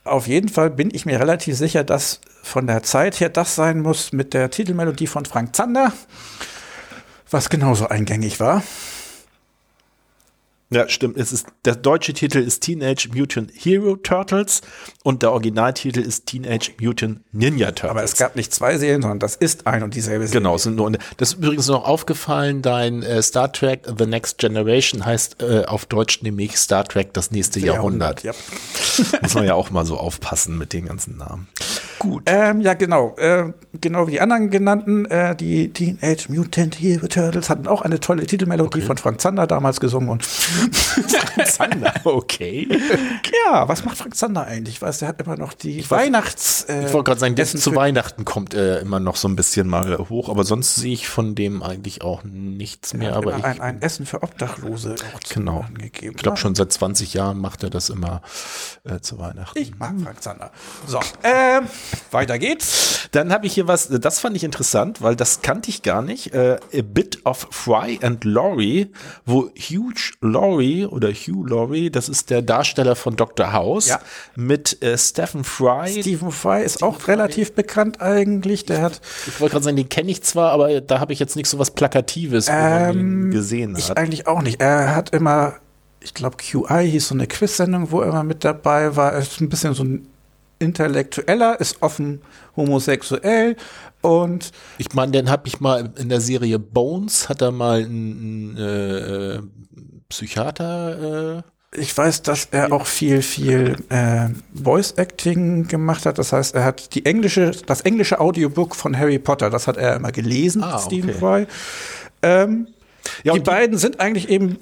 auf jeden Fall bin ich mir relativ sicher, dass von der Zeit her das sein muss mit der Titelmelodie von Frank Zander, was genauso eingängig war. Ja, stimmt. Es ist, der deutsche Titel ist Teenage Mutant Hero Turtles und der Originaltitel ist Teenage Mutant Ninja Turtles. Aber es gab nicht zwei Serien, sondern das ist ein und dieselbe Serie. Genau, es sind nur, das ist übrigens noch aufgefallen, dein äh, Star Trek The Next Generation heißt äh, auf Deutsch nämlich Star Trek das nächste Jahrhundert. Ja. Muss man ja auch mal so aufpassen mit den ganzen Namen. Gut. Ähm, ja, genau. Äh, genau wie die anderen genannten, äh, die Teenage Mutant Hero Turtles hatten auch eine tolle Titelmelodie von Frank Zander damals gesungen. Und Zander, okay. ja, was macht Frank Zander eigentlich? Ich weiß, der hat immer noch die Weihnachts. Äh, Ich wollte gerade sagen, das Essen zu Weihnachten kommt äh, immer noch so ein bisschen mal hoch, aber sonst sehe ich von dem eigentlich auch nichts Er mehr. Aber ich, ein, ein Essen für Obdachlose auch Genau. angegeben. ich glaube schon seit 20 Jahren macht er das immer äh, zu Weihnachten. Ich mag Frank Zander. So, ähm, weiter geht's. Dann habe ich hier was, das fand ich interessant, weil das kannte ich gar nicht. Äh, A Bit of Fry and Laurie, wo Hugh Laurie oder Hugh Laurie, das ist der Darsteller von Dr. House, Ja. mit äh, Stephen Fry. Stephen Fry ist auch relativ bekannt eigentlich. Der hat Ich wollte gerade sagen, den kenne ich zwar, aber da habe ich jetzt nicht so was Plakatives, ihn gesehen Ähm, Ich hat. eigentlich auch nicht. Er hat immer, ich glaube, QI hieß so eine Quiz-Sendung, wo er immer mit dabei war. Er ist ein bisschen so ein Intellektueller, ist offen homosexuell und Ich meine, den habe ich mal in der Serie Bones, hat er mal einen, äh, Psychiater. Äh, ich weiß, dass er auch viel, viel äh, Voice-Acting gemacht hat. Das heißt, er hat die englische, das englische Audiobook von Harry Potter, das hat er immer gelesen, Ah, Stephen okay. Fry. Ähm, Ja, die die- beiden sind eigentlich eben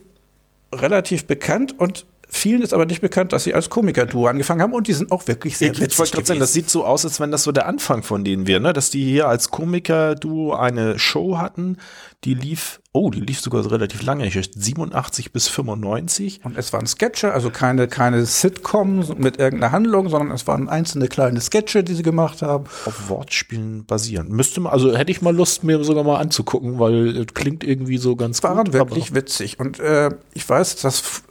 relativ bekannt und vielen ist aber nicht bekannt, dass sie als Komiker-Duo angefangen haben und die sind auch wirklich sehr Ich, ich wollte gerade sagen, das sieht so aus, als wenn das so der Anfang von denen wäre, ne? Dass die hier als Komiker-Duo eine Show hatten, die lief, oh, die lief sogar relativ lange, ich weiß, 87 bis 95. Und es waren Sketche, also keine, keine Sitcom mit irgendeiner Handlung, sondern es waren einzelne kleine Sketche, die sie gemacht haben. Auf Wortspielen basieren. Müsste man, also hätte ich mal Lust, mir sogar mal anzugucken, weil es klingt irgendwie so ganz Waren gut. wirklich witzig. Und äh, ich weiß, dass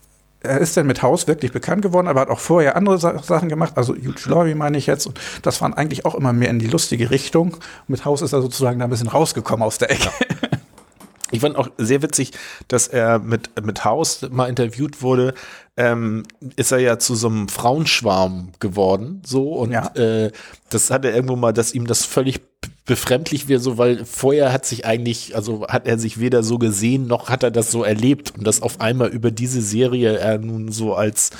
er ist dann mit Haus wirklich bekannt geworden, aber hat auch vorher andere Sa Sachen gemacht, also Hugh Laurie meine ich jetzt. Und das waren eigentlich auch immer mehr in die lustige Richtung. Mit Haus ist er sozusagen da ein bisschen rausgekommen aus der Ecke. Ich fand auch sehr witzig, dass er mit, mit Haus mal interviewt wurde. Ähm, ist er ja zu so einem Frauenschwarm geworden, so und Ja. äh, das hat er irgendwo mal, dass ihm das völlig befremdlich wäre, so, weil vorher hat sich eigentlich, also hat er sich weder so gesehen, noch hat er das so erlebt. Und das auf einmal über diese Serie er nun so als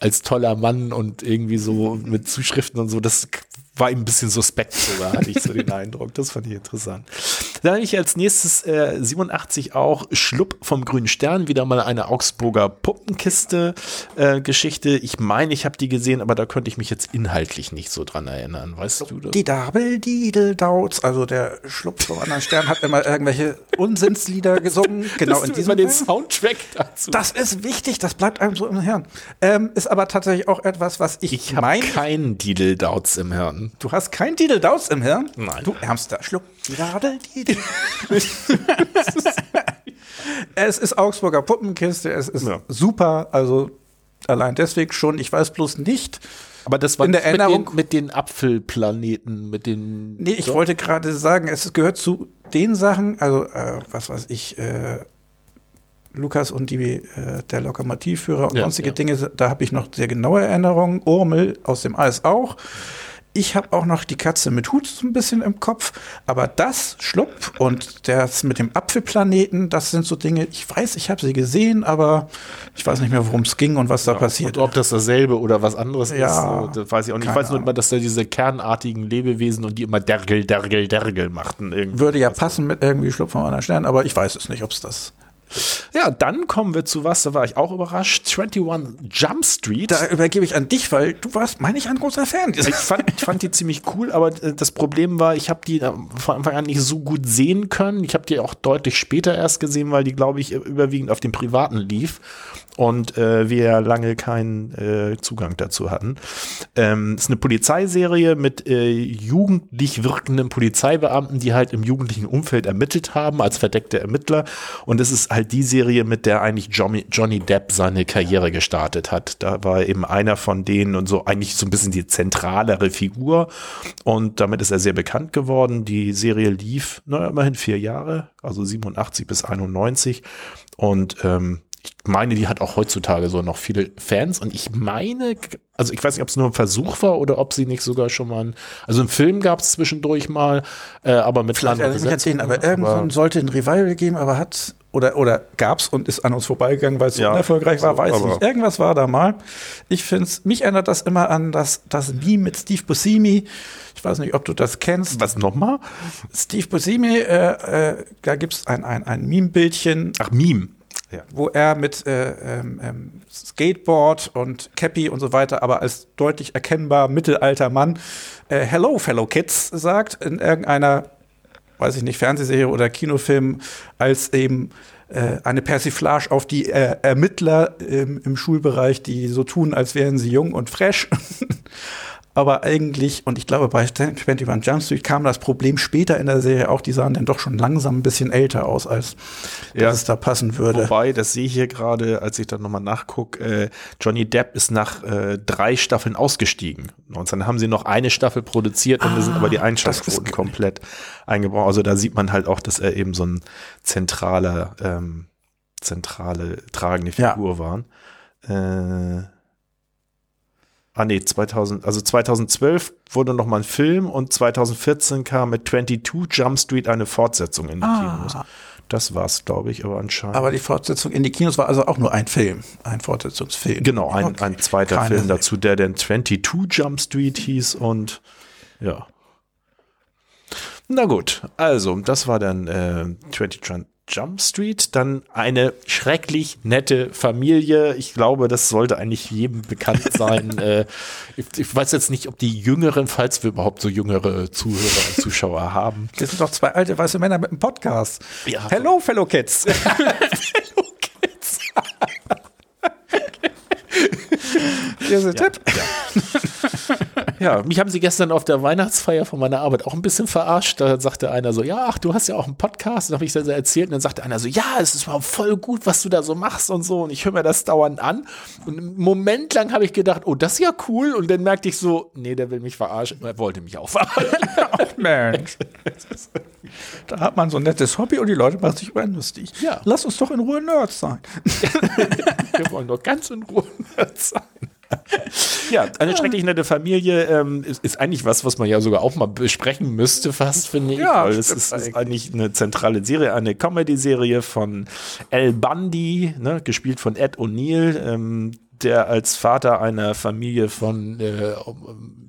als toller Mann und irgendwie so mit Zuschriften und so, das war ihm ein bisschen suspekt sogar, hatte ich so den Eindruck. Das fand ich interessant. Dann habe ich als nächstes äh, 87 auch Schlupp vom Grünen Stern, wieder mal eine Augsburger Puppenkiste-Geschichte. Äh, ich meine, ich habe die gesehen, aber da könnte ich mich jetzt inhaltlich nicht so dran erinnern. Weißt du das? Die Dabel, Diedeldauts, also der Schlupp vom anderen Stern hat immer irgendwelche Unsinnslieder gesungen. Genau in diesem den Soundtrack dazu. Das ist wichtig, das bleibt einem so im Hirn. Ähm, ist aber tatsächlich auch etwas, was ich, ich habe keinen Diedeldauts im Hirn. Du hast keinen Diedeldauts im Hirn? Nein. Du ärmster Schluck. es ist Augsburger Puppenkiste, es ist ja. super, also allein deswegen schon. Ich weiß bloß nicht, aber das war in der Erinnerung mit den, mit den Apfelplaneten, mit den. Nee, ich so? wollte gerade sagen, es gehört zu den Sachen, also äh, was weiß ich, äh, Lukas und die, äh, der Lokomotivführer und ja, sonstige ja. Dinge, da habe ich noch sehr genaue Erinnerungen. Urmel aus dem Eis auch. Ich habe auch noch die Katze mit Hut so ein bisschen im Kopf, aber das Schlupp und das mit dem Apfelplaneten, das sind so Dinge, ich weiß, ich habe sie gesehen, aber ich weiß nicht mehr, worum es ging und was ja, da passiert. Und ob das dasselbe oder was anderes ja, ist, das weiß ich auch nicht. Ich weiß nur immer, dass da diese kernartigen Lebewesen und die immer Dergel, Dergel, Dergel machten. Irgendwie. Würde ja passen mit irgendwie Schlupp von einer Stern, aber ich weiß es nicht, ob es das ja, dann kommen wir zu was, da war ich auch überrascht. 21 Jump Street. Da übergebe ich an dich, weil du warst, meine ich, ein großer Fan. Ich fand, ich fand die ziemlich cool, aber äh, das Problem war, ich habe die äh, von Anfang an nicht so gut sehen können. Ich habe die auch deutlich später erst gesehen, weil die, glaube ich, überwiegend auf dem Privaten lief und äh, wir lange keinen äh, Zugang dazu hatten. Ähm, ist eine Polizeiserie mit äh, jugendlich wirkenden Polizeibeamten, die halt im jugendlichen Umfeld ermittelt haben als verdeckte Ermittler. Und es ist halt die Serie, mit der eigentlich Johnny, Johnny Depp seine Karriere gestartet hat. Da war eben einer von denen und so eigentlich so ein bisschen die zentralere Figur. Und damit ist er sehr bekannt geworden. Die Serie lief, na, immerhin vier Jahre, also 87 bis 91. Und ähm, meine, die hat auch heutzutage so noch viele Fans und ich meine, also ich weiß nicht, ob es nur ein Versuch war oder ob sie nicht sogar schon mal, ein, also einen Film gab es zwischendurch mal, äh, aber mit Vielleicht nicht erzählen, aber irgendwann sollte ein Revival geben, aber hat oder oder gab's und ist an uns vorbeigegangen, weil es so ja, unerfolgreich war, weiß ich nicht. Irgendwas war da mal. Ich finde mich erinnert das immer an das das Meme mit Steve Buscemi. Ich weiß nicht, ob du das kennst. Was nochmal? Steve Buscemi, äh, äh, da gibt's ein ein ein Meme-Bildchen. Ach Meme ja. wo er mit äh, ähm, ähm, Skateboard und Cappy und so weiter, aber als deutlich erkennbar mittelalter Mann äh, Hello, Fellow Kids sagt in irgendeiner, weiß ich nicht, Fernsehserie oder Kinofilm, als eben äh, eine Persiflage auf die äh, Ermittler im, im Schulbereich, die so tun, als wären sie jung und fresh. aber eigentlich, und ich glaube, bei 21 Jump Street kam das Problem später in der Serie auch, die sahen dann doch schon langsam ein bisschen älter aus, als ja. es da passen würde. Wobei, das sehe ich hier gerade, als ich dann nochmal nachgucke, äh, Johnny Depp ist nach äh, drei Staffeln ausgestiegen. Und dann haben sie noch eine Staffel produziert und ah, da sind aber die Einschaltquoten komplett eingebaut. Also da sieht man halt auch, dass er eben so ein zentraler, ähm, zentrale, tragende Figur ja. war. Äh, Ah nee, 2000, also 2012 wurde noch mal ein Film und 2014 kam mit 22 Jump Street eine Fortsetzung in die ah. Kinos. Das war's, glaube ich, aber anscheinend. Aber die Fortsetzung in die Kinos war also auch nur ein Film, ein Fortsetzungsfilm. Genau, ein, okay. ein zweiter Keine Film dazu, der dann 22 Jump Street hieß und ja. Na gut, also das war dann äh, 20 Jump Street, dann eine schrecklich nette Familie. Ich glaube, das sollte eigentlich jedem bekannt sein. äh, ich, ich, weiß jetzt nicht, ob die Jüngeren, falls wir überhaupt so jüngere Zuhörer und Zuschauer haben. Das sind doch zwei alte weiße Männer mit einem Podcast. Ja. Hello, Fellow Kids. Fellow Kids. Hier ist ein ja, Tipp. Ja. Ja, mich haben sie gestern auf der Weihnachtsfeier von meiner Arbeit auch ein bisschen verarscht. Da sagte einer so, ja, ach, du hast ja auch einen Podcast. Und habe ich das erzählt. Und dann sagte einer so, ja, es ist überhaupt voll gut, was du da so machst und so. Und ich höre mir das dauernd an. Und einen Moment lang habe ich gedacht, oh, das ist ja cool. Und dann merkte ich so, nee, der will mich verarschen. Er wollte mich auch verarschen. Ach Mensch. da hat man so ein nettes Hobby und die Leute machen sich über lustig. Ja. Lass uns doch in Ruhe Nerds sein. Wir wollen doch ganz in Ruhe Nerds sein. Ja, eine schrecklich nette Familie ähm, ist, ist eigentlich was, was man ja sogar auch mal besprechen müsste, fast, finde ich. Ja, weil es ist, ist eigentlich. eigentlich eine zentrale Serie, eine Comedy-Serie von Al Bundy, ne, gespielt von Ed O'Neill, ähm, der als Vater einer Familie von äh,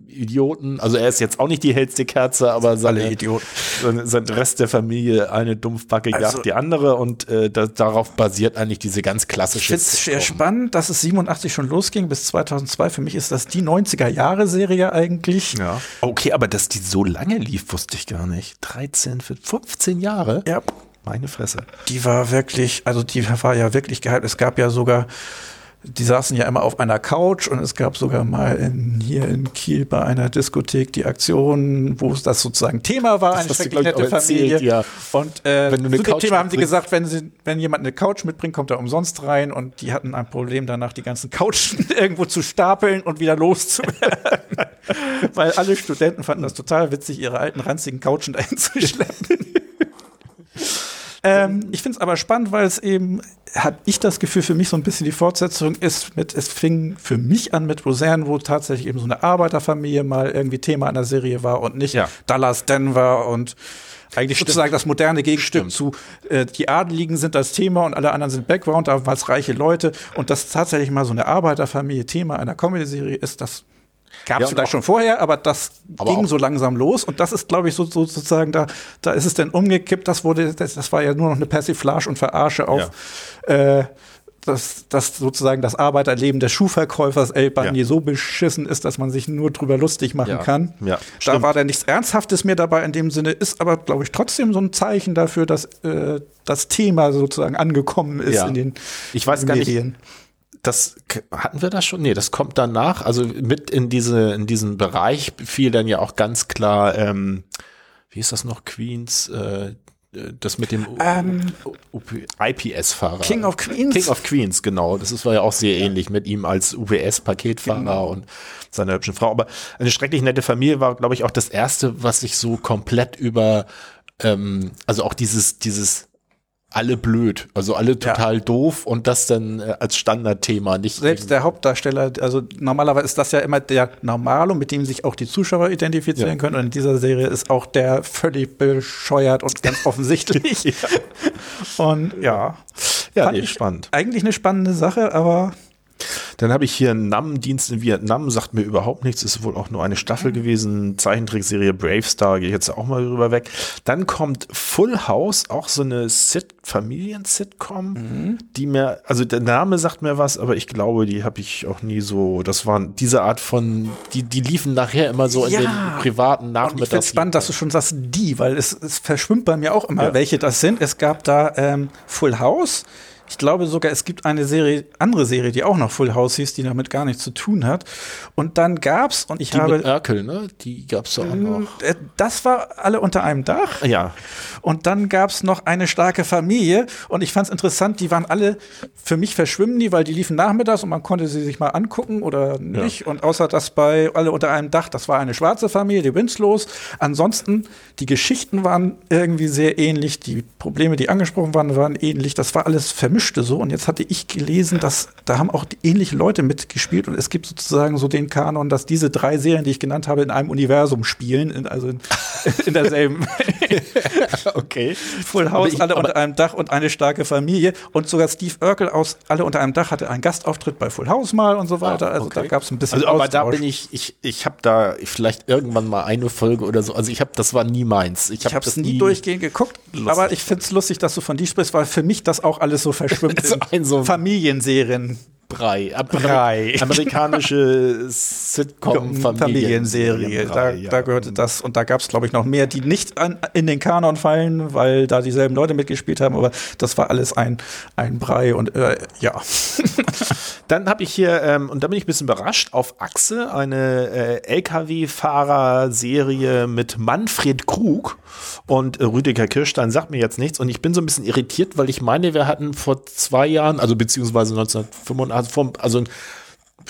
Idioten, also er ist jetzt auch nicht die hellste Kerze, aber seine, Alle Idioten. sein, sein Rest der Familie, eine Dumpfbacke Also- jagt die andere und äh, da, darauf basiert eigentlich diese ganz Ich klassische finde es spannend, dass es 87 schon losging bis 2002. Für mich ist das die 90er-Jahre-Serie eigentlich. Ja. Okay, aber dass die so lange lief, wusste ich gar nicht. 13, 15 Jahre? Ja, Meine Fresse. die war wirklich, also die war ja wirklich gehypt. Es gab ja sogar, die saßen ja immer auf einer Couch und es gab sogar mal in, hier in Kiel bei einer Diskothek die Aktion, wo es das sozusagen Thema war, Das eine schrecklich nette erzählt, Familie. ja. Und äh, zu dem Couch Thema haben sie gesagt, wenn, sie, wenn jemand eine Couch mitbringt, kommt er umsonst rein und die hatten ein Problem danach, die ganzen Couchen irgendwo zu stapeln und wieder loszuwerden. Weil alle Studenten fanden das total witzig, ihre alten ranzigen Couchen dahin zu schleppen. Ähm, ich finde es aber spannend, weil es eben, habe ich das Gefühl, für mich so ein bisschen die Fortsetzung ist mit, es fing für mich an mit Roseanne, wo tatsächlich eben so eine Arbeiterfamilie mal irgendwie Thema einer Serie war und nicht Ja. Dallas, Denver und eigentlich sozusagen das moderne Gegenstück Stimmt. zu, äh, die Adeligen sind das Thema und alle anderen sind Background, da waren es reiche Leute und das tatsächlich mal so eine Arbeiterfamilie Thema einer Comedy-Serie ist, das gab Ja, es und vielleicht schon vorher, aber das Aber ging so langsam los und das ist, glaube ich, so, so sozusagen da, da ist es dann umgekippt. Das wurde, das, das war ja nur noch eine Persiflage und Verarsche auf äh, dass, dass sozusagen das Arbeiterleben des Schuhverkäufers El Bundy Ja. so beschissen ist, dass man sich nur drüber lustig machen Ja. kann. Ja, da stimmt. war da nichts Ernsthaftes mehr dabei in dem Sinne, ist aber, glaube ich, trotzdem so ein Zeichen dafür, dass äh, das Thema sozusagen angekommen ist Ja. in den Ich weiß gar nicht, Medien. Das hatten wir das schon? Nee, das kommt danach. Also mit in diese in diesen Bereich fiel dann ja auch ganz klar, ähm, wie ist das noch, Queens, äh, das mit dem Ähm, IPS-Fahrer. King of Queens? King of Queens, genau. Das ist, war ja auch sehr ähnlich mit ihm als UBS-Paketfahrer Genau. und seiner hübschen Frau. Aber eine schrecklich nette Familie war, glaube ich, auch das erste, was sich so komplett über, ähm, also auch dieses, dieses alle blöd, also alle total doof und das dann äh, als Standardthema nicht. Selbst der Hauptdarsteller, also normalerweise ist das ja immer der Normalo, mit dem sich auch die Zuschauer identifizieren Ja. können. Und in dieser Serie ist auch der völlig bescheuert und ganz offensichtlich. Und ja, ja, fand nee, ich spannend. eigentlich eine spannende Sache, aber Dann habe ich hier Nam-Dienst in Vietnam, sagt mir überhaupt nichts, ist wohl auch nur eine Staffel gewesen. Zeichentrickserie Brave Star, gehe ich jetzt auch mal rüber weg. Dann kommt Full House, auch so eine Sit Familien-Sitcom, die mir, also der Name sagt mir was, aber ich glaube, die habe ich auch nie so, das waren diese Art von, die, die liefen nachher immer so in Ja. den privaten Und ich Nachmittags. finde spannend, dass du schon sagst, die, weil es, es verschwimmt bei mir auch immer, Ja. welche das sind. Es gab da ähm, Full House. Ich glaube sogar, es gibt eine Serie, andere Serie, die auch noch Full House hieß, die damit gar nichts zu tun hat. Und dann gab's, und ich die habe. mit Urkel, ne? Die gab's auch noch. äh, Das war alle unter einem Dach. Ja, Und dann gab's noch eine starke Familie. Und ich fand's interessant, die waren alle, für mich verschwimmen die, weil die liefen nachmittags und man konnte sie sich mal angucken oder nicht. Und außer das bei alle unter einem Dach, das war eine schwarze Familie, die Winslos. Ansonsten, die Geschichten waren irgendwie sehr ähnlich. Die Probleme, die angesprochen waren, waren ähnlich. Das war alles vermischte so. Und jetzt hatte ich gelesen, dass da haben auch ähnliche Leute mitgespielt. Und es gibt sozusagen so den Kanon, dass diese drei Serien, die ich genannt habe, in einem Universum spielen. In, also in, in derselben okay. Full House, ich- alle unter einem Dach und eine starke Familie. Und sogar Steve Urkel aus Alle unter einem Dach hatte einen Gastauftritt bei Full House mal und so weiter. Also da okay. gab es ein bisschen Also, aber da Austausch. bin ich, ich, ich habe da vielleicht irgendwann mal eine Folge oder so. Also ich habe, das war nie meins. Ich habe es nie durchgehend geguckt, Lustig. aber ich finde es lustig, dass du von dir sprichst, weil für mich das auch alles so verschwimmt So in ein so- Familienserien. Brei. Brei. Amerikanische Sitcom Familienserie. Da, da gehörte das und da gab es, glaube ich, noch mehr, die nicht an, in den Kanon fallen, weil da dieselben Leute mitgespielt haben, aber das war alles ein, ein Brei und äh, ja. Dann habe ich hier, ähm, und da bin ich ein bisschen überrascht, auf Achse eine äh, LKW-Fahrer-Serie mit Manfred Krug und äh, Rüdiger Kirstein sagt mir jetzt nichts und ich bin so ein bisschen irritiert, weil ich meine, wir hatten vor zwei Jahren, also beziehungsweise 1985, vom, also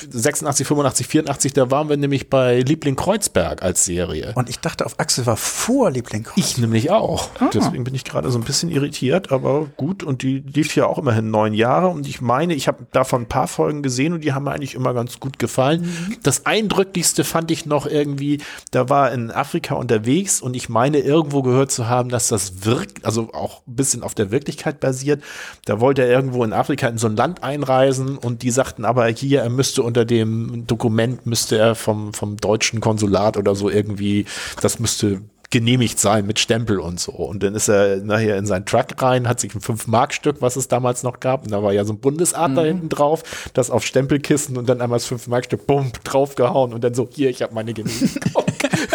86, 85, 84, da waren wir nämlich bei Liebling Kreuzberg als Serie. Und ich dachte, auf Achse war vor Liebling Kreuzberg. Ich nämlich auch. Ah. Deswegen bin ich gerade so ein bisschen irritiert, aber gut. Und die lief ja auch immerhin neun Jahre. Und ich meine, ich habe davon ein paar Folgen gesehen und die haben mir eigentlich immer ganz gut gefallen. Mhm. Das eindrücklichste fand ich noch irgendwie, da war in Afrika unterwegs und ich meine, irgendwo gehört zu haben, dass das wirkt, also auch ein bisschen auf der Wirklichkeit basiert. Da wollte er irgendwo in Afrika in so ein Land einreisen und die sagten aber hier, er müsste unter dem Dokument, müsste er vom, vom deutschen Konsulat oder so irgendwie, das müsste genehmigt sein mit Stempel und so. Und dann ist er nachher in seinen Truck rein, hat sich ein 5-Mark-Stück, was es damals noch gab, und da war ja so ein Bundesadler hinten drauf, das auf Stempelkissen und dann einmal das 5-Mark-Stück, bumm, draufgehauen und dann so, hier, ich habe meine Genehmigung.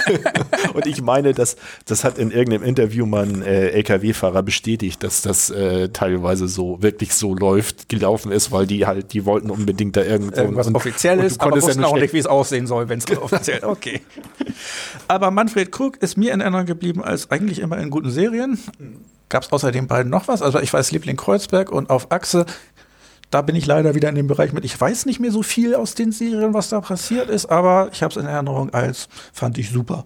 und ich meine, das, das hat in irgendeinem Interview mal ein äh, LKW-Fahrer bestätigt, dass das äh, teilweise so, wirklich so läuft, gelaufen ist, weil die halt, die wollten unbedingt da irgendwo Irgendwas und- offiziell und ist, aber ja wussten nur auch nicht, wie es aussehen soll, wenn es offiziell Okay. Aber Manfred Krug ist mir in Erinnerung geblieben als eigentlich immer in guten Serien. Gab es außer den beiden noch was? Also ich weiß Liebling Kreuzberg und auf Achse. Da bin ich leider wieder in dem Bereich mit. Ich weiß nicht mehr so viel aus den Serien, was da passiert ist, aber ich habe es in Erinnerung als fand ich super.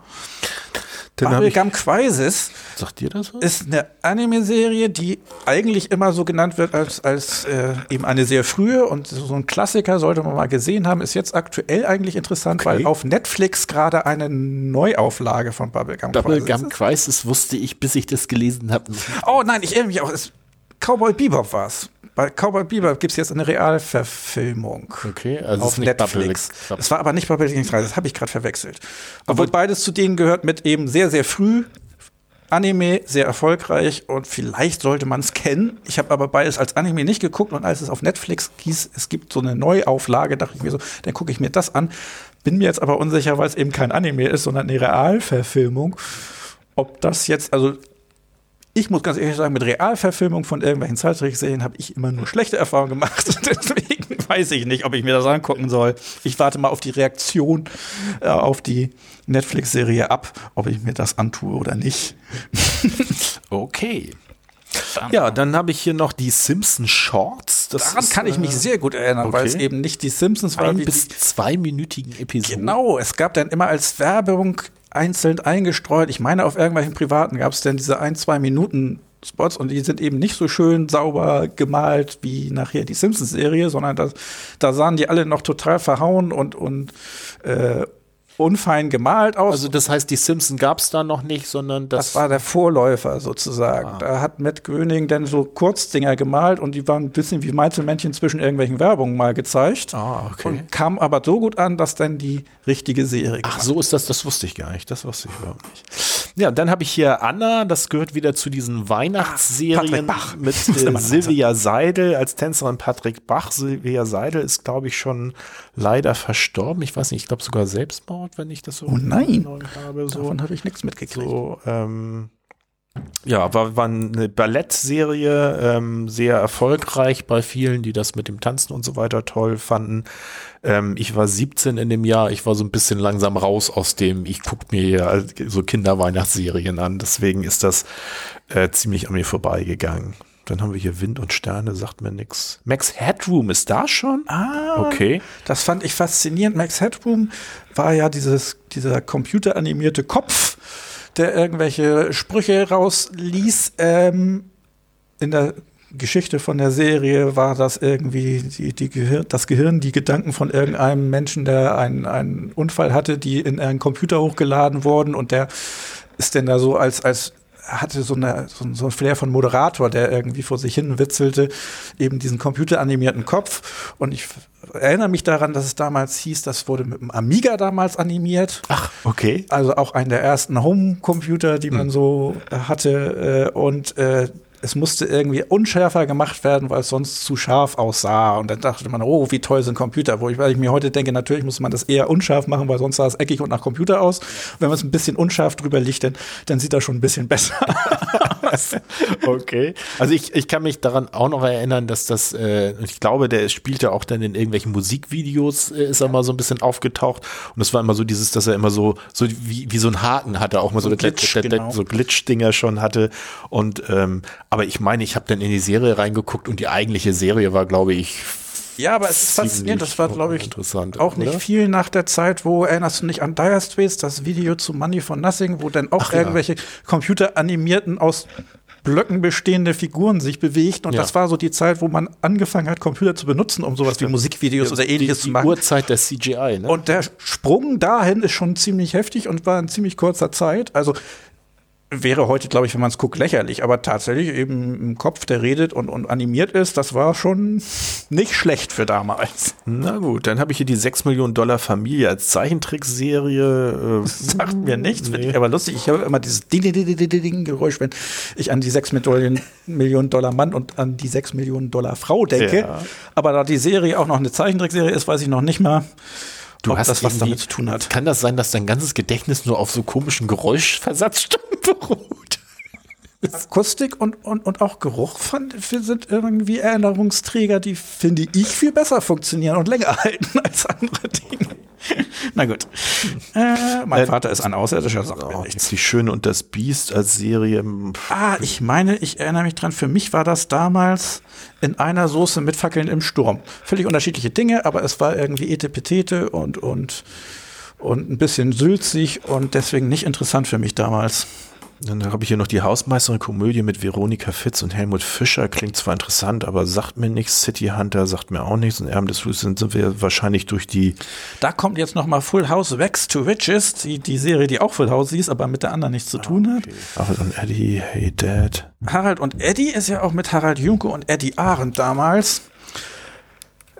Bubblegum Crisis sagt dir das was? ist eine Anime-Serie, die eigentlich immer so genannt wird als, als äh, eben eine sehr frühe und so ein Klassiker sollte man mal gesehen haben, ist jetzt aktuell eigentlich interessant, Okay. weil auf Netflix gerade eine Neuauflage von Bubblegum, Crisis Bubblegum. Crisis wusste ich, bis ich das gelesen habe. Oh nein, ich erinnere mich auch. Es, Cowboy Bebop war's. Bei Cowboy Bebop gibt es jetzt eine Realverfilmung. Okay, also es auf Netflix. Bubblegum. Es war aber nicht Bubblegum Crisis, das habe ich gerade verwechselt. Obwohl beides zu denen gehört mit eben sehr, sehr früh. Anime, sehr erfolgreich und vielleicht sollte man es kennen. Ich habe aber beides als Anime nicht geguckt und als es auf Netflix hieß, es gibt so eine Neuauflage, dachte ich mir so, dann gucke ich mir das an. Bin mir jetzt aber unsicher, weil es eben kein Anime ist, sondern eine Realverfilmung. Ob das jetzt, also ich muss ganz ehrlich sagen, mit Realverfilmung von irgendwelchen Zeitschriftenserien habe ich immer nur schlechte Erfahrungen gemacht. Deswegen weiß ich nicht, ob ich mir das angucken soll. Ich warte mal auf die Reaktion äh, auf die Netflix-Serie ab, ob ich mir das antue oder nicht. Okay. Ja, dann habe ich hier noch die Simpson Shorts. Das Daran ist, kann ich mich äh, sehr gut erinnern, weil es okay. eben nicht die Simpsons war. ein bis zweiminütigen Episoden. genau, es gab dann immer als Werbung einzeln eingestreut. Ich meine, auf irgendwelchen privaten gab es dann diese ein, zwei Minuten Spots und die sind eben nicht so schön sauber gemalt wie nachher die Simpsons-Serie, sondern das, da sahen die alle noch total verhauen und, und äh, unfein gemalt aus. Also das heißt, die Simpson gab es da noch nicht, sondern das, Das war der Vorläufer sozusagen. Ah. Da hat Matt Gröning dann so Kurzdinger gemalt und die waren ein bisschen wie Meinzelmännchen zwischen irgendwelchen Werbungen mal gezeigt. Ah, okay. Und kam aber so gut an, dass dann die richtige Serie Ach, so ist das, das wusste ich gar nicht. Das wusste ich überhaupt nicht. Ja, dann habe ich hier Anna, das gehört wieder zu diesen Weihnachtsserien Patrick Bach. mit äh, Silvia Seidel als Tänzerin Patrick Bach. Silvia Seidel ist, glaube ich, schon leider verstorben. Ich weiß nicht, ich glaube sogar Selbstmord, wenn ich das so Oh nein. habe. So. Davon habe ich nichts mitgekriegt. So, ähm, ja, war, war eine Ballettserie, ähm, sehr erfolgreich bei vielen, die das mit dem Tanzen und so weiter toll fanden. Ähm, ich war 17 in dem Jahr, ich war so ein bisschen langsam raus aus dem, ich guck mir hier so Kinderweihnachtsserien an, deswegen ist das äh, ziemlich an mir vorbeigegangen. Dann haben wir hier Wind und Sterne, sagt mir nix. Max Headroom ist da schon? Ah, Okay. das fand ich faszinierend. Max Headroom war ja dieses, dieser computeranimierte Kopf, der irgendwelche Sprüche rausließ. Ähm, in der Geschichte von der Serie war das irgendwie die, die Gehir das Gehirn, die Gedanken von irgendeinem Menschen, der einen, einen Unfall hatte, die in einen Computer hochgeladen wurden und der ist denn da so als, als hatte so, eine, so, ein- so ein Flair von Moderator, der irgendwie vor sich hin witzelte, eben diesen computeranimierten Kopf. Und ich erinnere mich daran, dass es damals hieß, das wurde mit dem Amiga damals animiert. Ach, okay. Also auch einen der ersten Home-Computer, die man so äh, hatte. Äh, und äh, es musste irgendwie unschärfer gemacht werden, weil es sonst zu scharf aussah. Und dann dachte man, oh, wie toll sind Computer. Wo ich, weil ich mir heute denke, natürlich muss man das eher unscharf machen, weil sonst sah es eckig und nach Computer aus. Wenn man es ein bisschen unscharf drüber liegt, dann, dann sieht das schon ein bisschen besser aus. Okay. Also ich, ich kann mich daran auch noch erinnern, dass das, äh, ich glaube, der spielte auch dann in irgendwelchen Musikvideos, äh, ist er mal so ein bisschen aufgetaucht. Und es war immer so dieses, dass er immer so, so wie, wie so ein Haken hatte, auch mal so, So Glitch, der- genau. so Glitch-Dinger schon hatte. Und ähm, aber ich meine, ich habe dann in die Serie reingeguckt und die eigentliche Serie war, glaube ich, Ja, aber es ist faszinierend. Das war, glaube ich, auch nicht oder? viel nach der Zeit, wo erinnerst du nicht an Dire Straits, das Video zu Money for Nothing, wo dann auch Ach ja. irgendwelche computeranimierten aus Blöcken bestehende Figuren sich bewegt. Und Ja. das war so die Zeit, wo man angefangen hat, Computer zu benutzen, um sowas wie Musikvideos oder ähnliches die, zu die machen. Uhrzeit der CGI, ne? Und der Sprung dahin ist schon ziemlich heftig und war in ziemlich kurzer Zeit. Also wäre heute, glaube ich, wenn man es guckt, lächerlich. Aber tatsächlich eben im Kopf, der redet und, und animiert ist, das war schon nicht schlecht für damals. Na gut, dann habe ich hier die 6 Millionen Dollar Familie als Zeichentrickserie. Äh, Sagt mir nichts, finde Nee. ich aber lustig. Ich habe immer dieses Ding, Ding, Ding, Ding, Ding, Ding Geräusch, wenn ich an die 6 Millionen, Millionen Dollar Mann und an die 6 Millionen Dollar Frau denke. Ja. Aber da die Serie auch noch eine Zeichentrickserie ist, weiß ich noch nicht mal, Du ob hast das was damit zu tun hat. Kann das sein, dass dein ganzes Gedächtnis nur auf so komischen Geräuschversatzstimmen beruht? Akustik und, und, und auch Geruch fand, sind irgendwie Erinnerungsträger, die finde ich viel besser funktionieren und länger halten als andere Dinge. Na gut. Äh, mein Äh, Vater ist ein Außerirdischer, sagt mir oh, die Schöne und das Biest als Serie. Pff, Ah, ich meine, ich erinnere mich dran, für mich war das damals in einer Soße mit Fackeln im Sturm. Völlig unterschiedliche Dinge, aber es war irgendwie Etepetete und, und, und ein bisschen sülzig und deswegen nicht interessant für mich damals. Dann habe ich hier noch die Hausmeisterin Komödie mit Veronika Fitz und Helmut Fischer. Klingt zwar interessant, aber sagt mir nichts. City Hunter sagt mir auch nichts. Und Erben des Flusses sind, wir wahrscheinlich durch die. Da kommt jetzt noch mal Full House Wax to Riches, die, die Serie, die auch Full House hieß, aber mit der anderen nichts zu tun hat. Harald und Eddie, Hey Dad. Harald und Eddie ist ja auch mit Harald Junke und Eddie Arendt damals.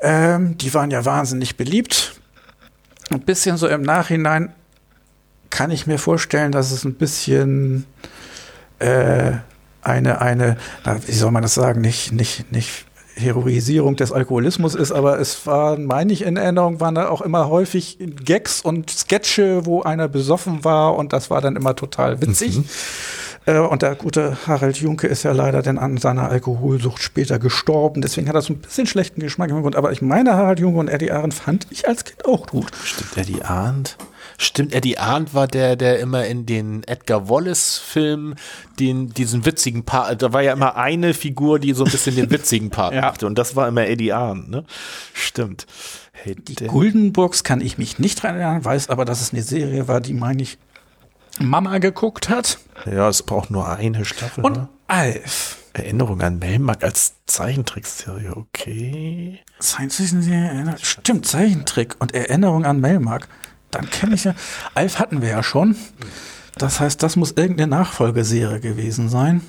Ähm, die waren ja wahnsinnig beliebt. Ein bisschen so im Nachhinein kann ich mir vorstellen, dass es ein bisschen äh, eine, eine, na, wie soll man das sagen, nicht, nicht, nicht Heroisierung des Alkoholismus ist, aber es waren, meine ich in Erinnerung, waren da auch immer häufig Gags und Sketche, wo einer besoffen war und das war dann immer total witzig. Äh, Und der gute Harald Junke ist ja leider dann an seiner Alkoholsucht später gestorben. Deswegen hat er so ein bisschen schlechten Geschmack im Hintergrund. Aber ich meine, Harald Junke und Eddie Arendt fand ich als Kind auch gut. Stimmt Eddie Arndt? Stimmt, Eddie Arndt war der, der immer in den Edgar Wallace-Filmen den, diesen witzigen Part, da war ja immer eine Figur, die so ein bisschen den witzigen Part Ja. machte. Und das war immer Eddie Arndt, ne? Stimmt. Hey Die. Guldenburgs kann ich mich nicht dran erinnern, weiß aber, dass es eine Serie war, die, meine ich, Mama geguckt hat. Ja, es braucht nur eine Staffel. Und ne? Alf. Erinnerung an Melmark als Zeichentrickserie, okay. Science-Fiction-Serie, erinnert- stimmt, Zeichentrick und Erinnerung an Melmark. Dann kenne ich ja, Alf hatten wir ja schon. Das heißt, das muss irgendeine Nachfolgeserie gewesen sein.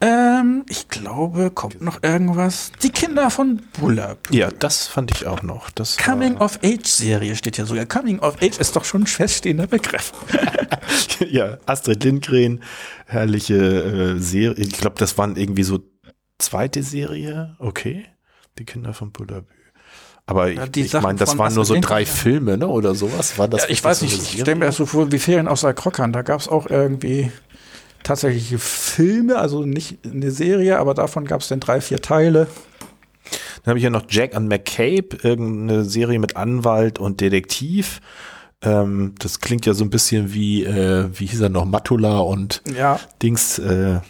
Ähm, ich glaube, kommt noch irgendwas. Die Kinder von Bullab. Ja, das fand ich auch noch. Das Coming of Age Serie steht ja sogar. Coming of Age ist doch schon ein feststehender Begriff. ja, Astrid Lindgren, herrliche äh, Serie. Ich glaube, das waren irgendwie so zweite Serie. Okay. Die Kinder von Bullabü. Aber Ja, ich, die ich meine, das waren nur so drei Filme, ne, oder sowas? War das Ja, ich weiß so nicht, ich stelle mir das so vor wie Ferien aus der Krockern. Da gab es auch irgendwie tatsächliche Filme, also nicht eine Serie, aber davon gab es dann drei, vier Teile. Dann habe ich ja noch Jack and McCabe, irgendeine Serie mit Anwalt und Detektiv. Ähm, das klingt ja so ein bisschen wie, äh, wie hieß er noch, Matula und Ja, Dings, äh,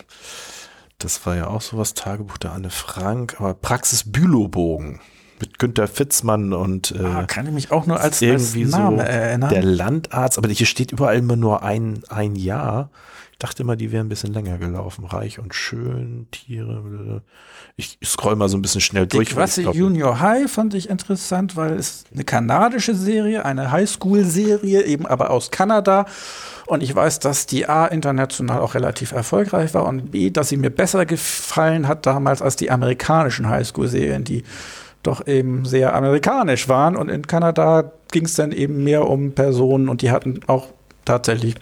das war ja auch sowas, Tagebuch der Anne Frank, aber Praxis Bülowbogen mit Günter Fitzmann und äh, ah, kann ich mich auch nur als, als irgendwie Name so erinnern. der Landarzt, aber hier steht überall immer nur ein, ein Jahr. Ich dachte immer, die wären ein bisschen länger gelaufen. Reich und schön, Tiere. Ich scroll mal so ein bisschen schnell Die durch. Klasse glaub, Junior High fand ich interessant, weil es eine kanadische Serie, eine Highschool-Serie, eben aber aus Kanada. Und ich weiß, dass die A international auch relativ erfolgreich war und B, dass sie mir besser gefallen hat damals als die amerikanischen Highschool-Serien, die doch eben sehr amerikanisch waren. Und in Kanada ging es dann eben mehr um Personen und die hatten auch tatsächlich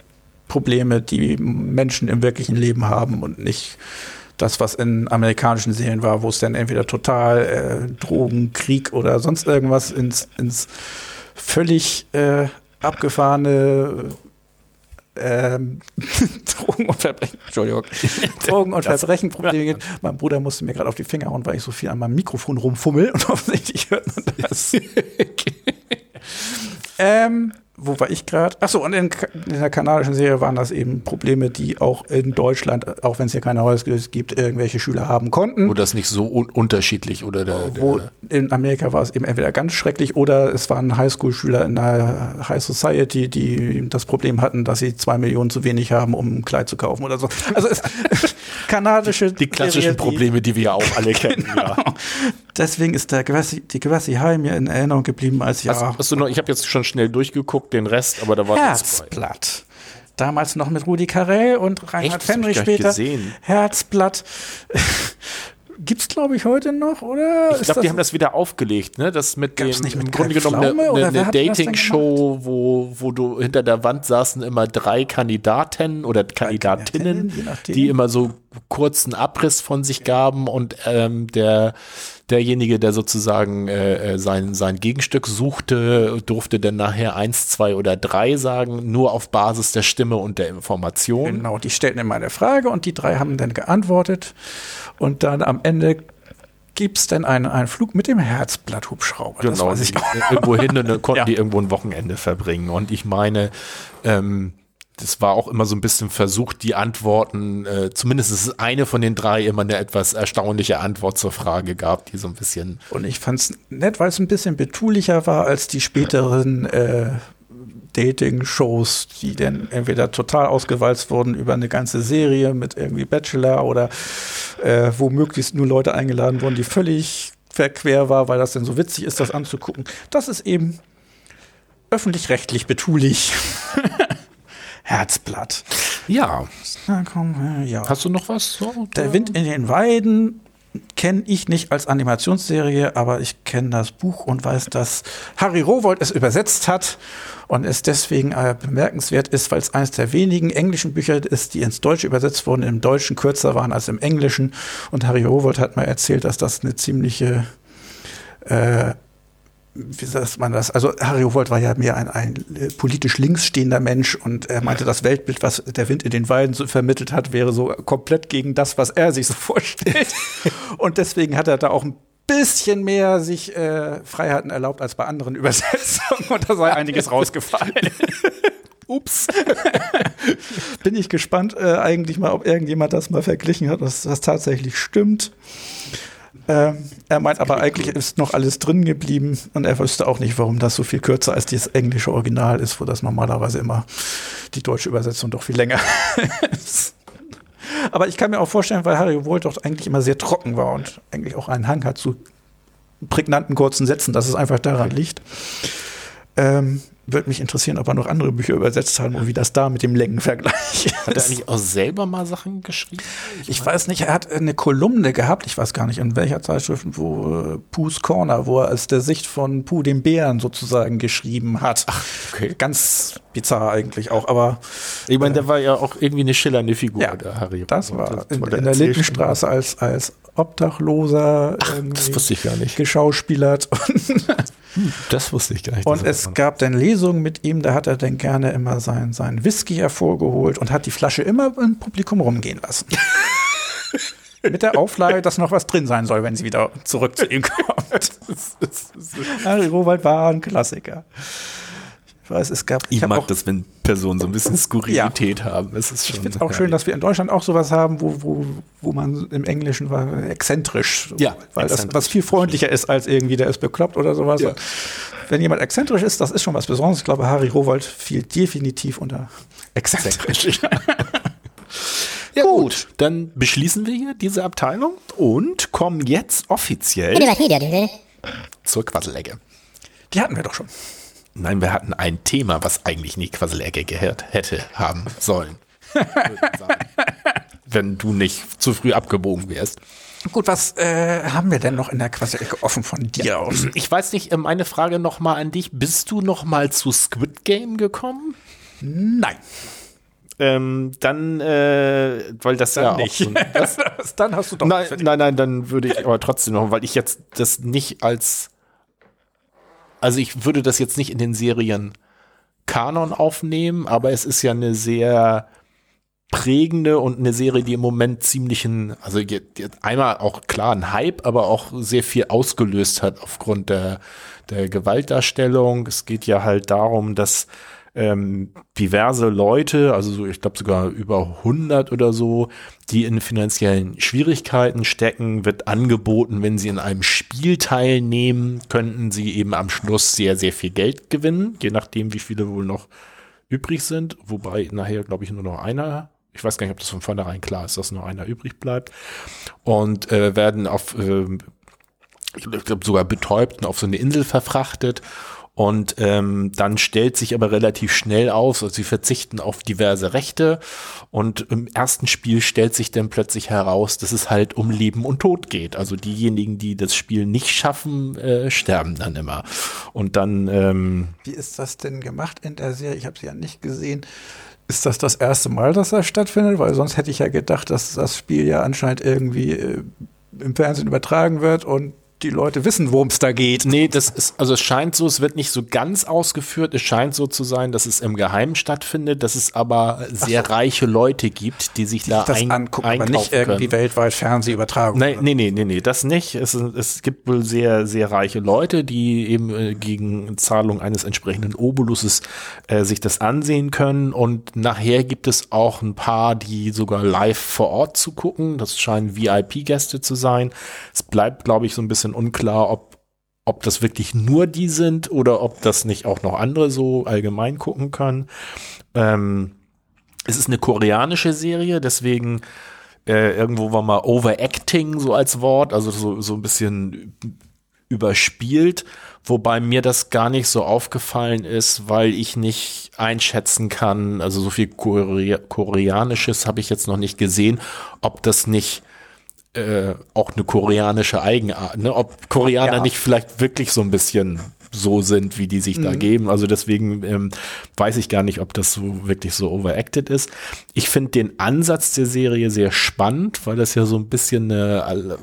Probleme, die Menschen im wirklichen Leben haben und nicht das, was in amerikanischen Serien war, wo es dann entweder total äh, Drogen, Krieg oder sonst irgendwas ins, ins völlig äh, abgefahrene ähm, Drogen und Verbrechen, Entschuldigung, Drogen und Verbrechen Probleme geht. Mein Bruder musste mir gerade auf die Finger hauen, weil ich so viel an meinem Mikrofon rumfummel und offensichtlich hört man das. ähm, wo war ich gerade? Achso, und in, in, der kanadischen Serie waren das eben Probleme, die auch in Deutschland, auch wenn es hier keine Häuser gibt, irgendwelche Schüler haben konnten. Wo das nicht so un unterschiedlich oder der, der Wo in Amerika war es eben entweder ganz schrecklich oder es waren Highschool-Schüler in der High Society, die das Problem hatten, dass sie zwei Millionen zu wenig haben, um ein Kleid zu kaufen oder so. Also es, kanadische Die klassischen Serie, Probleme, die, die wir auch alle kennen. Genau. Ja. Deswegen ist der Gewassi, die Gewassi High mir in Erinnerung geblieben als ja. Hast, hast du noch, ich habe jetzt schon schnell durchgeguckt, den Rest, aber da war Herzblatt. Damals noch mit Rudi Carell und Reinhard Echt? Fendrich später. Gesehen. Herzblatt. Gibt's glaube ich heute noch, oder? Ich glaube, die haben das wieder aufgelegt, ne? Das mit dem nicht mit im Grunde genommen eine, eine, eine Dating-Show, wo, wo du hinter der Wand saßen immer drei Kandidaten oder Kandidatinnen, die immer so kurzen Abriss von sich gaben und ähm, der derjenige, der sozusagen äh, äh, sein, sein Gegenstück suchte, durfte dann nachher eins, zwei oder drei sagen, nur auf Basis der Stimme und der Information. Genau, die stellten immer eine Frage und die drei haben dann geantwortet. Und dann am Ende gibt es denn einen, einen Flug mit dem Herzblatthubschrauber. Genau, das weiß ich irgendwo hin und dann konnten ja. die irgendwo ein Wochenende verbringen. Und ich meine, ähm, das war auch immer so ein bisschen versucht, die Antworten, äh, zumindest eine von den drei immer eine etwas erstaunliche Antwort zur Frage gab, die so ein bisschen. Und ich fand es nett, weil es ein bisschen betulicher war als die späteren äh, Dating-Shows, die dann entweder total ausgewalzt wurden über eine ganze Serie mit irgendwie Bachelor oder äh, wo möglichst nur Leute eingeladen wurden, die völlig verquer war, weil das denn so witzig ist, das anzugucken. Das ist eben öffentlich-rechtlich betulich. Herzblatt. Ja. Na komm, ja. Hast du noch was? So, Der Wind in den Weiden kenne ich nicht als Animationsserie, aber ich kenne das Buch und weiß, dass Harry Rowold es übersetzt hat und es deswegen äh, bemerkenswert ist, weil es eines der wenigen englischen Bücher ist, die ins Deutsche übersetzt wurden, im Deutschen kürzer waren als im Englischen. Und Harry Rowold hat mal erzählt, dass das eine ziemliche äh, wie sagt man das? Also Harry Wold war ja mehr ein, ein äh, politisch links stehender Mensch und er meinte, das Weltbild, was der Wind in den Weiden so vermittelt hat, wäre so komplett gegen das, was er sich so vorstellt. und deswegen hat er da auch ein bisschen mehr sich äh, Freiheiten erlaubt als bei anderen Übersetzungen und da sei einiges rausgefallen. Ups. Bin ich gespannt äh, eigentlich mal, ob irgendjemand das mal verglichen hat, dass das tatsächlich stimmt. Ähm, er meint aber eigentlich ist noch alles drin geblieben und er wüsste auch nicht, warum das so viel kürzer als das englische Original ist, wo das normalerweise immer die deutsche Übersetzung doch viel länger ist. Aber ich kann mir auch vorstellen, weil Harry Wohl doch eigentlich immer sehr trocken war und eigentlich auch einen Hang hat zu prägnanten kurzen Sätzen, dass es einfach daran liegt. Ähm, würde mich interessieren, ob er noch andere Bücher übersetzt hat und wie das da mit dem Längenvergleich ist. Hat er eigentlich auch selber mal Sachen geschrieben? Ich, ich weiß nicht, er hat eine Kolumne gehabt, ich weiß gar nicht, in welcher Zeitschrift, wo äh, Pooh's Corner, wo er aus der Sicht von Pooh dem Bären sozusagen geschrieben hat. Ach, okay. Ganz bizarr eigentlich auch, aber. Ich meine, äh, der war ja auch irgendwie eine schillernde Figur, ja, der Harry. Das war das, in, in der Lindenstraße als, als Obdachloser Ach, das wusste ich gar nicht. geschauspielert. Hm, das wusste ich gar nicht. Und es gab dann Lesungen mit ihm, da hat er dann gerne immer sein, sein Whisky hervorgeholt und hat die Flasche immer im Publikum rumgehen lassen. mit der Auflage, dass noch was drin sein soll, wenn sie wieder zurück zu ihm kommt. Harry Robert war ein Klassiker. Ich weiß, es gab. Ich, ich mag auch, das, wenn Personen so ein bisschen Skurrilität ja. haben. Es ist schon ich finde es auch schön, dass wir in Deutschland auch sowas haben, wo, wo, wo man im Englischen war exzentrisch. Ja. Weil exzentrisch. das was viel freundlicher ist als irgendwie, der ist bekloppt oder sowas. Ja. Wenn jemand exzentrisch ist, das ist schon was Besonderes. Ich glaube, Harry Rowold fiel definitiv unter exzentrisch. Ja, gut. Dann beschließen wir hier diese Abteilung und kommen jetzt offiziell zur Quasselecke. Die hatten wir doch schon. Nein, wir hatten ein Thema, was eigentlich nicht Quasselecke gehört hätte haben sollen. Wenn du nicht zu früh abgebogen wärst. Gut, was äh, haben wir denn noch in der Quasselecke offen von dir ja, aus? Ich weiß nicht, äh, meine Frage nochmal an dich. Bist du nochmal zu Squid Game gekommen? Nein. Ähm, dann, äh, weil das dann ja nicht. auch so, das, dann hast du doch. Nein, nein, nein, dann würde ich aber trotzdem noch, weil ich jetzt das nicht als also ich würde das jetzt nicht in den Serien Kanon aufnehmen, aber es ist ja eine sehr prägende und eine Serie, die im Moment ziemlichen, also einmal auch klar ein Hype, aber auch sehr viel ausgelöst hat aufgrund der, der Gewaltdarstellung. Es geht ja halt darum, dass ähm, diverse Leute, also so, ich glaube sogar über 100 oder so, die in finanziellen Schwierigkeiten stecken, wird angeboten, wenn sie in einem Spiel teilnehmen, könnten sie eben am Schluss sehr, sehr viel Geld gewinnen, je nachdem, wie viele wohl noch übrig sind, wobei nachher, glaube ich, nur noch einer ich weiß gar nicht, ob das von vornherein klar ist, dass nur einer übrig bleibt. Und äh, werden auf, äh, ich glaube sogar betäubt und auf so eine Insel verfrachtet. Und ähm, dann stellt sich aber relativ schnell aus, also sie verzichten auf diverse Rechte. Und im ersten Spiel stellt sich dann plötzlich heraus, dass es halt um Leben und Tod geht. Also diejenigen, die das Spiel nicht schaffen, äh, sterben dann immer. Und dann. Ähm, Wie ist das denn gemacht in der Serie? Ich habe sie ja nicht gesehen. Ist das das erste Mal, dass das stattfindet? Weil sonst hätte ich ja gedacht, dass das Spiel ja anscheinend irgendwie äh, im Fernsehen übertragen wird und die Leute wissen, worum es da geht. Nee, das ist, also es scheint so, es wird nicht so ganz ausgeführt. Es scheint so zu sein, dass es im Geheimen stattfindet, dass es aber sehr so. reiche Leute gibt, die sich die da das ein, angucken, aber nicht irgendwie können. weltweit Fernsehübertragung. Nee, nee, nee, nee, nee, das nicht. Es, es gibt wohl sehr, sehr reiche Leute, die eben äh, gegen Zahlung eines entsprechenden Obolusses äh, sich das ansehen können. Und nachher gibt es auch ein paar, die sogar live vor Ort zu gucken. Das scheinen VIP-Gäste zu sein. Es bleibt, glaube ich, so ein bisschen unklar, ob, ob das wirklich nur die sind oder ob das nicht auch noch andere so allgemein gucken können. Ähm, es ist eine koreanische Serie, deswegen äh, irgendwo war mal Overacting so als Wort, also so, so ein bisschen überspielt, wobei mir das gar nicht so aufgefallen ist, weil ich nicht einschätzen kann, also so viel Korea Koreanisches habe ich jetzt noch nicht gesehen, ob das nicht äh, auch eine koreanische Eigenart, ne? ob Koreaner ja. nicht vielleicht wirklich so ein bisschen so sind, wie die sich mhm. da geben. Also deswegen ähm, weiß ich gar nicht, ob das so wirklich so overacted ist. Ich finde den Ansatz der Serie sehr spannend, weil das ja so ein bisschen eine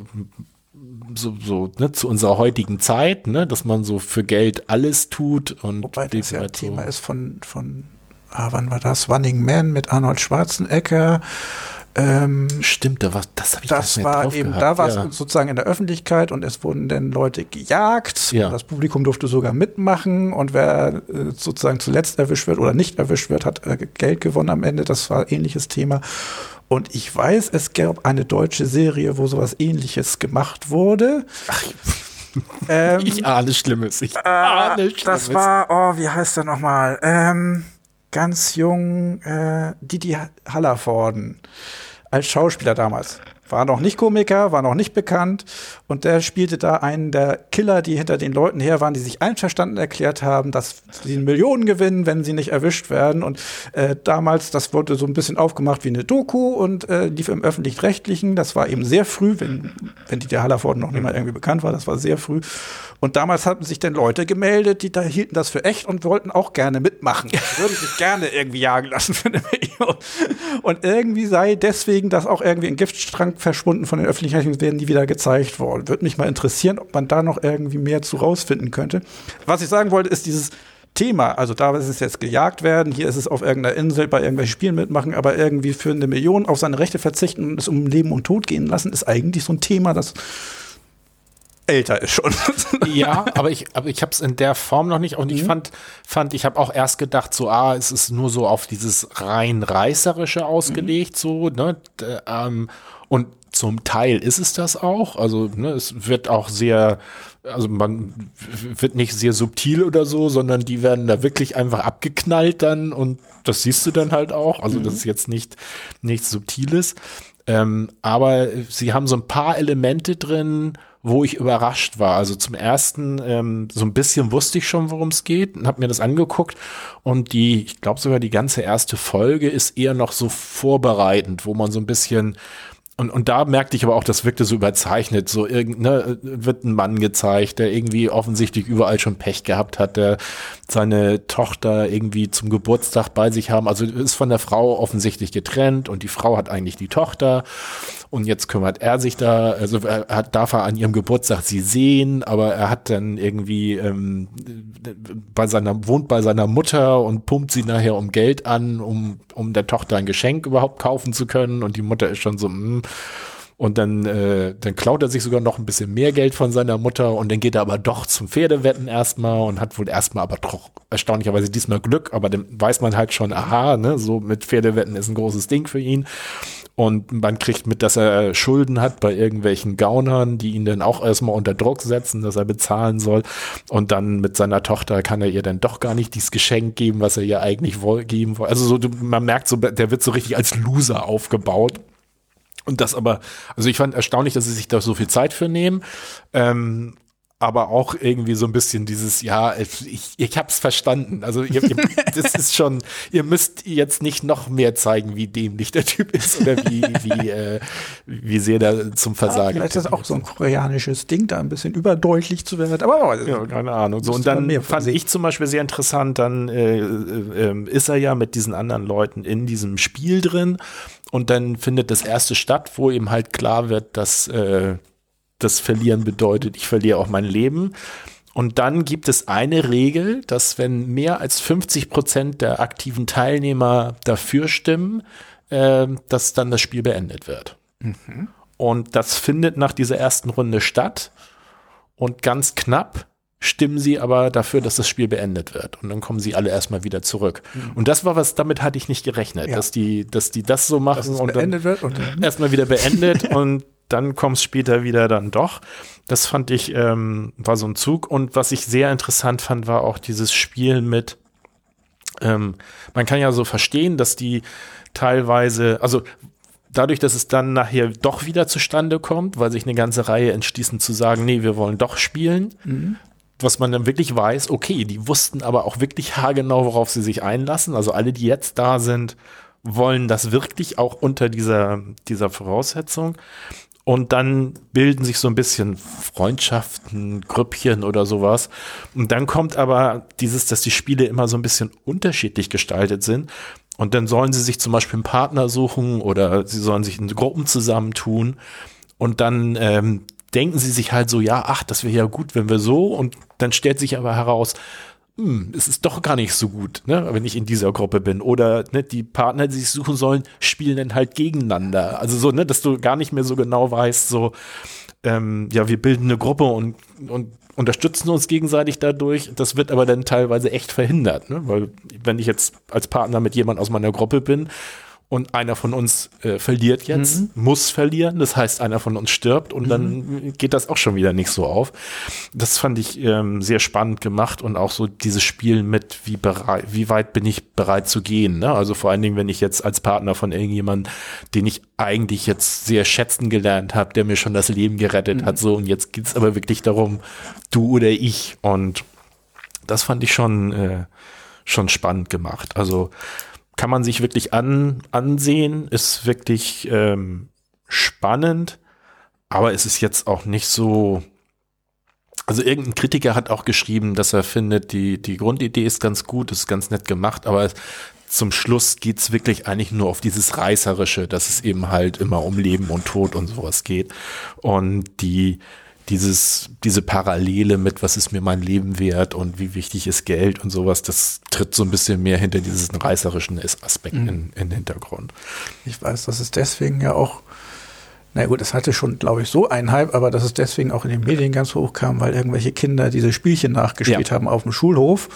so, so ne, zu unserer heutigen Zeit, ne, dass man so für Geld alles tut und Wobei das ja halt Thema so ist von von ah, wann war das Running Man mit Arnold Schwarzenegger ähm, Stimmt, da war, das habe ich Das war eben, gehabt. da war es ja. sozusagen in der Öffentlichkeit und es wurden dann Leute gejagt. Ja. Das Publikum durfte sogar mitmachen und wer äh, sozusagen zuletzt erwischt wird oder nicht erwischt wird, hat äh, Geld gewonnen am Ende. Das war ein ähnliches Thema. Und ich weiß, es gab eine deutsche Serie, wo sowas ähnliches gemacht wurde. Ach, ähm, ich ahne Schlimmes. Ich ahne Schlimmes. Das war, oh, wie heißt der nochmal? Ähm, ganz jung äh, Didi Hallervorden als Schauspieler damals. War noch nicht Komiker, war noch nicht bekannt und der spielte da einen der Killer, die hinter den Leuten her waren, die sich einverstanden erklärt haben, dass sie Millionen gewinnen, wenn sie nicht erwischt werden. Und äh, damals, das wurde so ein bisschen aufgemacht wie eine Doku und äh, lief im öffentlich-rechtlichen. Das war eben sehr früh, wenn, wenn die der Hallerford noch nicht mal irgendwie bekannt war, das war sehr früh. Und damals hatten sich dann Leute gemeldet, die da hielten das für echt und wollten auch gerne mitmachen. Würden sich gerne irgendwie jagen lassen für eine Million. Und irgendwie sei deswegen das auch irgendwie in Giftstrang verschwunden von den Öffentlichkeiten, werden die wieder gezeigt worden. Würde mich mal interessieren, ob man da noch irgendwie mehr zu rausfinden könnte. Was ich sagen wollte, ist dieses Thema. Also da ist es jetzt gejagt werden, hier ist es auf irgendeiner Insel bei irgendwelchen Spielen mitmachen, aber irgendwie für eine Million auf seine Rechte verzichten und es um Leben und Tod gehen lassen, ist eigentlich so ein Thema, das älter ist schon. ja, aber ich, aber ich habe es in der Form noch nicht. Und mhm. ich fand, fand, ich habe auch erst gedacht, so, ah, es ist nur so auf dieses rein reißerische ausgelegt, mhm. so, ne? Ähm, und zum Teil ist es das auch. Also ne, es wird auch sehr, also man wird nicht sehr subtil oder so, sondern die werden da wirklich einfach abgeknallt dann und das siehst du dann halt auch. Also mhm. das ist jetzt nicht nichts Subtiles. Ähm, aber sie haben so ein paar Elemente drin, wo ich überrascht war. Also zum ersten, ähm, so ein bisschen wusste ich schon, worum es geht und habe mir das angeguckt. Und die, ich glaube sogar die ganze erste Folge ist eher noch so vorbereitend, wo man so ein bisschen und, und da merkte ich aber auch, das wirkte so überzeichnet. So irgend, ne, wird ein Mann gezeigt, der irgendwie offensichtlich überall schon Pech gehabt hat, der seine Tochter irgendwie zum Geburtstag bei sich haben. Also ist von der Frau offensichtlich getrennt und die Frau hat eigentlich die Tochter. Und jetzt kümmert er sich da, also er hat, darf er an ihrem Geburtstag sie sehen, aber er hat dann irgendwie ähm, bei seiner, wohnt bei seiner Mutter und pumpt sie nachher um Geld an, um, um der Tochter ein Geschenk überhaupt kaufen zu können. Und die Mutter ist schon so, mh, und dann, äh, dann klaut er sich sogar noch ein bisschen mehr Geld von seiner Mutter und dann geht er aber doch zum Pferdewetten erstmal und hat wohl erstmal aber doch erstaunlicherweise diesmal Glück, aber dann weiß man halt schon, aha, ne, so mit Pferdewetten ist ein großes Ding für ihn. Und man kriegt mit, dass er Schulden hat bei irgendwelchen Gaunern, die ihn dann auch erstmal unter Druck setzen, dass er bezahlen soll. Und dann mit seiner Tochter kann er ihr dann doch gar nicht dieses Geschenk geben, was er ihr eigentlich geben wollte. Also so, man merkt so, der wird so richtig als Loser aufgebaut. Und das aber, also ich fand erstaunlich, dass sie sich da so viel Zeit für nehmen. Ähm, aber auch irgendwie so ein bisschen dieses, ja, ich, ich hab's verstanden. Also ihr, ihr, das ist schon, ihr müsst jetzt nicht noch mehr zeigen, wie dämlich der Typ ist oder wie, wie, äh, wie sehr der zum Versagen ja, Vielleicht ist das auch so ein koreanisches Ding, da ein bisschen überdeutlich zu werden. Aber ja, keine Ahnung. So, und dann fand ich zum Beispiel sehr interessant, dann äh, äh, ist er ja mit diesen anderen Leuten in diesem Spiel drin und dann findet das erste statt, wo ihm halt klar wird, dass äh, das Verlieren bedeutet, ich verliere auch mein Leben. Und dann gibt es eine Regel, dass wenn mehr als 50 Prozent der aktiven Teilnehmer dafür stimmen, äh, dass dann das Spiel beendet wird. Mhm. Und das findet nach dieser ersten Runde statt. Und ganz knapp stimmen sie aber dafür, dass das Spiel beendet wird. Und dann kommen sie alle erstmal wieder zurück. Mhm. Und das war was, damit hatte ich nicht gerechnet, ja. dass die, dass die das so machen und dann wird und erstmal wieder beendet und dann kommt es später wieder dann doch. Das fand ich, ähm, war so ein Zug. Und was ich sehr interessant fand, war auch dieses Spiel mit, ähm, man kann ja so verstehen, dass die teilweise, also dadurch, dass es dann nachher doch wieder zustande kommt, weil sich eine ganze Reihe entschließen zu sagen, nee, wir wollen doch spielen, mhm was man dann wirklich weiß, okay, die wussten aber auch wirklich haargenau, worauf sie sich einlassen. Also alle, die jetzt da sind, wollen das wirklich auch unter dieser, dieser Voraussetzung. Und dann bilden sich so ein bisschen Freundschaften, Grüppchen oder sowas. Und dann kommt aber dieses, dass die Spiele immer so ein bisschen unterschiedlich gestaltet sind. Und dann sollen sie sich zum Beispiel einen Partner suchen oder sie sollen sich in Gruppen zusammentun. Und dann ähm, denken sie sich halt so, ja, ach, das wäre ja gut, wenn wir so. Und dann stellt sich aber heraus, hm, es ist doch gar nicht so gut, ne, wenn ich in dieser Gruppe bin. Oder ne, die Partner, die sich suchen sollen, spielen dann halt gegeneinander. Also so, ne, dass du gar nicht mehr so genau weißt, so, ähm, ja, wir bilden eine Gruppe und, und unterstützen uns gegenseitig dadurch. Das wird aber dann teilweise echt verhindert, ne? Weil wenn ich jetzt als Partner mit jemand aus meiner Gruppe bin und einer von uns äh, verliert jetzt, mhm. muss verlieren, das heißt, einer von uns stirbt und mhm. dann geht das auch schon wieder nicht so auf. Das fand ich ähm, sehr spannend gemacht und auch so dieses Spiel mit, wie bereit, wie weit bin ich bereit zu gehen. Ne? Also vor allen Dingen, wenn ich jetzt als Partner von irgendjemandem, den ich eigentlich jetzt sehr schätzen gelernt habe, der mir schon das Leben gerettet mhm. hat, so und jetzt geht's aber wirklich darum, du oder ich. Und das fand ich schon, äh, schon spannend gemacht. Also kann man sich wirklich an, ansehen, ist wirklich ähm, spannend, aber es ist jetzt auch nicht so. Also irgendein Kritiker hat auch geschrieben, dass er findet, die, die Grundidee ist ganz gut, ist ganz nett gemacht, aber zum Schluss geht's wirklich eigentlich nur auf dieses Reißerische, dass es eben halt immer um Leben und Tod und sowas geht. Und die, dieses, diese Parallele mit, was ist mir mein Leben wert und wie wichtig ist Geld und sowas, das tritt so ein bisschen mehr hinter diesen reißerischen Aspekt mhm. in, in den Hintergrund. Ich weiß, dass es deswegen ja auch, na gut, es hatte schon, glaube ich, so einen Hype, aber dass es deswegen auch in den Medien ganz hoch kam, weil irgendwelche Kinder diese Spielchen nachgespielt ja. haben auf dem Schulhof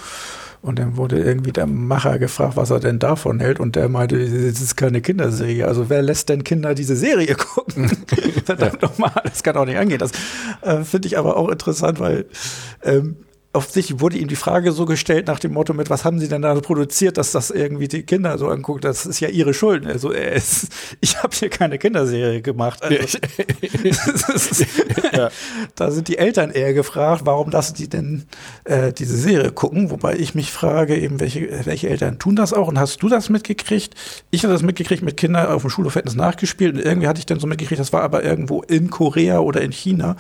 und dann wurde irgendwie der Macher gefragt, was er denn davon hält. Und der meinte, das ist keine Kinderserie. Also wer lässt denn Kinder diese Serie gucken? Verdammt ja. nochmal, das kann auch nicht angehen. Das äh, finde ich aber auch interessant, weil ähm, auf sich wurde ihm die Frage so gestellt nach dem Motto mit, was haben sie denn da produziert, dass das irgendwie die Kinder so anguckt, das ist ja ihre Schuld. Also es, ich habe hier keine Kinderserie gemacht. Also, ist, ja. Da sind die Eltern eher gefragt, warum lassen die denn äh, diese Serie gucken? Wobei ich mich frage, eben welche, welche Eltern tun das auch? Und hast du das mitgekriegt? Ich habe das mitgekriegt mit Kindern auf dem Schulhof hätten es nachgespielt und irgendwie hatte ich dann so mitgekriegt, das war aber irgendwo in Korea oder in China.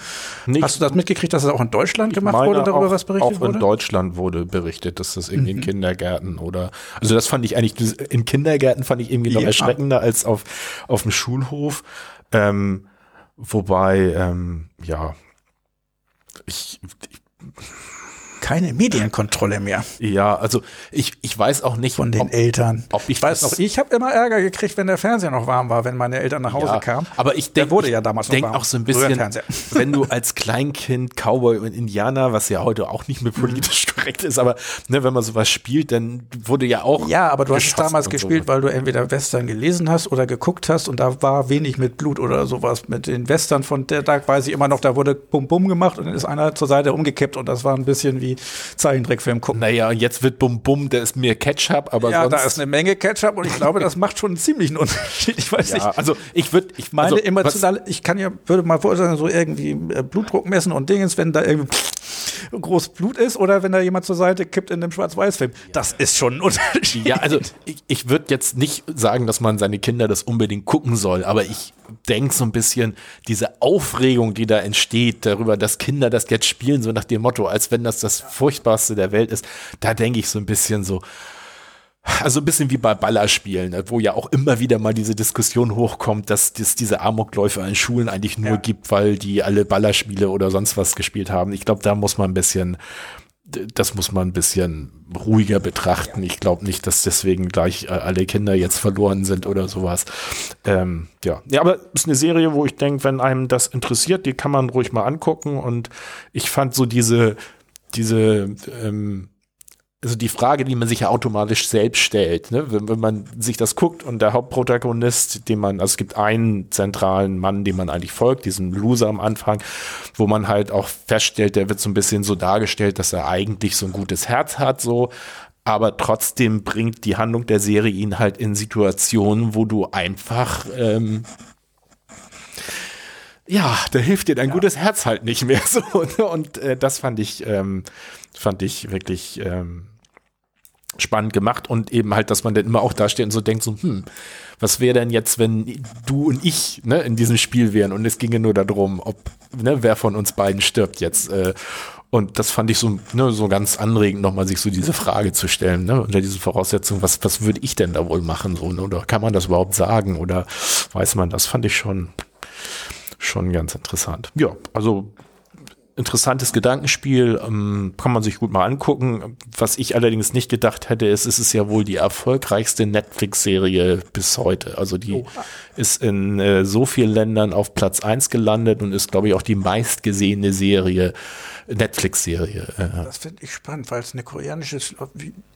Nicht, hast du das mitgekriegt, dass es das auch in Deutschland gemacht wurde, darüber was berichtet? Auch in Deutschland wurde berichtet, dass das irgendwie mhm. in Kindergärten oder, also das fand ich eigentlich, in Kindergärten fand ich irgendwie noch ja. erschreckender als auf, auf dem Schulhof. Ähm, wobei, ähm, ja, ich, ich keine Medienkontrolle mehr. Ja, also ich, ich weiß auch nicht von den ob, Eltern. Ob ich, weiß noch, ich habe immer Ärger gekriegt, wenn der Fernseher noch warm war, wenn meine Eltern nach Hause ja, kamen. Aber ich denke, wurde ja damals denk auch so ein bisschen, wenn du als Kleinkind Cowboy und Indianer, was ja heute auch nicht mehr politisch mhm. korrekt ist, aber ne, wenn man sowas spielt, dann wurde ja auch ja, aber du hast es damals gespielt, so. weil du entweder Western gelesen hast oder geguckt hast und da war wenig mit Blut oder sowas. Mit den Western von der Tag weiß ich immer noch, da wurde Bum Bum gemacht und dann ist einer zur Seite umgekippt und das war ein bisschen wie Zeichentrick Trickfilm gucken. Naja, und jetzt wird Bum Bum, der ist mehr Ketchup, aber Ja, sonst da ist eine Menge Ketchup und ich glaube, das macht schon einen ziemlichen Unterschied. Ich weiß ja, nicht. Also ich würde, ich meine also, emotional, ich kann ja, würde mal vorstellen, so irgendwie äh, Blutdruck messen und Dingens, wenn da irgendwie groß Blut ist oder wenn da jemand zur Seite kippt in einem Schwarz-Weiß-Film. Das ist schon ein Unterschied. Ja, also ich, ich würde jetzt nicht sagen, dass man seine Kinder das unbedingt gucken soll, aber ich denke so ein bisschen, diese Aufregung, die da entsteht, darüber, dass Kinder das jetzt spielen, so nach dem Motto, als wenn das das Furchtbarste der Welt ist, da denke ich so ein bisschen so, also ein bisschen wie bei Ballerspielen, ne, wo ja auch immer wieder mal diese Diskussion hochkommt, dass es diese Amokläufe an Schulen eigentlich nur ja. gibt, weil die alle Ballerspiele oder sonst was gespielt haben. Ich glaube, da muss man ein bisschen, das muss man ein bisschen ruhiger betrachten. Ich glaube nicht, dass deswegen gleich äh, alle Kinder jetzt verloren sind oder sowas. Ähm, ja. ja, aber es ist eine Serie, wo ich denke, wenn einem das interessiert, die kann man ruhig mal angucken. Und ich fand so diese, diese ähm, also die Frage, die man sich ja automatisch selbst stellt, ne? wenn, wenn man sich das guckt und der Hauptprotagonist, den man, also es gibt einen zentralen Mann, dem man eigentlich folgt, diesen Loser am Anfang, wo man halt auch feststellt, der wird so ein bisschen so dargestellt, dass er eigentlich so ein gutes Herz hat, so, aber trotzdem bringt die Handlung der Serie ihn halt in Situationen, wo du einfach ähm, ja, da hilft dir dein ja. gutes Herz halt nicht mehr so. Ne? Und äh, das fand ich, ähm, fand ich wirklich ähm, spannend gemacht und eben halt, dass man dann immer auch da steht und so denkt, so, hm, was wäre denn jetzt, wenn du und ich ne, in diesem Spiel wären und es ginge nur darum, ob, ne, wer von uns beiden stirbt jetzt. Äh, und das fand ich so, ne, so ganz anregend, nochmal sich so diese Frage zu stellen, ne, unter diesen Voraussetzungen, was, was würde ich denn da wohl machen, so, ne, oder kann man das überhaupt sagen, oder weiß man das? Fand ich schon, schon ganz interessant. Ja, also interessantes Gedankenspiel, ähm, kann man sich gut mal angucken. Was ich allerdings nicht gedacht hätte, ist, es ist ja wohl die erfolgreichste Netflix-Serie bis heute. Also die Oha. ist in äh, so vielen Ländern auf Platz eins gelandet und ist, glaube ich, auch die meistgesehene Serie Netflix-Serie. Das finde ich spannend, weil es eine koreanische,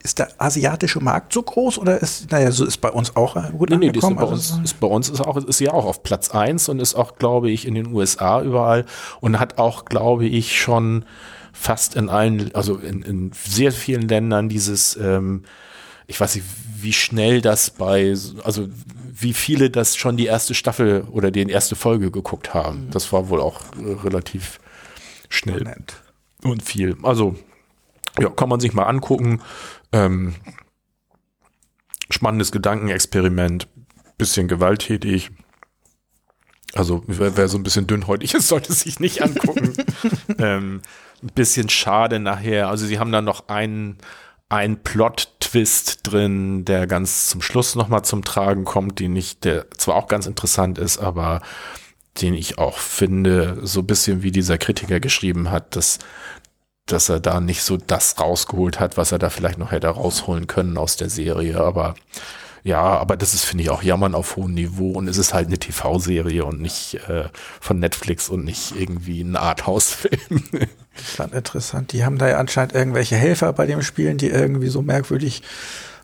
ist der asiatische Markt so groß oder ist, naja, so ist bei uns auch gut nee, nee, ist bei, uns, also ist bei uns ist auch, ist ja auch auf Platz eins und ist auch, glaube ich, in den USA überall und hat auch, glaube ich, schon fast in allen, also in, in sehr vielen Ländern dieses, ähm, ich weiß nicht, wie schnell das bei, also wie viele das schon die erste Staffel oder die erste Folge geguckt haben. Mhm. Das war wohl auch äh, relativ schnell Spannend. und viel. Also ja, kann man sich mal angucken. Ähm, spannendes Gedankenexperiment, bisschen gewalttätig. Also wer, wer, so ein bisschen dünnhäutig ist, sollte sich nicht angucken. ähm, ein bisschen schade nachher. Also sie haben dann noch einen, einen Plot-Twist drin, der ganz zum Schluss nochmal zum Tragen kommt, den nicht, der zwar auch ganz interessant ist, aber den ich auch finde, so ein bisschen wie dieser Kritiker geschrieben hat, dass, dass er da nicht so das rausgeholt hat, was er da vielleicht noch hätte rausholen können aus der Serie. Aber ja, aber das ist, finde ich, auch Jammern auf hohem Niveau und es ist halt eine TV-Serie und nicht äh, von Netflix und nicht irgendwie ein Arthouse-Film. Das interessant. Die haben da ja anscheinend irgendwelche Helfer bei dem Spielen, die irgendwie so merkwürdig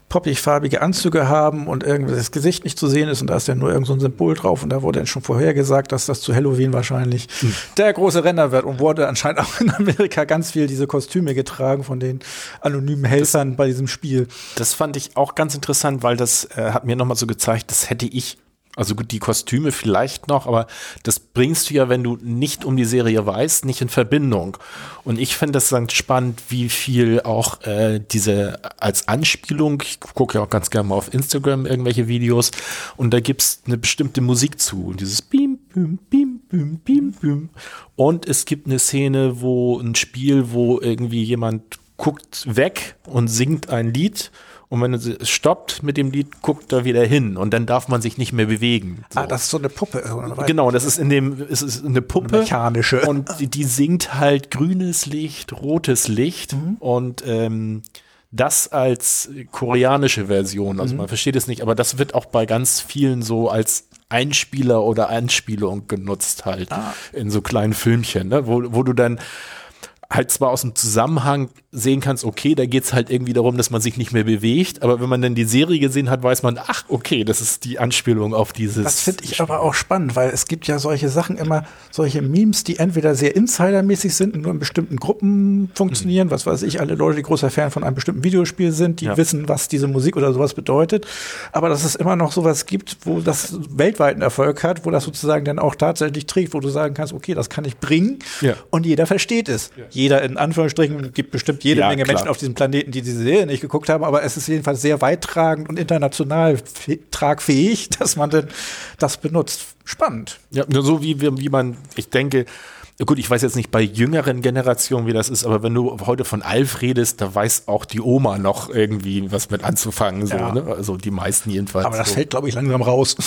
poppig-farbige Anzüge haben und irgendwie das Gesicht nicht zu sehen ist und da ist ja nur irgend so ein Symbol drauf und da wurde dann schon vorher gesagt, dass das zu Halloween wahrscheinlich mhm. der große Renner wird und wurde anscheinend auch in Amerika ganz viel diese Kostüme getragen von den anonymen Helfern das, bei diesem Spiel. Das fand ich auch ganz interessant, weil das äh, hat mir nochmal so gezeigt, das hätte ich also gut, die Kostüme vielleicht noch, aber das bringst du ja, wenn du nicht um die Serie weißt, nicht in Verbindung. Und ich finde das dann spannend, wie viel auch äh, diese als Anspielung, ich gucke ja auch ganz gerne mal auf Instagram irgendwelche Videos und da gibt's eine bestimmte Musik zu. Dieses Bim, Bim, Bim, Bim, Bim, Bim. Und es gibt eine Szene, wo ein Spiel, wo irgendwie jemand guckt weg und singt ein Lied und wenn es stoppt mit dem Lied, guckt er wieder hin und dann darf man sich nicht mehr bewegen. So. Ah, das ist so eine Puppe. Oder? Genau, das ist in dem, es ist eine Puppe. mechanische. Und die, die singt halt grünes Licht, rotes Licht Mhm. und ähm, das als koreanische Version. Mhm. Also man versteht es nicht, aber das wird auch bei ganz vielen so als Einspieler oder Anspielung genutzt halt Ah. in so kleinen Filmchen, ne? wo, wo du dann halt zwar aus dem Zusammenhang sehen kannst, okay, da geht's halt irgendwie darum, dass man sich nicht mehr bewegt, aber wenn man dann die Serie gesehen hat, weiß man, ach, okay, das ist die Anspielung auf dieses. Das finde ich aber auch spannend, weil es gibt ja solche Sachen immer, solche Memes, die entweder sehr insidermäßig sind und nur in bestimmten Gruppen funktionieren, was weiß ich, alle Leute, die großer Fan von einem bestimmten Videospiel sind, die Ja. wissen, was diese Musik oder sowas bedeutet. Aber dass es immer noch sowas gibt, wo das weltweiten Erfolg hat, wo das sozusagen dann auch tatsächlich trägt, wo du sagen kannst, okay, das kann ich bringen Ja. und jeder versteht es. Jeder in Anführungsstrichen gibt bestimmt jede Ja, Menge klar. Menschen auf diesem Planeten, die diese Serie nicht geguckt haben, aber es ist jedenfalls sehr weittragend und international fäh- tragfähig, dass man denn das benutzt. Spannend. Ja, nur so wie, wie man, ich denke, gut, ich weiß jetzt nicht bei jüngeren Generationen, wie das ist, aber wenn du heute von Alf redest, da weiß auch die Oma noch irgendwie was mit anzufangen, so, Ja. ne? Also die meisten jedenfalls. Aber das so. fällt, glaube ich, langsam raus.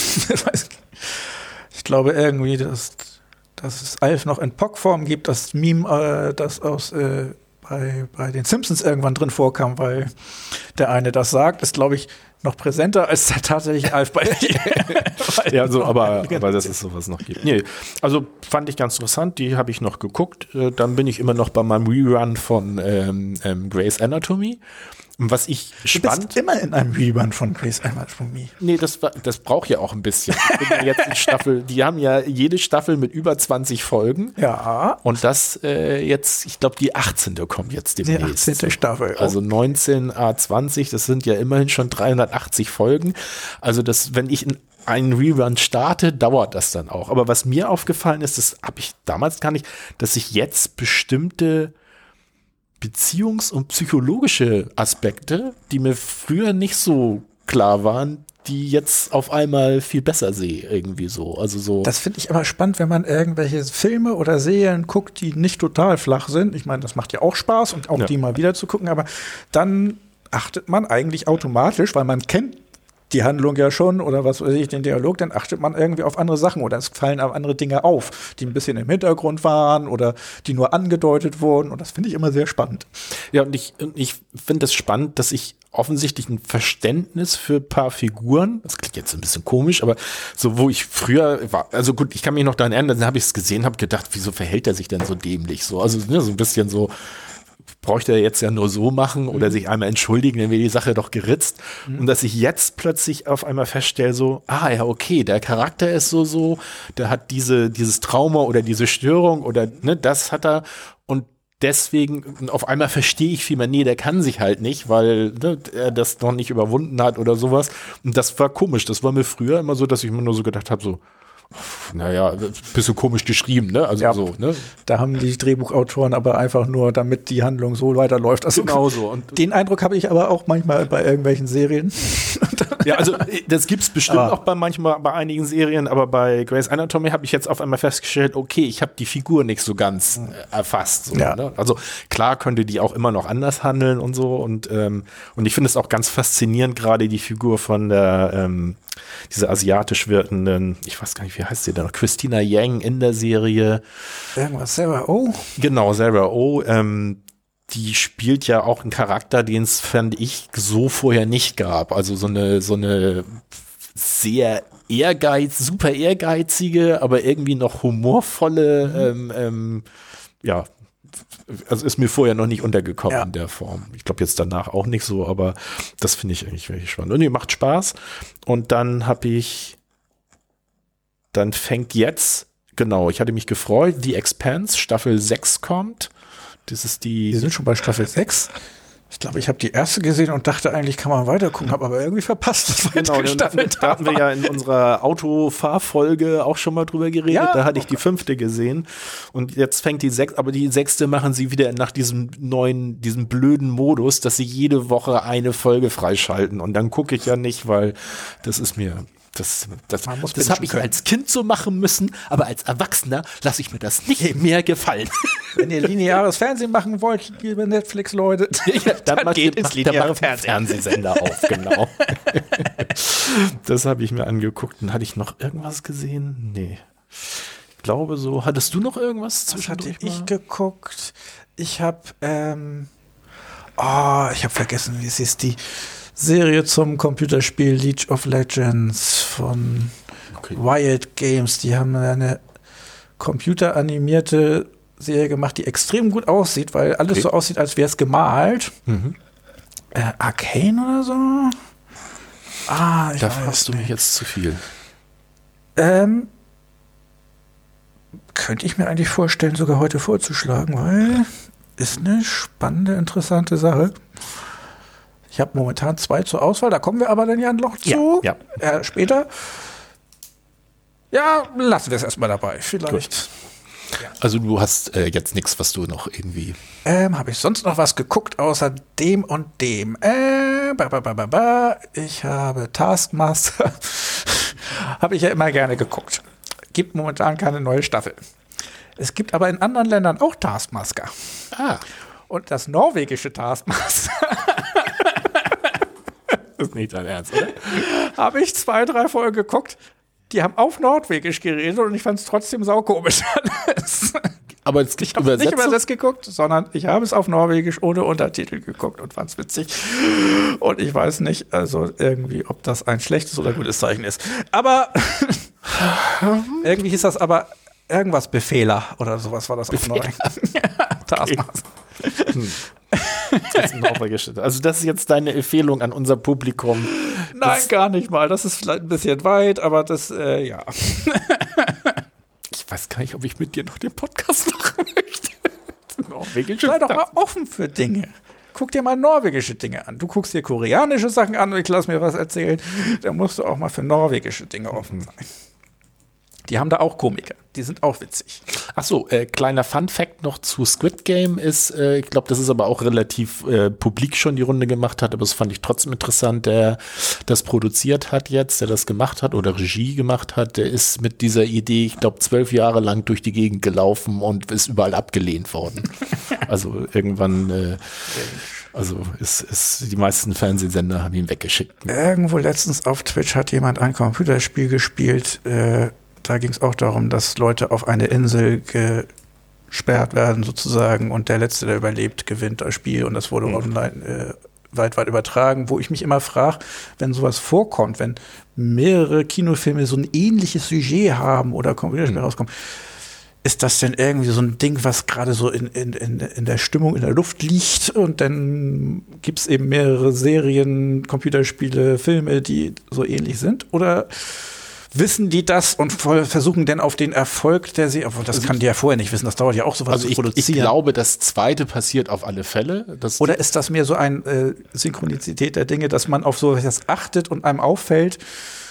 Ich glaube irgendwie, dass, dass es Alf noch in Pockform gibt, das Meme, äh, das aus äh, bei, bei den Simpsons irgendwann drin vorkam, weil der eine das sagt, ist, glaube ich, noch präsenter als der tatsächliche Alf bei Ja, so, aber, aber dass es sowas noch gibt. Nee, also fand ich ganz interessant, die habe ich noch geguckt. Äh, Dann bin ich immer noch bei meinem Rerun von ähm, ähm, Grey's Anatomy. Was ich Du spannend bist immer in einem Rerun von Grace Anatomy. Nee, das, war- das braucht ja auch ein bisschen. Ich bin ja jetzt in Staffel, die haben ja jede Staffel mit über 20 Folgen. Ja, Und das äh, jetzt, ich glaube, die 18. kommt jetzt die demnächst. 18. Staffel. Also 19 A20, das sind ja immerhin schon 380 Folgen. Also das, wenn ich in einen Rerun starte, dauert das dann auch. Aber was mir aufgefallen ist, das habe ich damals gar nicht, dass ich jetzt bestimmte Beziehungs- und psychologische Aspekte, die mir früher nicht so klar waren, die jetzt auf einmal viel besser sehe, irgendwie so. Also so. Das finde ich immer spannend, wenn man irgendwelche Filme oder Serien guckt, die nicht total flach sind. Ich meine, das macht ja auch Spaß und auch Ja. die mal wieder zu gucken, aber dann achtet man eigentlich automatisch, weil man kennt die Handlung ja schon oder was weiß ich, den Dialog, dann achtet man irgendwie auf andere Sachen oder es fallen andere Dinge auf, die ein bisschen im Hintergrund waren oder die nur angedeutet wurden und das finde ich immer sehr spannend. Ja, und ich, ich finde es spannend, dass ich offensichtlich ein Verständnis für ein paar Figuren, das klingt jetzt ein bisschen komisch, aber so, wo ich früher war, also gut, ich kann mich noch daran erinnern, dann habe ich es gesehen, habe gedacht, wieso verhält er sich denn so dämlich so? Also ne, so ein bisschen so, bräuchte er jetzt ja nur so machen oder sich einmal entschuldigen, dann wäre die Sache doch geritzt. Und dass ich jetzt plötzlich auf einmal feststelle, so, ah ja, okay, der Charakter ist so, so, der hat diese, dieses Trauma oder diese Störung oder ne, das hat er und deswegen, auf einmal verstehe ich viel mehr, nee, der kann sich halt nicht, weil ne, er das noch nicht überwunden hat oder sowas. Und das war komisch. Das war mir früher immer so, dass ich mir nur so gedacht habe, so, naja, bisschen komisch geschrieben, ne? Also Ja. so, ne? Da haben die Drehbuchautoren aber einfach nur, damit die Handlung so weiterläuft. Also Genau so. Und Den Eindruck habe ich aber auch manchmal bei irgendwelchen Serien. Ja, also äh, das gibt's bestimmt Aber- auch bei manchmal bei einigen Serien, aber bei Grey's Anatomy habe ich jetzt auf einmal festgestellt, okay, ich habe die Figur nicht so ganz äh, erfasst. So, Ja. ne? Also klar könnte die auch immer noch anders handeln und so und ähm, und ich finde es auch ganz faszinierend gerade die Figur von der ähm, diese asiatisch wirkenden, ich weiß gar nicht, wie heißt sie denn, Christina Yang in der Serie. Irgendwas selber, oh. Genau, Sarah Oh, ähm, die spielt ja auch einen Charakter, den es, fand ich, so vorher nicht gab. Also so eine, so eine sehr ehrgeiz, super ehrgeizige, aber irgendwie noch humorvolle, ähm, ähm, ja, also ist mir vorher noch nicht untergekommen Ja. in der Form. Ich glaube jetzt danach auch nicht so, aber das finde ich eigentlich wirklich spannend. Und die macht Spaß. Und dann habe ich, dann fängt jetzt, genau, ich hatte mich gefreut, The Expanse, Staffel 6 kommt. Das ist die, Wir sind schon bei Staffel 6. Ich glaube, ich habe die erste gesehen und dachte eigentlich, kann man weiter gucken, habe aber irgendwie verpasst, dass Genau, da, Staffeln da hatten wir ja in unserer Autofahrfolge auch schon mal drüber geredet. Ja. Da hatte ich die fünfte gesehen. Und jetzt fängt die sechste, aber die sechste machen sie wieder nach diesem neuen, diesem blöden Modus, dass sie jede Woche eine Folge freischalten. Und dann gucke ich ja nicht, weil das ist mir. Das, das, das habe ich können. als Kind so machen müssen, aber als Erwachsener lasse ich mir das nicht mehr gefallen. Wenn ihr lineares Fernsehen machen wollt, liebe Netflix-Leute, Ja, dann, macht geht ins lineare einen Fernsehsender auf, genau. das habe ich mir angeguckt. Und hatte ich noch irgendwas gesehen? Nee. Ich glaube so. Hattest du noch irgendwas Was hatte zwischendurch ich mal? geguckt? Ich habe, ähm, oh, ich habe vergessen, wie es ist, die Serie zum Computerspiel League of Legends von Okay. Riot Games. Die haben eine computeranimierte Serie gemacht, die extrem gut aussieht, weil alles Okay. so aussieht, als wäre es gemalt. Mhm. Äh, Arcane oder so? Ah, ich Da fragst du mich jetzt zu viel. Ähm, könnte ich mir eigentlich vorstellen, sogar heute vorzuschlagen, weil ist eine spannende, interessante Sache. Ich habe momentan zwei zur Auswahl, da kommen wir aber dann ja noch zu. ja. Äh, später. Ja, lassen wir es erstmal dabei. Vielleicht. Also du hast äh, jetzt nichts, was du noch irgendwie. Ähm, habe ich sonst noch was geguckt außer dem und dem? Äh, ba, ba, ba. Ich habe Taskmaster. habe ich ja immer gerne geguckt. Gibt momentan keine neue Staffel. Es gibt aber in anderen Ländern auch Taskmaster. Ah, Und das norwegische Taskmaster ist nicht dein Ernst, oder? habe ich zwei, drei Folgen geguckt. Die haben auf Norwegisch geredet und ich fand es trotzdem saukomisch alles. Aber es Ich habe nicht übersetzt geguckt, sondern ich habe es auf Norwegisch ohne Untertitel geguckt und fand es witzig. Und ich weiß nicht, also irgendwie, ob das ein schlechtes oder gutes Zeichen ist. Aber irgendwie hieß das aber irgendwas Befehler oder sowas war das auf Norwegisch. Taskmaster. Das ist. Also das ist jetzt deine Empfehlung an unser Publikum. Nein, gar nicht mal. Das ist vielleicht ein bisschen weit, aber das, äh, ja. Ich weiß gar nicht, ob ich mit dir noch den Podcast machen möchte. Norwegische Sei doch mal offen für Dinge. Guck dir mal norwegische Dinge an. Du guckst dir koreanische Sachen an und ich lass mir was erzählen. Da musst du auch mal für norwegische Dinge offen sein. Die haben da auch Komiker. Die sind auch witzig. Ach so, äh, kleiner Fun Fact noch zu Squid Game ist, äh, ich glaube, das ist aber auch relativ äh, publik schon die Runde gemacht hat, aber das fand ich trotzdem interessant, der das produziert hat jetzt, der das gemacht hat oder Regie gemacht hat, der ist mit dieser Idee, ich glaube, zwölf Jahre lang durch die Gegend gelaufen und ist überall abgelehnt worden. also irgendwann, äh, also ist, ist die meisten Fernsehsender haben ihn weggeschickt. Irgendwo letztens auf Twitch hat jemand ein Computerspiel gespielt. Äh, da ging es auch darum, dass Leute auf eine Insel gesperrt werden sozusagen und der Letzte, der überlebt, gewinnt das Spiel und das wurde online äh, weit, weit übertragen, wo ich mich immer frage, wenn sowas vorkommt, wenn mehrere Kinofilme so ein ähnliches Sujet haben oder Computerspiele rauskommen, ist das denn irgendwie so ein Ding, was gerade so in, in, in, in der Stimmung in der Luft liegt? Und dann gibt es eben mehrere Serien, Computerspiele, Filme, die so ähnlich sind? Oder wissen die das und versuchen denn auf den Erfolg der Serie, obwohl das kann die ja vorher nicht wissen, das dauert ja auch so was Also zu ich, produzieren. ich glaube, das zweite passiert auf alle Fälle. Oder ist das mehr so ein äh, Synchronizität der Dinge, dass man auf so etwas achtet und einem auffällt?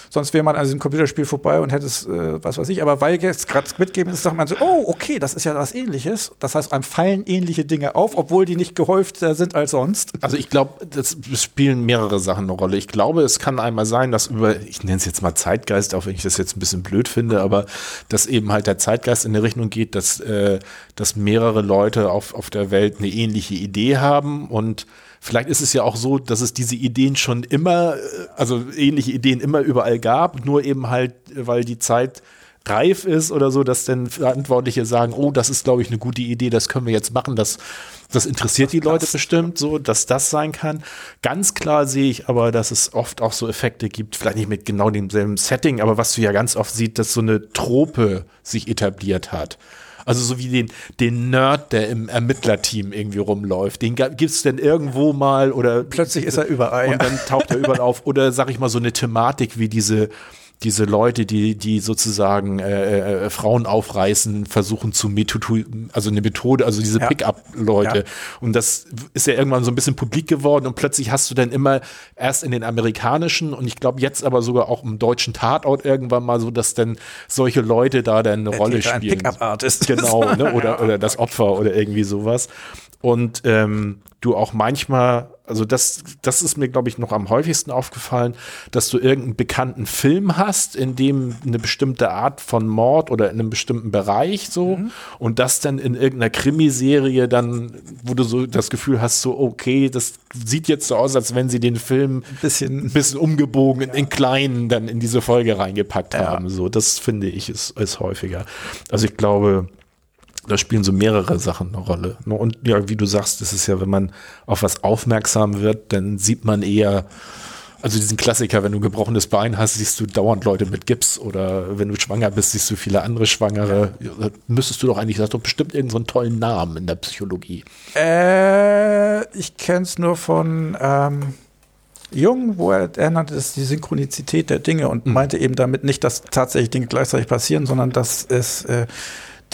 Sonst wäre man an diesem Computerspiel vorbei und hätte es, äh, was weiß ich, aber weil jetzt gerade Game ist, sagt man so, oh, okay, das ist ja was ähnliches. Das heißt, einem fallen ähnliche Dinge auf, obwohl die nicht gehäufter sind als sonst. Also ich glaube, das spielen mehrere Sachen eine Rolle. Ich glaube, es kann einmal sein, dass über, ich nenne es jetzt mal Zeitgeist, auch wenn ich das jetzt ein bisschen blöd finde, aber dass eben halt der Zeitgeist in die Richtung geht, dass, äh, dass mehrere Leute auf, auf der Welt eine ähnliche Idee haben und Vielleicht ist es ja auch so, dass es diese Ideen schon immer, äh, also ähnliche Ideen immer überall gab, nur eben halt, weil die Zeit reif ist oder so, dass dann Verantwortliche sagen, oh, das ist, glaube ich, eine gute Idee, das können wir jetzt machen, das, das interessiert die Leute bestimmt so, dass das sein kann. Ganz klar sehe ich aber, dass es oft auch so Effekte gibt, vielleicht nicht mit genau demselben Setting, aber was du ja ganz oft siehst, dass so eine Trope sich etabliert hat. Also so wie den, den Nerd, der im Ermittlerteam irgendwie rumläuft. Den ga- gibt's denn irgendwo mal oder Plötzlich ist er überall. und Ja. dann taucht er überall auf. Oder sag ich mal so eine Thematik wie diese diese Leute, die die sozusagen äh, äh, Frauen aufreißen, versuchen zu Methode, also eine Methode, also diese Ja. Pickup-Leute. Ja. Und das ist ja irgendwann so ein bisschen publik geworden und plötzlich hast du dann immer erst in den amerikanischen und ich glaube jetzt aber sogar auch im deutschen Tatort irgendwann mal so, dass dann solche Leute da dann eine Rolle Täter ein spielen. Pickup-Artist ist. Genau, ne? oder, oder das Opfer oder irgendwie sowas. Und ähm, du auch manchmal also das, das ist mir, glaube ich, noch am häufigsten aufgefallen, dass du irgendeinen bekannten Film hast, in dem eine bestimmte Art von Mord oder in einem bestimmten Bereich so mhm. und das dann in irgendeiner Krimiserie dann, wo du so das Gefühl hast, so, okay, das sieht jetzt so aus, als wenn sie den Film ein bisschen, ein bisschen umgebogen ja. in, in kleinen dann in diese Folge reingepackt ja. haben. So, das finde ich ist, ist häufiger. Also ich glaube, da spielen so mehrere Sachen eine Rolle. Ne? Und ja, wie du sagst, das ist ja, wenn man auf was aufmerksam wird, dann sieht man eher, also diesen Klassiker, wenn du ein gebrochenes Bein hast, siehst du dauernd Leute mit Gips oder wenn du schwanger bist, siehst du viele andere Schwangere. Ja. Müsstest du doch eigentlich, das doch bestimmt irgendeinen so tollen Namen in der Psychologie. Äh, ich kenne es nur von ähm, Jung, wo er, er nannte es die Synchronizität der Dinge und mhm. meinte eben damit nicht, dass tatsächlich Dinge gleichzeitig passieren, sondern dass es äh,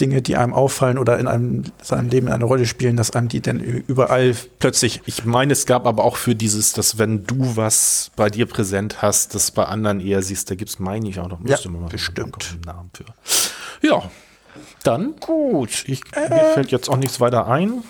Dinge, die einem auffallen oder in einem seinem Leben eine Rolle spielen, dass einem die dann überall plötzlich. Ich meine, es gab aber auch für dieses, dass wenn du was bei dir präsent hast, das bei anderen eher siehst, da gibt es, meine ich, auch noch, müsste ja, man mal bestimmt. einen Namen für. Ja, dann gut. Ich, äh, mir fällt jetzt auch nichts weiter ein.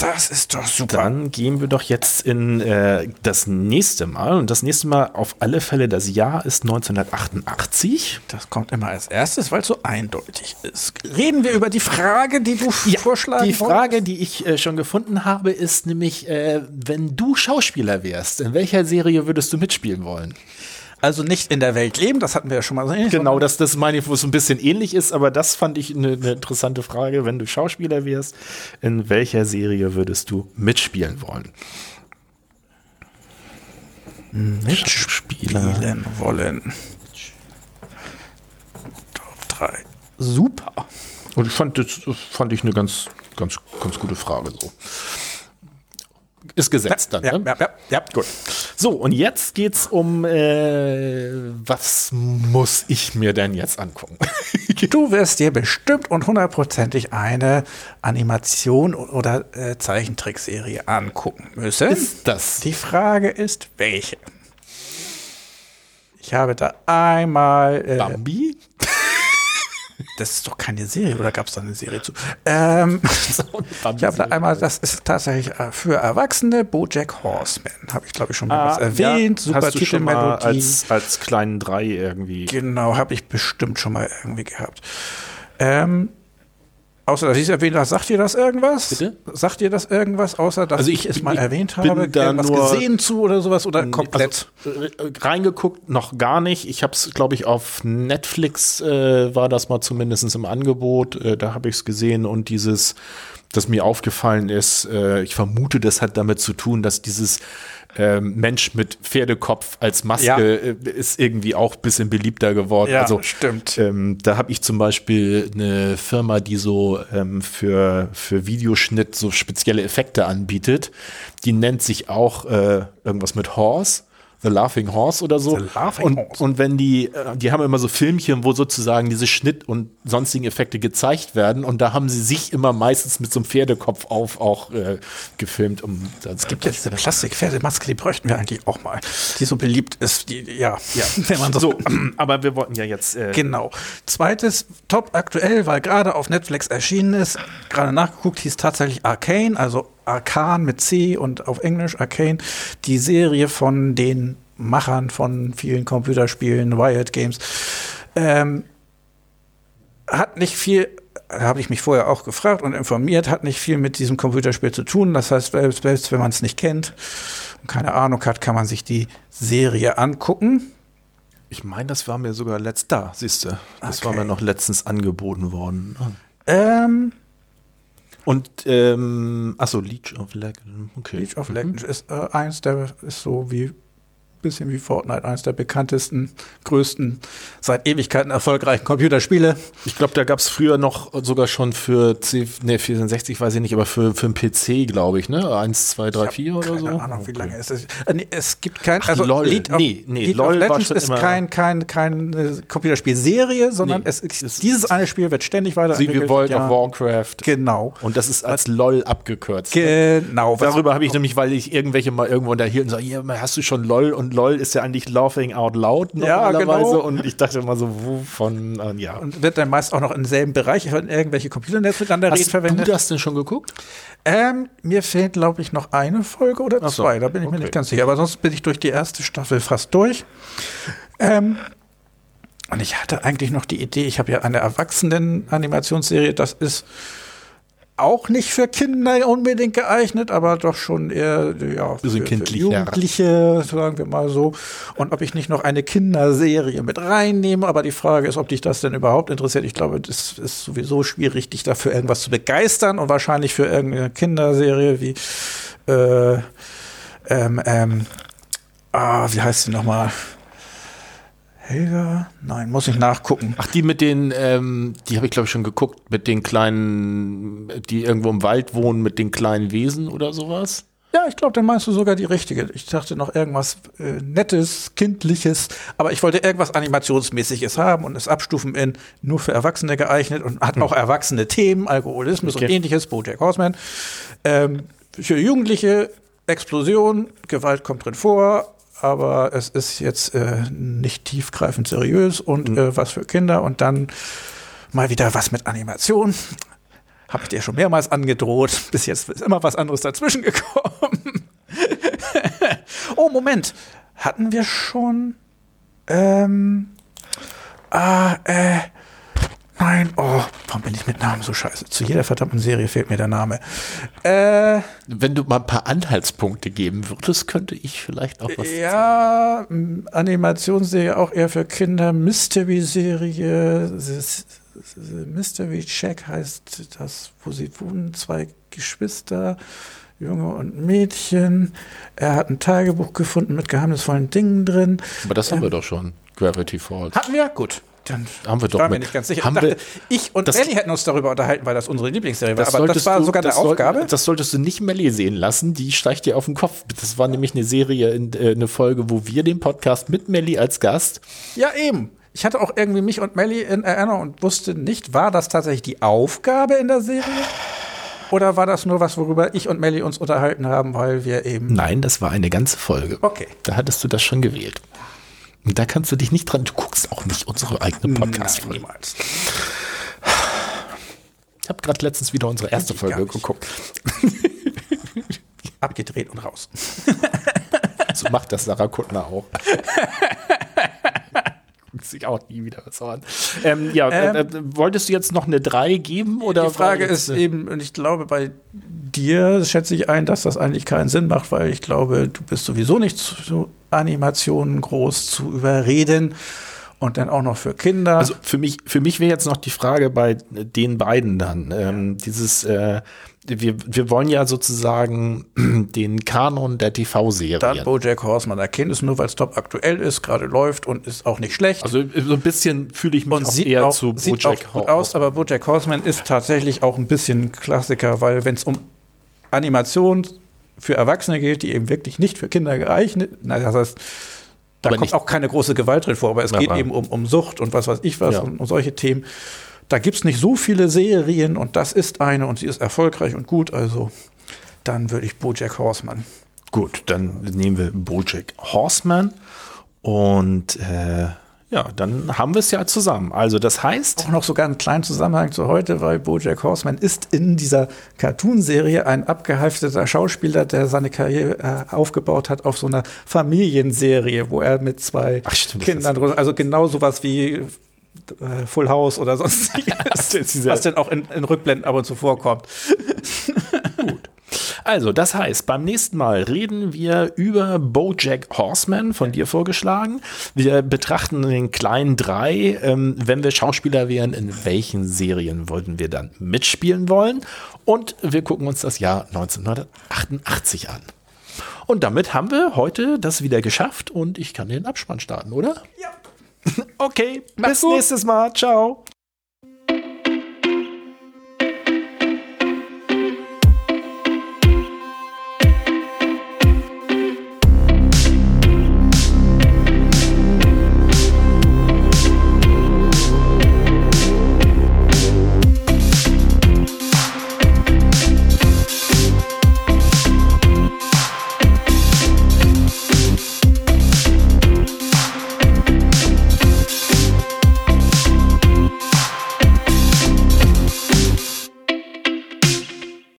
Das ist doch super. Dann gehen wir doch jetzt in äh, das nächste Mal. Und das nächste Mal auf alle Fälle, das Jahr ist 1988. Das kommt immer als erstes, weil es so eindeutig ist. Reden wir über die Frage, die du ja, vorschlagen Die Frage, wolltest? die ich äh, schon gefunden habe, ist nämlich, äh, wenn du Schauspieler wärst, in welcher Serie würdest du mitspielen wollen? Also nicht in der Welt leben, das hatten wir ja schon mal so Genau, das, das meine ich, wo es ein bisschen ähnlich ist, aber das fand ich eine, eine interessante Frage. Wenn du Schauspieler wärst, in welcher Serie würdest du mitspielen wollen? Mitspielen wollen. Top 3. Super. Und ich fand, das fand ich eine ganz, ganz, ganz gute Frage so ist gesetzt dann. Ja, ne? ja, ja, ja, gut. So, und jetzt geht's um, äh, was muss ich mir denn jetzt angucken? du wirst dir bestimmt und hundertprozentig eine Animation oder äh, Zeichentrickserie angucken müssen. Ist das? Die Frage ist, welche? Ich habe da einmal. Äh, Bambi? Das ist doch keine Serie, oder gab es da eine Serie zu? Ähm, ich habe da einmal, das ist tatsächlich äh, für Erwachsene, Bojack Horseman, habe ich glaube ich schon mal ah, was erwähnt. Ja, Super Titelmelodie. Als, als kleinen Drei irgendwie. Genau, habe ich bestimmt schon mal irgendwie gehabt. Ähm, Außer dass ich es erwähnt habe, sagt ihr das irgendwas? Bitte? Sagt ihr das irgendwas, außer dass also ich, ich es mal erwähnt habe? Da irgendwas gesehen zu oder sowas oder komplett? Also, reingeguckt noch gar nicht. Ich habe es, glaube ich, auf Netflix äh, war das mal zumindest im Angebot. Äh, da habe ich es gesehen und dieses, das mir aufgefallen ist, äh, ich vermute, das hat damit zu tun, dass dieses ähm, Mensch mit Pferdekopf als Maske ja. äh, ist irgendwie auch ein bisschen beliebter geworden. Ja, also, stimmt. Ähm, da habe ich zum Beispiel eine Firma, die so ähm, für, für Videoschnitt so spezielle Effekte anbietet. Die nennt sich auch äh, irgendwas mit Horse. The Laughing Horse oder so. The Laughing und, Horse. und wenn die, äh, die haben immer so Filmchen, wo sozusagen diese Schnitt- und sonstigen Effekte gezeigt werden und da haben sie sich immer meistens mit so einem Pferdekopf auf auch äh, gefilmt. Um, es gibt ja diese Plastik-Pferdemaske, die bräuchten wir eigentlich auch mal, die so beliebt ist. Die, ja, ja. wenn man so, so aber wir wollten ja jetzt. Äh genau. Zweites, top aktuell, weil gerade auf Netflix erschienen ist, gerade nachgeguckt, hieß tatsächlich Arcane, also Arcan mit C und auf Englisch Arcane, die Serie von den Machern von vielen Computerspielen, Riot Games, ähm, hat nicht viel, habe ich mich vorher auch gefragt und informiert, hat nicht viel mit diesem Computerspiel zu tun. Das heißt, selbst wenn man es nicht kennt und keine Ahnung hat, kann man sich die Serie angucken. Ich meine, das war mir sogar letzt da, siehst du. Das okay. war mir noch letztens angeboten worden. Ähm, und, ähm, achso, Leech of Legends. Okay. Leech of Legends mhm. ist äh, eins, der ist so wie bisschen wie Fortnite, eines der bekanntesten, größten, seit Ewigkeiten erfolgreichen Computerspiele. Ich glaube, da gab es früher noch sogar schon für C, nee, 64 weiß ich nicht, aber für, für einen PC, glaube ich, ne? 1, 2, 3, 4 oder keine so. Keine Ahnung, okay. wie lange ist es. Äh, nee, es gibt kein, also LOL. Lead of, nee, nee, Lead LOL of Legends ist kein, kein, keine Computerspielserie, sondern nee, es, ist, dieses eine Spiel wird ständig weiterentwickelt. Sie, wie World ja. of Warcraft. Genau. Und das ist als LOL abgekürzt. Ne? Genau. Darüber habe ich nämlich, weil ich irgendwelche mal irgendwo unterhielt und so, ja, hast du schon LOL und LOL ist ja eigentlich Laughing Out Loud Ja, normalerweise. genau. Und ich dachte immer so, wovon, äh, ja. Und wird dann meist auch noch im selben Bereich von irgendwelche Computernetze miteinander reden Hast du verwendet. das denn schon geguckt? Ähm, mir fehlt, glaube ich, noch eine Folge oder Ach so, zwei, da bin ich mir okay. nicht ganz sicher. Aber sonst bin ich durch die erste Staffel fast durch. Ähm, und ich hatte eigentlich noch die Idee, ich habe ja eine Erwachsenen-Animationsserie, das ist auch nicht für Kinder unbedingt geeignet, aber doch schon eher ja, für, für. Jugendliche, sagen wir mal so. Und ob ich nicht noch eine Kinderserie mit reinnehme, aber die Frage ist, ob dich das denn überhaupt interessiert. Ich glaube, das ist sowieso schwierig, dich dafür irgendwas zu begeistern und wahrscheinlich für irgendeine Kinderserie wie äh, ähm, ähm, ah, wie heißt sie nochmal? Helga? Nein, muss ich nachgucken. Ach, die mit den, ähm, die habe ich glaube ich schon geguckt, mit den kleinen, die irgendwo im Wald wohnen, mit den kleinen Wesen oder sowas. Ja, ich glaube, dann meinst du sogar die richtige. Ich dachte noch irgendwas äh, Nettes, Kindliches, aber ich wollte irgendwas Animationsmäßiges haben und es abstufen in nur für Erwachsene geeignet und hat auch erwachsene Themen, Alkoholismus und Okay. ähnliches, Bojack Horseman. Ähm, für Jugendliche Explosion, Gewalt kommt drin vor, aber es ist jetzt äh, nicht tiefgreifend seriös und äh, was für Kinder und dann mal wieder was mit Animation. Habe ich dir schon mehrmals angedroht. Bis jetzt ist immer was anderes dazwischen gekommen. oh, Moment. Hatten wir schon. Ähm. Ah, äh. Nein, oh, warum bin ich mit Namen so scheiße? Zu jeder verdammten Serie fehlt mir der Name. Äh, Wenn du mal ein paar Anhaltspunkte geben würdest, könnte ich vielleicht auch was. ja, Animationsserie auch eher für Kinder. Mystery-Serie. Mystery Check heißt das, wo sie wohnen, zwei Geschwister, Junge und Mädchen. Er hat ein Tagebuch gefunden mit geheimnisvollen Dingen drin. Aber das haben wir doch schon. Gravity Falls. Hatten wir? Gut. Dann Haben wir doch war mir nicht ganz sicher. haben ich, dachte, wir- ich und das- Melly hätten uns darüber unterhalten, weil das unsere Lieblingsserie war. Aber das war du- sogar das eine soll- Aufgabe. Das solltest du nicht Melly sehen lassen, die steigt dir auf den Kopf. Das war nämlich eine Serie, in, äh, eine Folge, wo wir den Podcast mit Melly als Gast. Ja, eben. Ich hatte auch irgendwie mich und Melly in Erinnerung und wusste nicht, war das tatsächlich die Aufgabe in der Serie? Oder war das nur was, worüber ich und Melly uns unterhalten haben, weil wir eben. Nein, das war eine ganze Folge. Okay. Da hattest du das schon gewählt. Und da kannst du dich nicht dran, du guckst auch nicht unsere eigene Podcast-Folge. niemals. Ich habe gerade letztens wieder unsere erste Folge geguckt. Abgedreht und raus. So macht das Sarah Kuttner auch. Guckt sich auch nie wieder was an. Ähm, ja, äh, äh, wolltest du jetzt noch eine 3 geben? Oder Die Frage ist äh, eben, und ich glaube, bei dir schätze ich ein, dass das eigentlich keinen Sinn macht, weil ich glaube, du bist sowieso nicht zu so Animationen groß zu überreden und dann auch noch für Kinder. Also für mich, für mich wäre jetzt noch die Frage bei den beiden dann. Ähm, dieses, äh, wir, wir wollen ja sozusagen den Kanon der dann TV-Serien. Bojack Horseman erkennt es nur, weil es top aktuell ist, gerade läuft und ist auch nicht schlecht. Also so ein bisschen fühle ich mich und auch sieht eher auch, zu sieht auch Bojack gut aus, aber Bojack Horseman ist tatsächlich auch ein bisschen Klassiker, weil wenn es um Animation für Erwachsene geht, die eben wirklich nicht für Kinder geeignet, na, das heißt, da Aber kommt auch keine große Gewalt drin vor, aber es geht Aber- eben um, um Sucht und was weiß ich was Ja. und um solche Themen. Da gibt's nicht so viele Serien und das ist eine und sie ist erfolgreich und gut, also dann würde ich Bojack Horseman. Gut, dann nehmen wir Bojack Horseman und äh, ja, dann haben wir es ja zusammen. Also das heißt, auch noch sogar einen kleinen Zusammenhang zu heute, weil Bojack Horseman ist in dieser Cartoon-Serie ein abgehalfteter Schauspieler, der seine Karriere äh, aufgebaut hat auf so einer Familienserie, wo er mit zwei Ach, stimmt, Kindern, also genau sowas wie äh, Full House oder sonst dieser- was denn auch in, in Rückblenden ab und zu vorkommt. Also, das heißt, beim nächsten Mal reden wir über Bojack Horseman, von dir vorgeschlagen. Wir betrachten den kleinen drei. Ähm, wenn wir Schauspieler wären, in welchen Serien wollten wir dann mitspielen wollen? Und wir gucken uns das Jahr 1988 an. Und damit haben wir heute das wieder geschafft und ich kann den Abspann starten, oder? Ja. Okay, bis gut. nächstes Mal. Ciao.